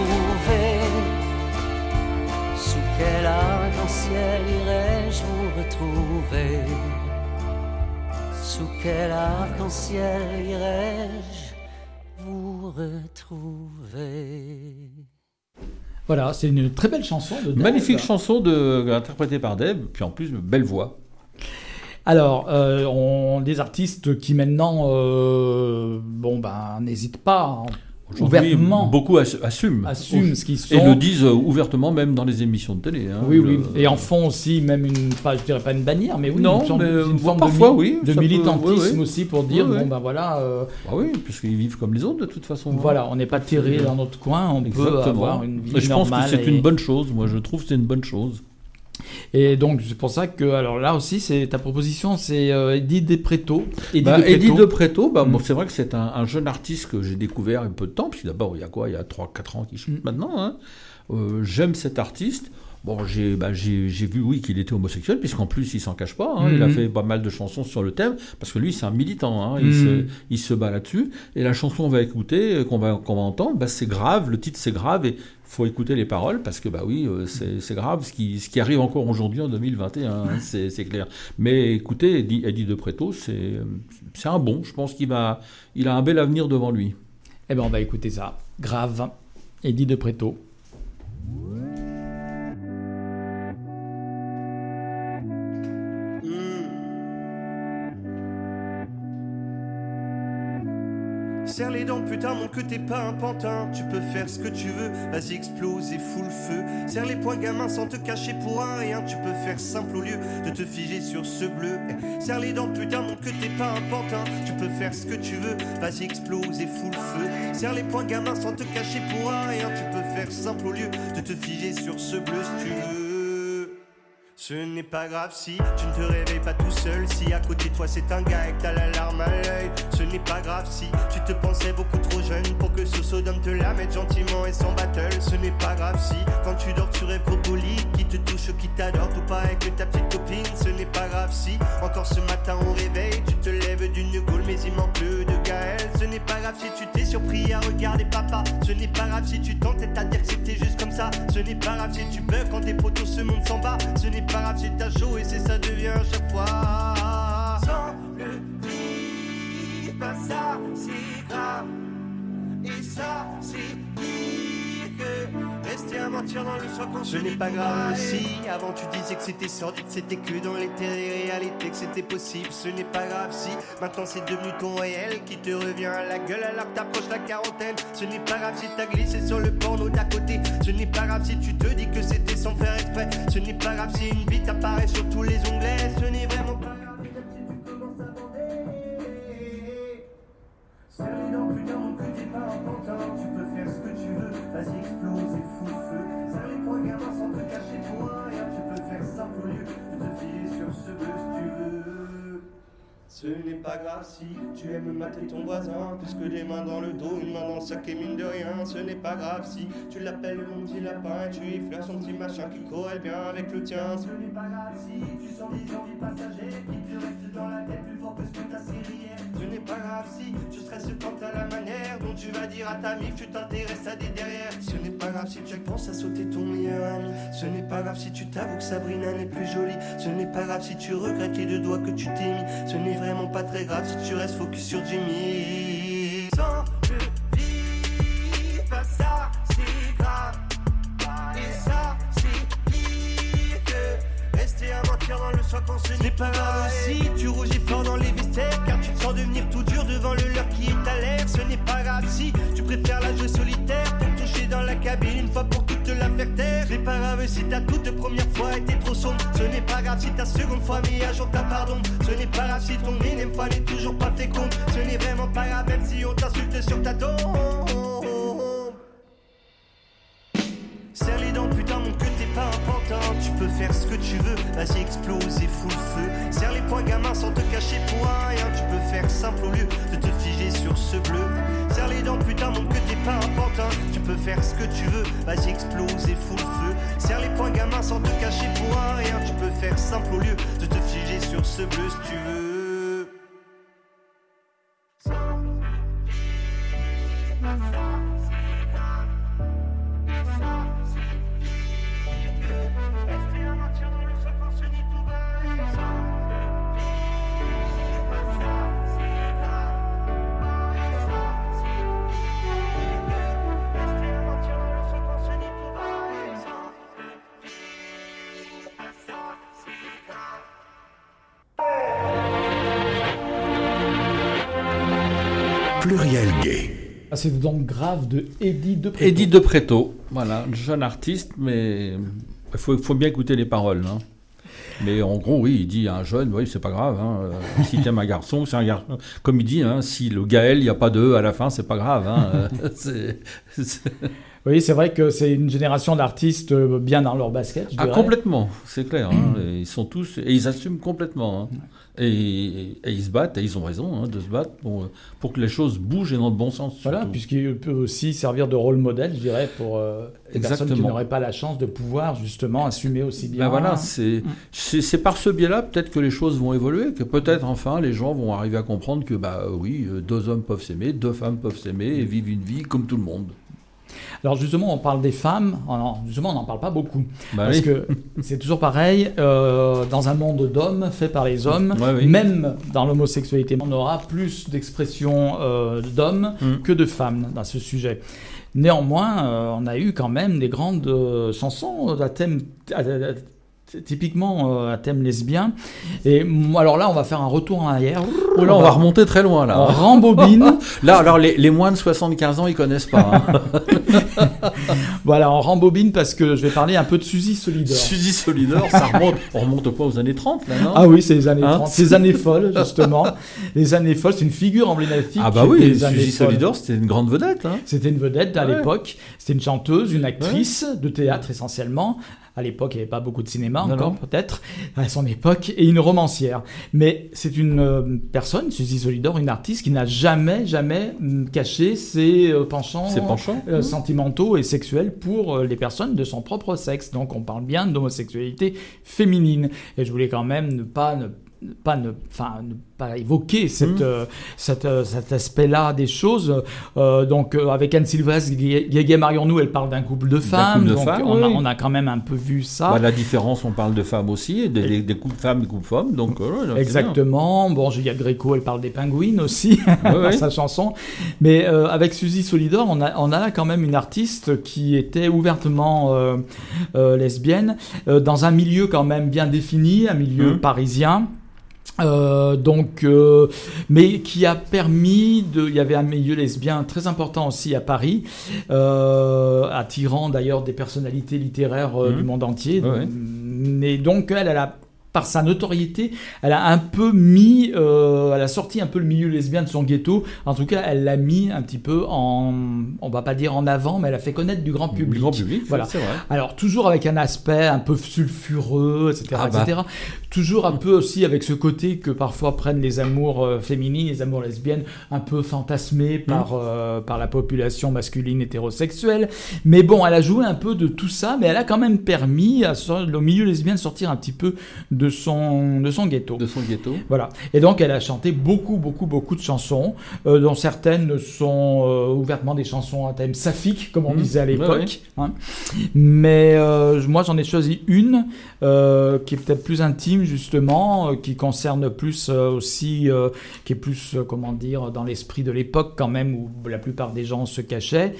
Retrouver Sous quel arc-en-ciel irai-je vous retrouver? Sous quel arc-en-ciel irai-je vous retrouver? Voilà, c'est une très belle chanson de Dave. Magnifique chanson de, interprétée par Dave, puis en plus, belle voix. Alors, euh, on, des artistes qui maintenant, euh, bon ben, n'hésitent pas ouvertement. Beaucoup assument. Assument ce qu'ils sont. Et le disent ouvertement, même dans les émissions de télé. Hein, oui, oui. Le... Et en font aussi, même une, pas, je dirais pas une bannière, mais oui, non, une, mais une forme parfois, de, oui, de militantisme peut, oui, oui. aussi pour dire, oui, bon ben voilà. Euh, ah oui, puisqu'ils vivent comme les autres de toute façon. Voilà, on n'est pas terré dans notre coin, on Exactement. peut avoir une vie et je normale. pense que c'est et... une bonne chose. Moi, je trouve que c'est une bonne chose. Et donc c'est pour ça que alors là aussi c'est ta proposition c'est euh, Eddie Depreto. Eddie bah, de Eddie Depreto, bah, mmh. bon, c'est vrai que c'est un, un, jeune artiste que j'ai découvert un peu de temps, puis d'abord il y a quoi, il y a 3-4 ans qu'il chante mmh. maintenant. Hein. Euh, J'aime cet artiste. Bon, j'ai bah, vu, oui, qu'il était homosexuel, puisqu'en plus, il s'en cache pas. Hein. Il a fait pas mal de chansons sur le thème, parce que lui, c'est un militant. Hein, il, se, il se bat là-dessus. Et la chanson qu'on va écouter, qu'on va, qu'on va entendre, bah, c'est grave. Le titre, c'est grave. Et faut écouter les paroles parce que bah oui, euh, c'est grave ce qui, ce qui arrive encore aujourd'hui en 2021, hein, c'est clair. Mais écoutez, Eddie, Eddie de Préto, c'est un bon. Je pense qu'il va, il a un bel avenir devant lui. Eh ben on va écouter ça. Grave, Eddie de Préto. Serre les dents, putain, mon que t'es pas un pantin. Tu peux faire ce que tu veux, vas-y, explose et fous le feu. Serre les poings, gamin, sans te cacher pour un rien. Tu peux faire simple au lieu de te figer sur ce bleu. Serre les dents, putain, mon que t'es pas un pantin. Tu peux faire ce que tu veux, vas-y, explose et fous le feu. Serre les poings, gamin, sans te cacher pour un rien. Tu peux faire simple au lieu de te figer sur ce bleu si tu veux. Ce n'est pas grave si tu ne te réveilles pas tout seul. Si à côté de toi c'est un gars et que t'as la larme à l'œil. Ce n'est pas grave si tu te pensais beaucoup trop jeune pour que ce sodome te la mette gentiment et sans battle. Ce n'est pas grave si quand tu dors tu rêves qui te touche, qui t'adore, tout pareil que ta petite copine. Ce n'est pas grave si encore ce matin au réveil tu te lèves d'une goule mais il manque de Ce n'est pas grave si tu t'es surpris à regarder papa. Ce n'est pas grave si tu tentais à dire que c'était juste comme ça. Ce n'est pas grave si tu bugs quand tes potos ce monde s'en bat. Ce n'est pas grave si t'as chaud et c'est ça devient à chaque fois. Sans le vivre, pas ça c'est grave. Et ça c'est pire que rester à mentir dans le soir quand ce n'est pas grave. Si avant tu disais que c'était sordide, c'était que dans les réalité que c'était possible. Ce n'est pas grave si maintenant c'est devenu ton réel qui te revient à la gueule alors que t'approches la quarantaine. Ce n'est pas grave si t'as glissé sur le porno d'à côté. Ce n'est pas grave si tu te dis que c'était sans faire exprès. Ce n'est pas grave si une bite apparaît sur tous les onglets. Ce n'est vraiment pas grave si tu commences à bander. Serre les dents, putain, mon que t'es pas pantin. Tu peux faire ce que tu veux, vas-y, explose Ce n'est pas grave si tu aimes mater ton voisin, plus que des mains dans le dos, une main dans le sac et mine de rien. Ce n'est pas grave si tu l'appelles mon petit lapin et tu effleures son petit machin qui corrèle bien avec le tien. Ce n'est pas grave si tu sens des envies passagères qui te restent dans la tête plus fort que ce que ta série. Ce n'est pas grave si tu stresses quant à la manière dont tu vas dire à ta mif tu t'intéresses à des derrière. Ce n'est pas grave si tu penses à sauter ton meilleur ami. Ce n'est pas grave si tu t'avoues que Sabrina n'est plus jolie. Ce n'est pas grave si tu regrettes les deux doigts que tu t'es mis. Ce n'est vraiment pas très grave si tu restes focus sur Jimmy. Sans le vivre, pas ça, c'est grave. Et ça, c'est que rester à mentir dans le soir quand ce n'est pas grave si tu rougis fort dans les viscères car tu te sens devenir tout dur devant le leur qui est à l'air. Ce n'est pas grave si tu préfères la jouer solitaire pour toucher dans la cabine une fois pour faire taire. Ce n'est pas grave si ta toute première fois était trop sombre. Ce n'est pas grave si ta seconde fois mis à jour ta pardon. Ce n'est pas grave si ton énième fois toujours pas féconde. Ce n'est vraiment pas grave même si on t'insulte sur ta tombe. Serre les dents, putain, mon que t'es pas un peux faire ce que tu veux, vas-y, explose et fous le feu. Serre les poings, gamin, sans te cacher pour rien. Tu peux faire simple au lieu de te figer sur ce bleu. Serre les dents, putain, mon que t'es pas un pantin. Tu peux faire ce que tu veux, vas-y, explose et fous le feu. Serre les poings, gamin, sans te cacher pour rien. Tu peux faire simple au lieu de te figer sur ce bleu si tu veux. Ah, c'est donc grave de Eddie de Préto. Eddie de Préto, voilà, jeune artiste, mais il faut, bien écouter les paroles. hein. Mais en gros, oui, il dit à un jeune, oui, c'est pas grave. Hein, euh, si t'aimes un garçon, c'est un garçon. Comme il dit, hein, si le Gaël, il n'y a pas de E à la fin, c'est pas grave. hein, euh, [LAUGHS] c'est- Oui, c'est vrai que c'est une génération d'artistes euh, bien dans leur basket. je Ah, complètement, c'est clair. hein, et ils sont tous et ils assument complètement. hein. Et, et- et ils se battent et ils ont raison hein, de se battre pour, pour que les choses bougent et dans le bon sens. Voilà, puisqu'il peut aussi servir de rôle modèle, je dirais, pour euh, les personnes qui n'auraient pas la chance de pouvoir justement assumer aussi bien. Ben voilà, c'est c'est par ce biais-là peut-être que les choses vont évoluer, que peut-être enfin les gens vont arriver à comprendre que bah oui, euh, deux hommes peuvent s'aimer, deux femmes peuvent s'aimer et vivre une vie comme tout le monde. Alors justement, on parle des femmes. Oh non, justement, on n'en parle pas beaucoup. Bah parce oui. que c'est toujours pareil. euh, dans un monde d'hommes, fait par les hommes, Ouais, oui. même dans l'homosexualité, on aura plus d'expressions euh, d'hommes Mm. que de femmes dans ce sujet. Néanmoins, euh, on a eu quand même des grandes chansons à thème. à- à- typiquement euh, à thème lesbien et alors là on va faire un retour en arrière Oh là, on va remonter très loin là. on rembobine [LAUGHS] Là, alors les, les moins de 75 ans, ils connaissent pas. hein. [LAUGHS] [LAUGHS] voilà on rembobine parce que je vais parler un peu de Suzy Solidor Suzy Solidor, ça remonte, on remonte pas aux années 30 là, non? Ah oui, c'est les années Hein? 30, ces années folles, justement. les années folles, c'est une figure emblématique. Ah bah oui, Suzy. Solidor, c'était une grande vedette. Hein. C'était une vedette à Ouais. l'époque. C'était une chanteuse, une actrice de théâtre essentiellement. À l'époque, il n'y avait pas beaucoup de cinéma Non, encore, peut-être, à son époque, et une romancière. Mais c'est une euh, personne, Suzy Solidor, une artiste qui n'a jamais, jamais hum, caché ses euh, penchants, Ses penchants. euh, Mhm. sentimentaux et sexuels pour les personnes de son propre sexe. Donc on parle bien d'homosexualité féminine. Et je voulais quand même ne pas ne ne pas ne, enfin, ne pas évoquer cette, Mhm. euh, cette, euh, cet aspect-là des choses. Euh, donc avec Anne Sylvestre, Guégué Marion-nous, elle parle d'un couple de femmes. couple de donc femmes, on, a, oui. on a quand même un peu vu ça. Bah, la différence, on parle de femmes aussi, des, des, des couples femmes, des couples femmes. Donc. Exactement. Bon, Julia Gréco, elle parle des pingouines aussi [LAUGHS] Ouais, dans ouais. sa chanson. Mais avec Suzy Solidor, on a, on a là quand même une artiste qui était ouvertement lesbienne, dans un milieu quand même bien défini, un milieu Mhm. parisien. Euh, donc, euh, mais qui a permis de. Il y avait un milieu lesbien très important aussi à Paris, euh, attirant d'ailleurs des personnalités littéraires euh, Mhm. du monde entier. Ouais. Mais donc elle, elle a par sa notoriété, elle a un peu mis, euh, elle a sorti un peu le milieu lesbien de son ghetto. En tout cas, elle l'a mis un petit peu en, on va pas dire en avant, mais elle a fait connaître du grand public. Du grand public, voilà. c'est vrai. Alors toujours avec un aspect un peu sulfureux, etc., Ah bah. etc. Toujours un peu aussi avec ce côté que parfois prennent les amours euh, féminines, les amours lesbiennes, un peu fantasmés par euh, par la population masculine hétérosexuelle. Mais bon, elle a joué un peu de tout ça, mais elle a quand même permis à le milieu lesbien de sortir un petit peu de son de son ghetto. De son ghetto. Voilà. Et donc, elle a chanté beaucoup, beaucoup, beaucoup de chansons, euh, dont certaines sont euh, ouvertement des chansons à thème saphique, comme on Mhm. disait à Ouais, l'époque. hein. Mais euh, moi, j'en ai choisi une qui est peut-être plus intime, justement, qui concerne plus aussi, qui est plus, comment dire, dans l'esprit de l'époque, quand même, où la plupart des gens se cachaient,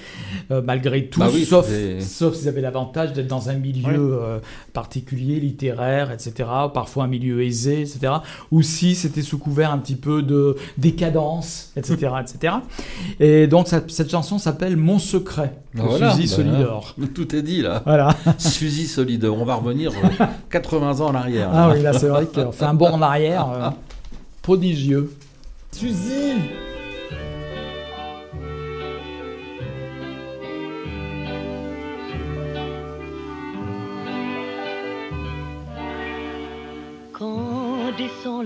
malgré tout, Bah oui, sauf, sauf s'ils avaient l'avantage d'être dans un milieu Ouais. particulier, littéraire, etc., parfois un milieu aisé, etc., ou si c'était sous couvert un petit peu de décadence, etc., etc. Et donc ça- cette chanson s'appelle Mon secret de Bah voilà, Suzy bah, Solidor. [LAUGHS] Tout est dit là. Voilà. [LAUGHS] Suzy Solidor. On va revenir euh, [LAUGHS] 80 ans en arrière. Ah oui, là c'est vrai qu'on fait un bond en arrière euh, prodigieux. Suzy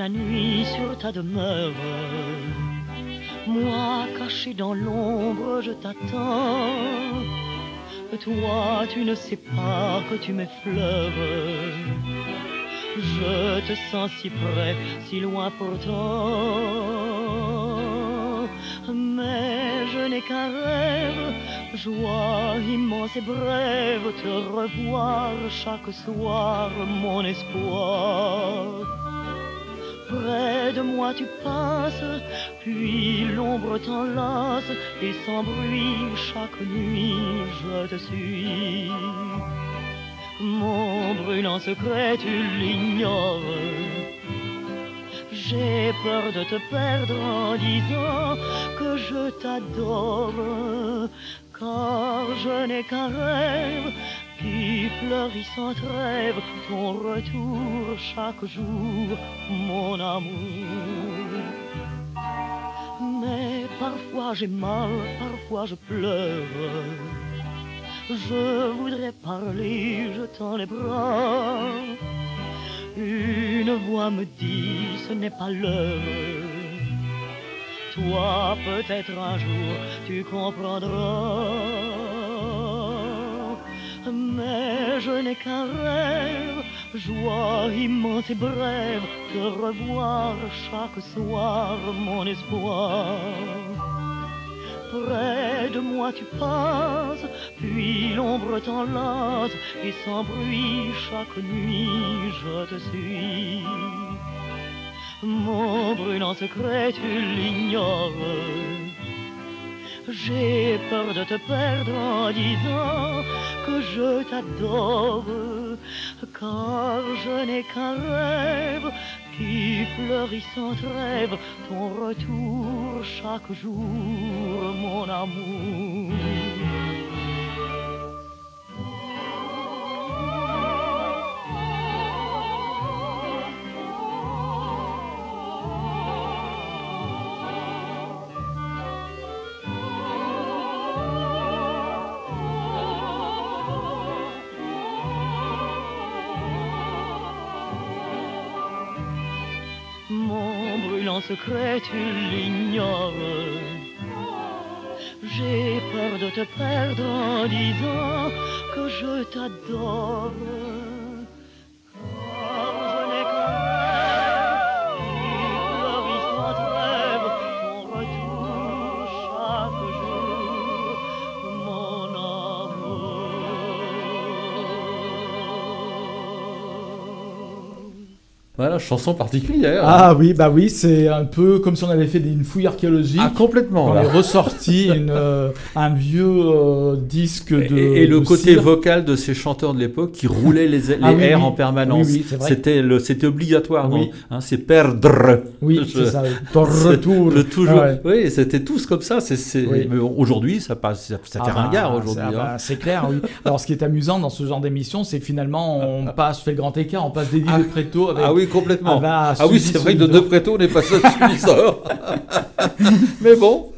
nuit sur ta demeure, moi caché dans l'ombre, je t'attends. Toi, tu ne sais pas que tu m'effleures. Je te sens si près, si loin pourtant. Mais je n'ai qu'un rêve, joie immense et brève, te revoir chaque soir, mon espoir. Près de moi tu passes, puis l'ombre t'enlace, et sans bruit chaque nuit je te suis. Mon brûlant secret tu l'ignores. J'ai peur de te perdre en disant que je t'adore, car je n'ai qu'un rêve qui fleurit sans trêve, ton retour chaque jour, mon amour. Mais parfois j'ai mal, parfois je pleure. Je voudrais parler, je tends les bras. Une voix me dit ce n'est pas l'heure. Toi peut-être un jour tu comprendras. Mais je n'ai qu'un rêve, joie immense et brève, te revoir chaque soir, mon espoir. Près de moi tu passes, puis l'ombre t'enlace, et sans bruit chaque nuit je te suis. Mon brûlant secret, tu l'ignores. J'ai peur de te perdre en disant que je t'adore, car je n'ai qu'un rêve qui fleurit sans trêve, ton retour chaque jour, mon amour. Secret, tu l'ignores. J'ai peur de te perdre en disant que je t'adore. Chanson particulière. Ah oui, bah oui, c'est un peu comme si on avait fait des- une fouille archéologique. Ah, complètement, On est ressorti une, euh, un vieux euh, disque de. Et, et le de côté cire. vocal de ces chanteurs de l'époque qui roulaient les, les Ah oui, airs oui. en permanence. Oui. C'était le- c'était obligatoire. Oui. Hein, c'est perdre. Oui, c'est ça, [LAUGHS] ton retour. Le toujours. Ah ouais. Oui, c'était tous comme ça. C'est, aujourd'hui, ça passe, ça, ça fait Ah ringard aujourd'hui. c'est- ah bah, hein. C'est clair, oui. [LAUGHS] Alors, ce qui est amusant dans ce genre d'émission, c'est que finalement, on passe, fait le grand écart, on passe d'Eddie de Préto avec. Ah oui, complètement. Ah, bah, Ah oui, c'est vrai que de Solidor. De Préto, on est passé à Sulisor. [LAUGHS] mais bon.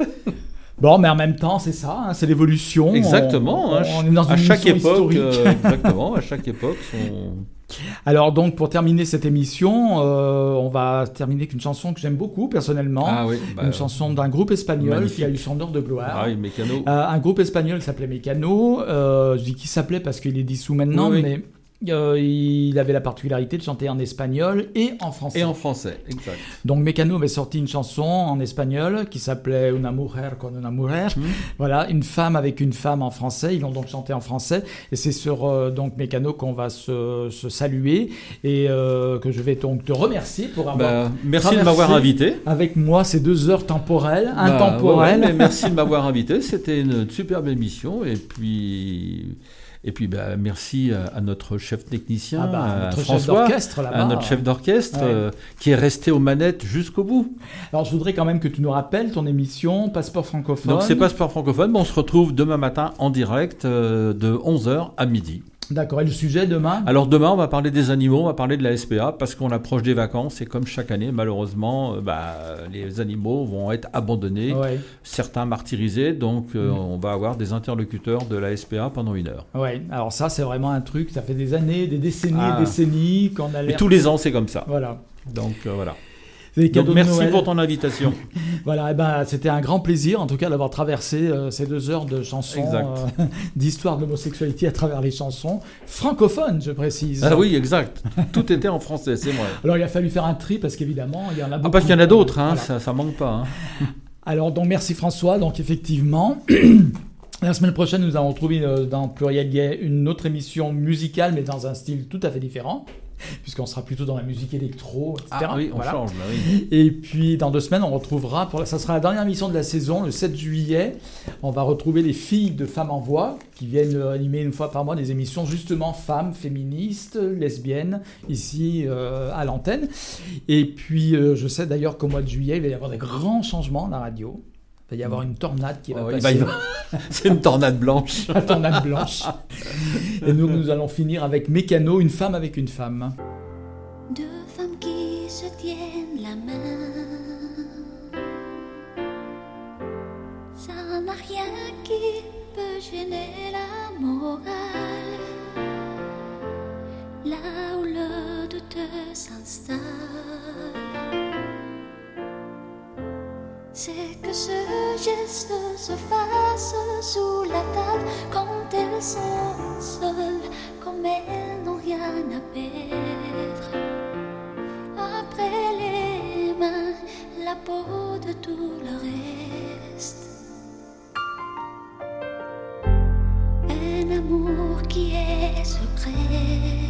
Bon, mais en même temps, c'est ça, hein, c'est l'évolution. Exactement. On, hein, on est dans une à chaque époque, historique. euh, [LAUGHS] exactement, à chaque époque, son... Alors donc pour terminer cette émission, euh, on va terminer avec une chanson que j'aime beaucoup personnellement. Ah oui, bah, une chanson d'un groupe espagnol magnifique. qui a eu son heure de gloire. Ah oui, Mécano. Euh, un groupe espagnol s'appelait Mécano. Euh, je dis qui s'appelait parce qu'il est dissous maintenant, oui. mais euh, il avait la particularité de chanter en espagnol et en français. Et en français, exact. Donc Mécano avait sorti une chanson en espagnol qui s'appelait Una mujer con una mujer. Hmm. Voilà, une femme avec une femme en français. Ils l'ont donc chanté en français. Et c'est sur euh, donc Mécano qu'on va se, se saluer et euh, que je vais donc te remercier pour avoir. Bah, merci de m'avoir invité. Avec moi ces deux heures temporelles, Bah, intemporelles. ouais, ouais, mais merci de m'avoir invité. C'était une superbe émission. Et puis, et puis bah, merci à, à notre chef technicien, Ah bah, à notre chef François, d'orchestre, là-bas. à notre chef d'orchestre, Ouais. euh, qui est resté aux manettes jusqu'au bout. Alors je voudrais quand même que tu nous rappelles ton émission Passeport francophone. Donc c'est Passeport francophone. mais on se retrouve demain matin en direct euh, de 11h à midi. D'accord. Et le sujet demain Alors demain, on va parler des animaux, on va parler de la SPA, parce qu'on approche des vacances, et comme chaque année, malheureusement, euh, bah, les animaux vont être abandonnés, Ouais. certains martyrisés, donc euh, Mm. on va avoir des interlocuteurs de la SPA pendant une heure. Ouais, alors ça c'est vraiment un truc, ça fait des années, des décennies Ah. et décennies qu'on a Et tous les ans, c'est comme ça. Voilà. Donc euh, voilà. Donc, de merci Noël. pour ton invitation. [LAUGHS] Voilà, et ben, c'était un grand plaisir en tout cas d'avoir traversé euh, ces deux heures de chansons, euh, [LAUGHS] d'histoire de l'homosexualité à travers les chansons francophones, je précise. Ah oui, exact. Tout était en français, c'est vrai. Alors il a fallu faire un tri parce qu'évidemment il y en a beaucoup. Ah, parce qu'il y en a d'autres, hein, Voilà. ça, ça manque pas. hein. [LAUGHS] Alors donc merci François, donc effectivement. [CLEARS THROAT] La semaine prochaine, nous allons retrouver euh, dans Pluriel Gay une autre émission musicale, mais dans un style tout à fait différent, [LAUGHS] puisqu'on sera plutôt dans la musique électro, etc. Ah oui, on Voilà. change là, oui. Et puis dans deux semaines, on retrouvera, pour la- ça sera la dernière émission de la saison, le 7 juillet, on va retrouver les filles de Femmes en Voix, qui viennent animer une fois par mois des émissions justement femmes, féministes, lesbiennes, ici euh, à l'antenne. Et puis euh, je sais d'ailleurs qu'au mois de juillet, il va y avoir des grands changements à la radio. Il va y avoir une tornade qui va Oh, passer. va y avoir- [LAUGHS] C'est une tornade blanche. [LAUGHS] Une tornade blanche. Et nous, nous allons finir avec Mécano, une femme avec une femme. Deux femmes qui se tiennent la main. Ça n'a rien qui peut gêner la morale. Là où le doute s'installe c'est que ce geste se fasse sous la table quand elles sont seules, comme elles n'ont rien à perdre. Après les mains, la peau de tout le reste. Un amour qui est secret.